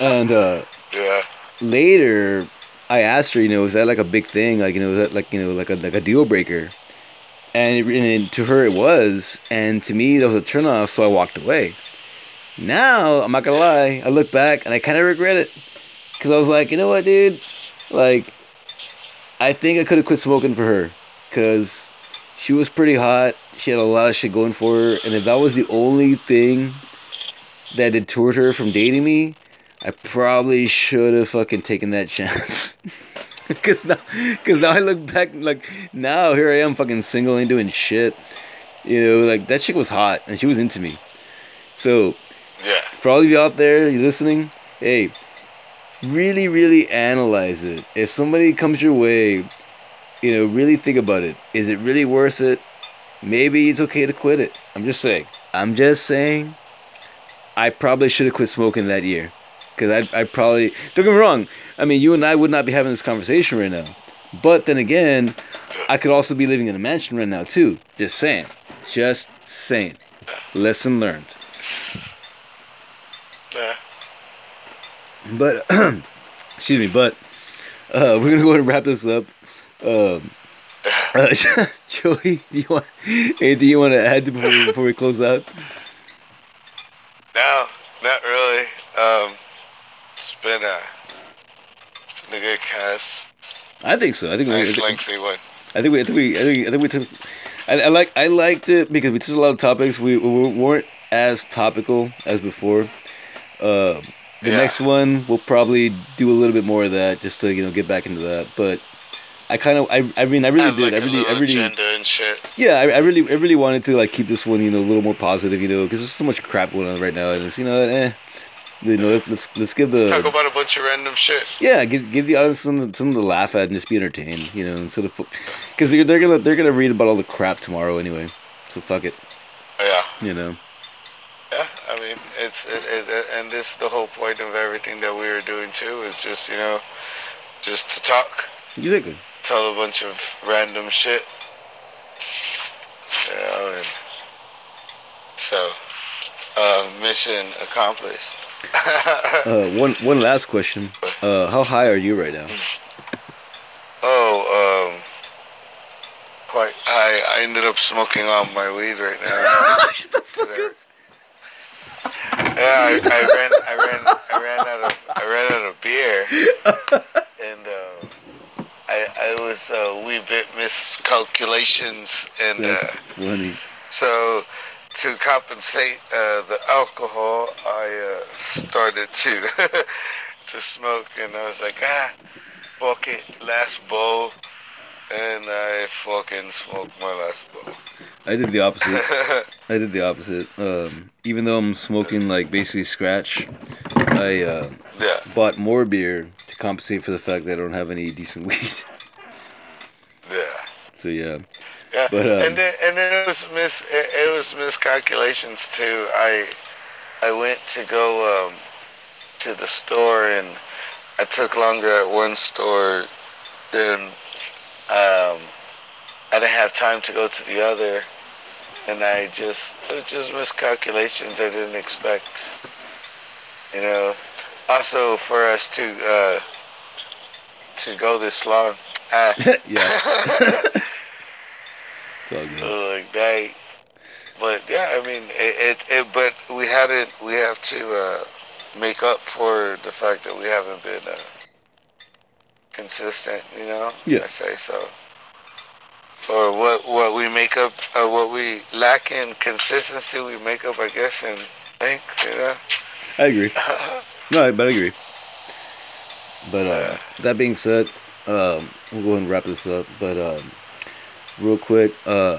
and. uh yeah. later I asked her, you know, was that like a big thing? Like, you know, was that like, you know, like a like a deal breaker? And, it, and to her it was, and to me that was a turnoff. So I walked away. Now, I'm not gonna lie, I look back and I kind of regret it. Because I was like, you know what, dude? Like, I think I could have quit smoking for her. Because she was pretty hot. She had a lot of shit going for her. And if that was the only thing that deterred her from dating me, I probably should have fucking taken that chance. Cause now, cause now I look back like now here I am fucking single and doing shit. You know, like that chick was hot and she was into me. So Yeah. for all of you out there you listening, hey, really, really analyze it. If somebody comes your way, you know, really think about it. Is it really worth it? Maybe it's okay to quit it. I'm just saying. I'm just saying. I probably should have quit smoking that year. Because I, I probably. Don't get me wrong. I mean, you and I would not be having this conversation right now. But then again, I could also be living in a mansion right now, too. Just saying. Just saying. Lesson learned. Yeah. But excuse me, but uh, we're gonna go ahead and wrap this up. Um, uh, Joey, do you want anything you want to add before we, before we close out? No, not really. Um, it's been a, it's been a good cast. I think so. I think Nice we, lengthy one. I think we, I think we, I think, I think we took. I, I like, I liked it because we took a lot of topics. We, we weren't as topical as before. Uh, the Yeah. next one we'll probably do a little bit more of that just to you know get back into that. But I kind of, I, I mean, I really Have did. like I really, I really. agenda and shit. Yeah, I, I really, I really wanted to like keep this one, you know, a little more positive, you know, because there's so much crap going on right now, and it's, you know, eh, you know, let's let's, let's give Talk about a bunch of random shit. yeah, give, give the audience something, something to laugh at and just be entertained, you know, instead of because they're they're gonna they're gonna read about all the crap tomorrow anyway, so fuck it, Yeah. you know. Yeah, I mean, it's it, it, it- and this the whole point of everything that we were doing too is just you know, just to talk, Exactly. Tell a bunch of random shit. You know, and so uh, mission accomplished. Uh, one one last question. Uh, how high are you right now? oh, um, quite. I I ended up smoking all my weed right now. Shut the fuck up. Yeah, I, I ran, I ran, I ran out of, I ran out of beer, and uh, I, I was a wee bit miscalculations, and uh, funny. so to compensate uh, the alcohol, I uh, started to to smoke, and I was like, ah, fuck it, last bowl, and I fucking smoked my last bowl. I did the opposite. I did the opposite. Um, even though I'm smoking like basically scratch, I uh, yeah. bought more beer to compensate for the fact that I don't have any decent weed. Yeah. So yeah. Yeah, But, um, and then and then it was mis it, it was miscalculations too. I I went to go um, to the store and I took longer at one store than um, I didn't have time to go to the other, and I just it was just miscalculations I didn't expect. You know, also for us to uh, to go this long. Uh, yeah. It's all good. So like that. But yeah, I mean, it, it, it but we hadn't. We have to uh, make up for the fact that we haven't been uh, consistent. You know. Yeah. I say so. For what what we make up, uh, what we lack in consistency, we make up, I guess, in think. You know. I agree. No, but I agree. But uh, that being said, um, we'll go ahead and wrap this up. But um, real quick, uh,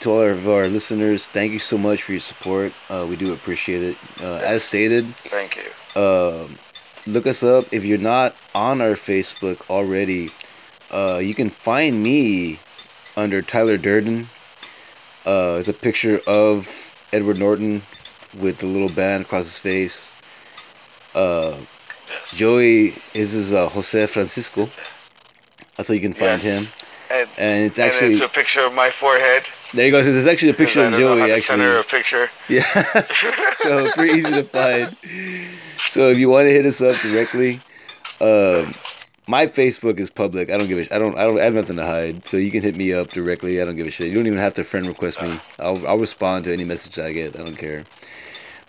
to all of our listeners, thank you so much for your support. Uh, we do appreciate it. Uh, as stated, Thank you. um, look us up if you're not on our Facebook already. Uh, you can find me under Tyler Durden. Uh, it's a picture of Edward Norton with the little band across his face. Uh, Yes. Joey his is uh, Jose Francisco. That's how you can find Yes. him. And, And it's and actually it's a picture of my forehead. there you go. There's actually a picture of don't know how Joey actually. A picture. Yeah. so pretty easy to find. So if you want to hit us up directly, um, my Facebook is public. I don't give a. Sh- I don't. I don't. I have nothing to hide. So you can hit me up directly. I don't give a shit. You don't even have to friend request me. I'll. I'll respond to any message I get. I don't care.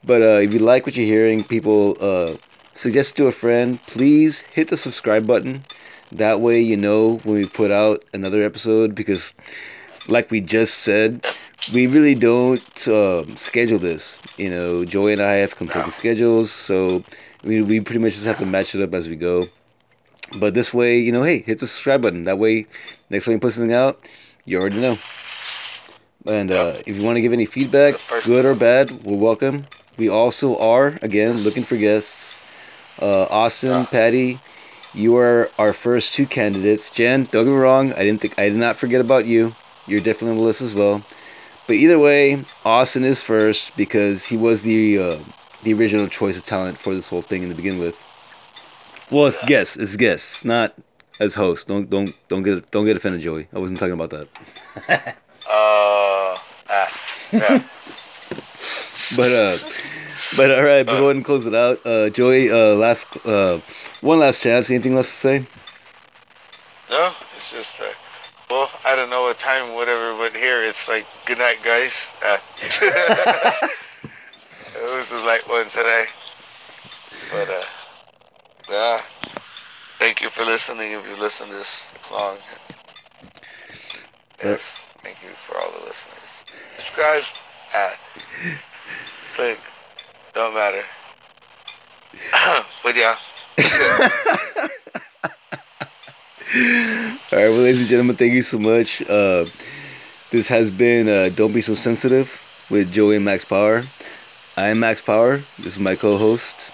But uh, if you like what you're hearing, people uh, suggest to a friend. Please hit the subscribe button. That way, you know when we put out another episode. Because, like we just said, we really don't um schedule this. You know, Joey and I have conflicting schedules, so we we pretty much just have to match it up as we go. But this way, you know, hey, hit the subscribe button. That way, next time we put something out, you already know. And uh, if you want to give any feedback, good or bad, we're welcome. We also are again looking for guests. Uh, Austin. Patty, you are our first two candidates. Jen, don't get me wrong, I didn't think I did not forget about you. You're definitely on the list as well. But either way, Austin is first because he was the uh, the original choice of talent for this whole thing in the begin with. Well, it's guess, it's guess, not as host. Don't don't don't get don't get offended, Joey. I wasn't talking about that. Uh, ah, yeah. But uh, but all right, but go ahead and close it out. Uh, Joey, uh, last uh, one last chance. Anything less to say? No, it's just, uh, well, I don't know what time, whatever, but here it's like, good night, guys. Uh, it was a light one today. But, uh, yeah. Thank you for listening if you listen this long. Yes, thank you for all the listeners. Subscribe. Uh, click. Don't matter. but yeah. All right, well, ladies and gentlemen, thank you so much. Uh, this has been uh, Don't Be So Sensitive with Joey and Max Power. I am Max Power. This is my co-host.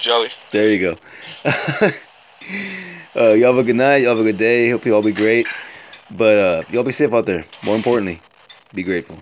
Joey. There you go. uh, y'all have a good night. Y'all have a good day. Hope you all be great. But uh, y'all be safe out there. More importantly, be grateful.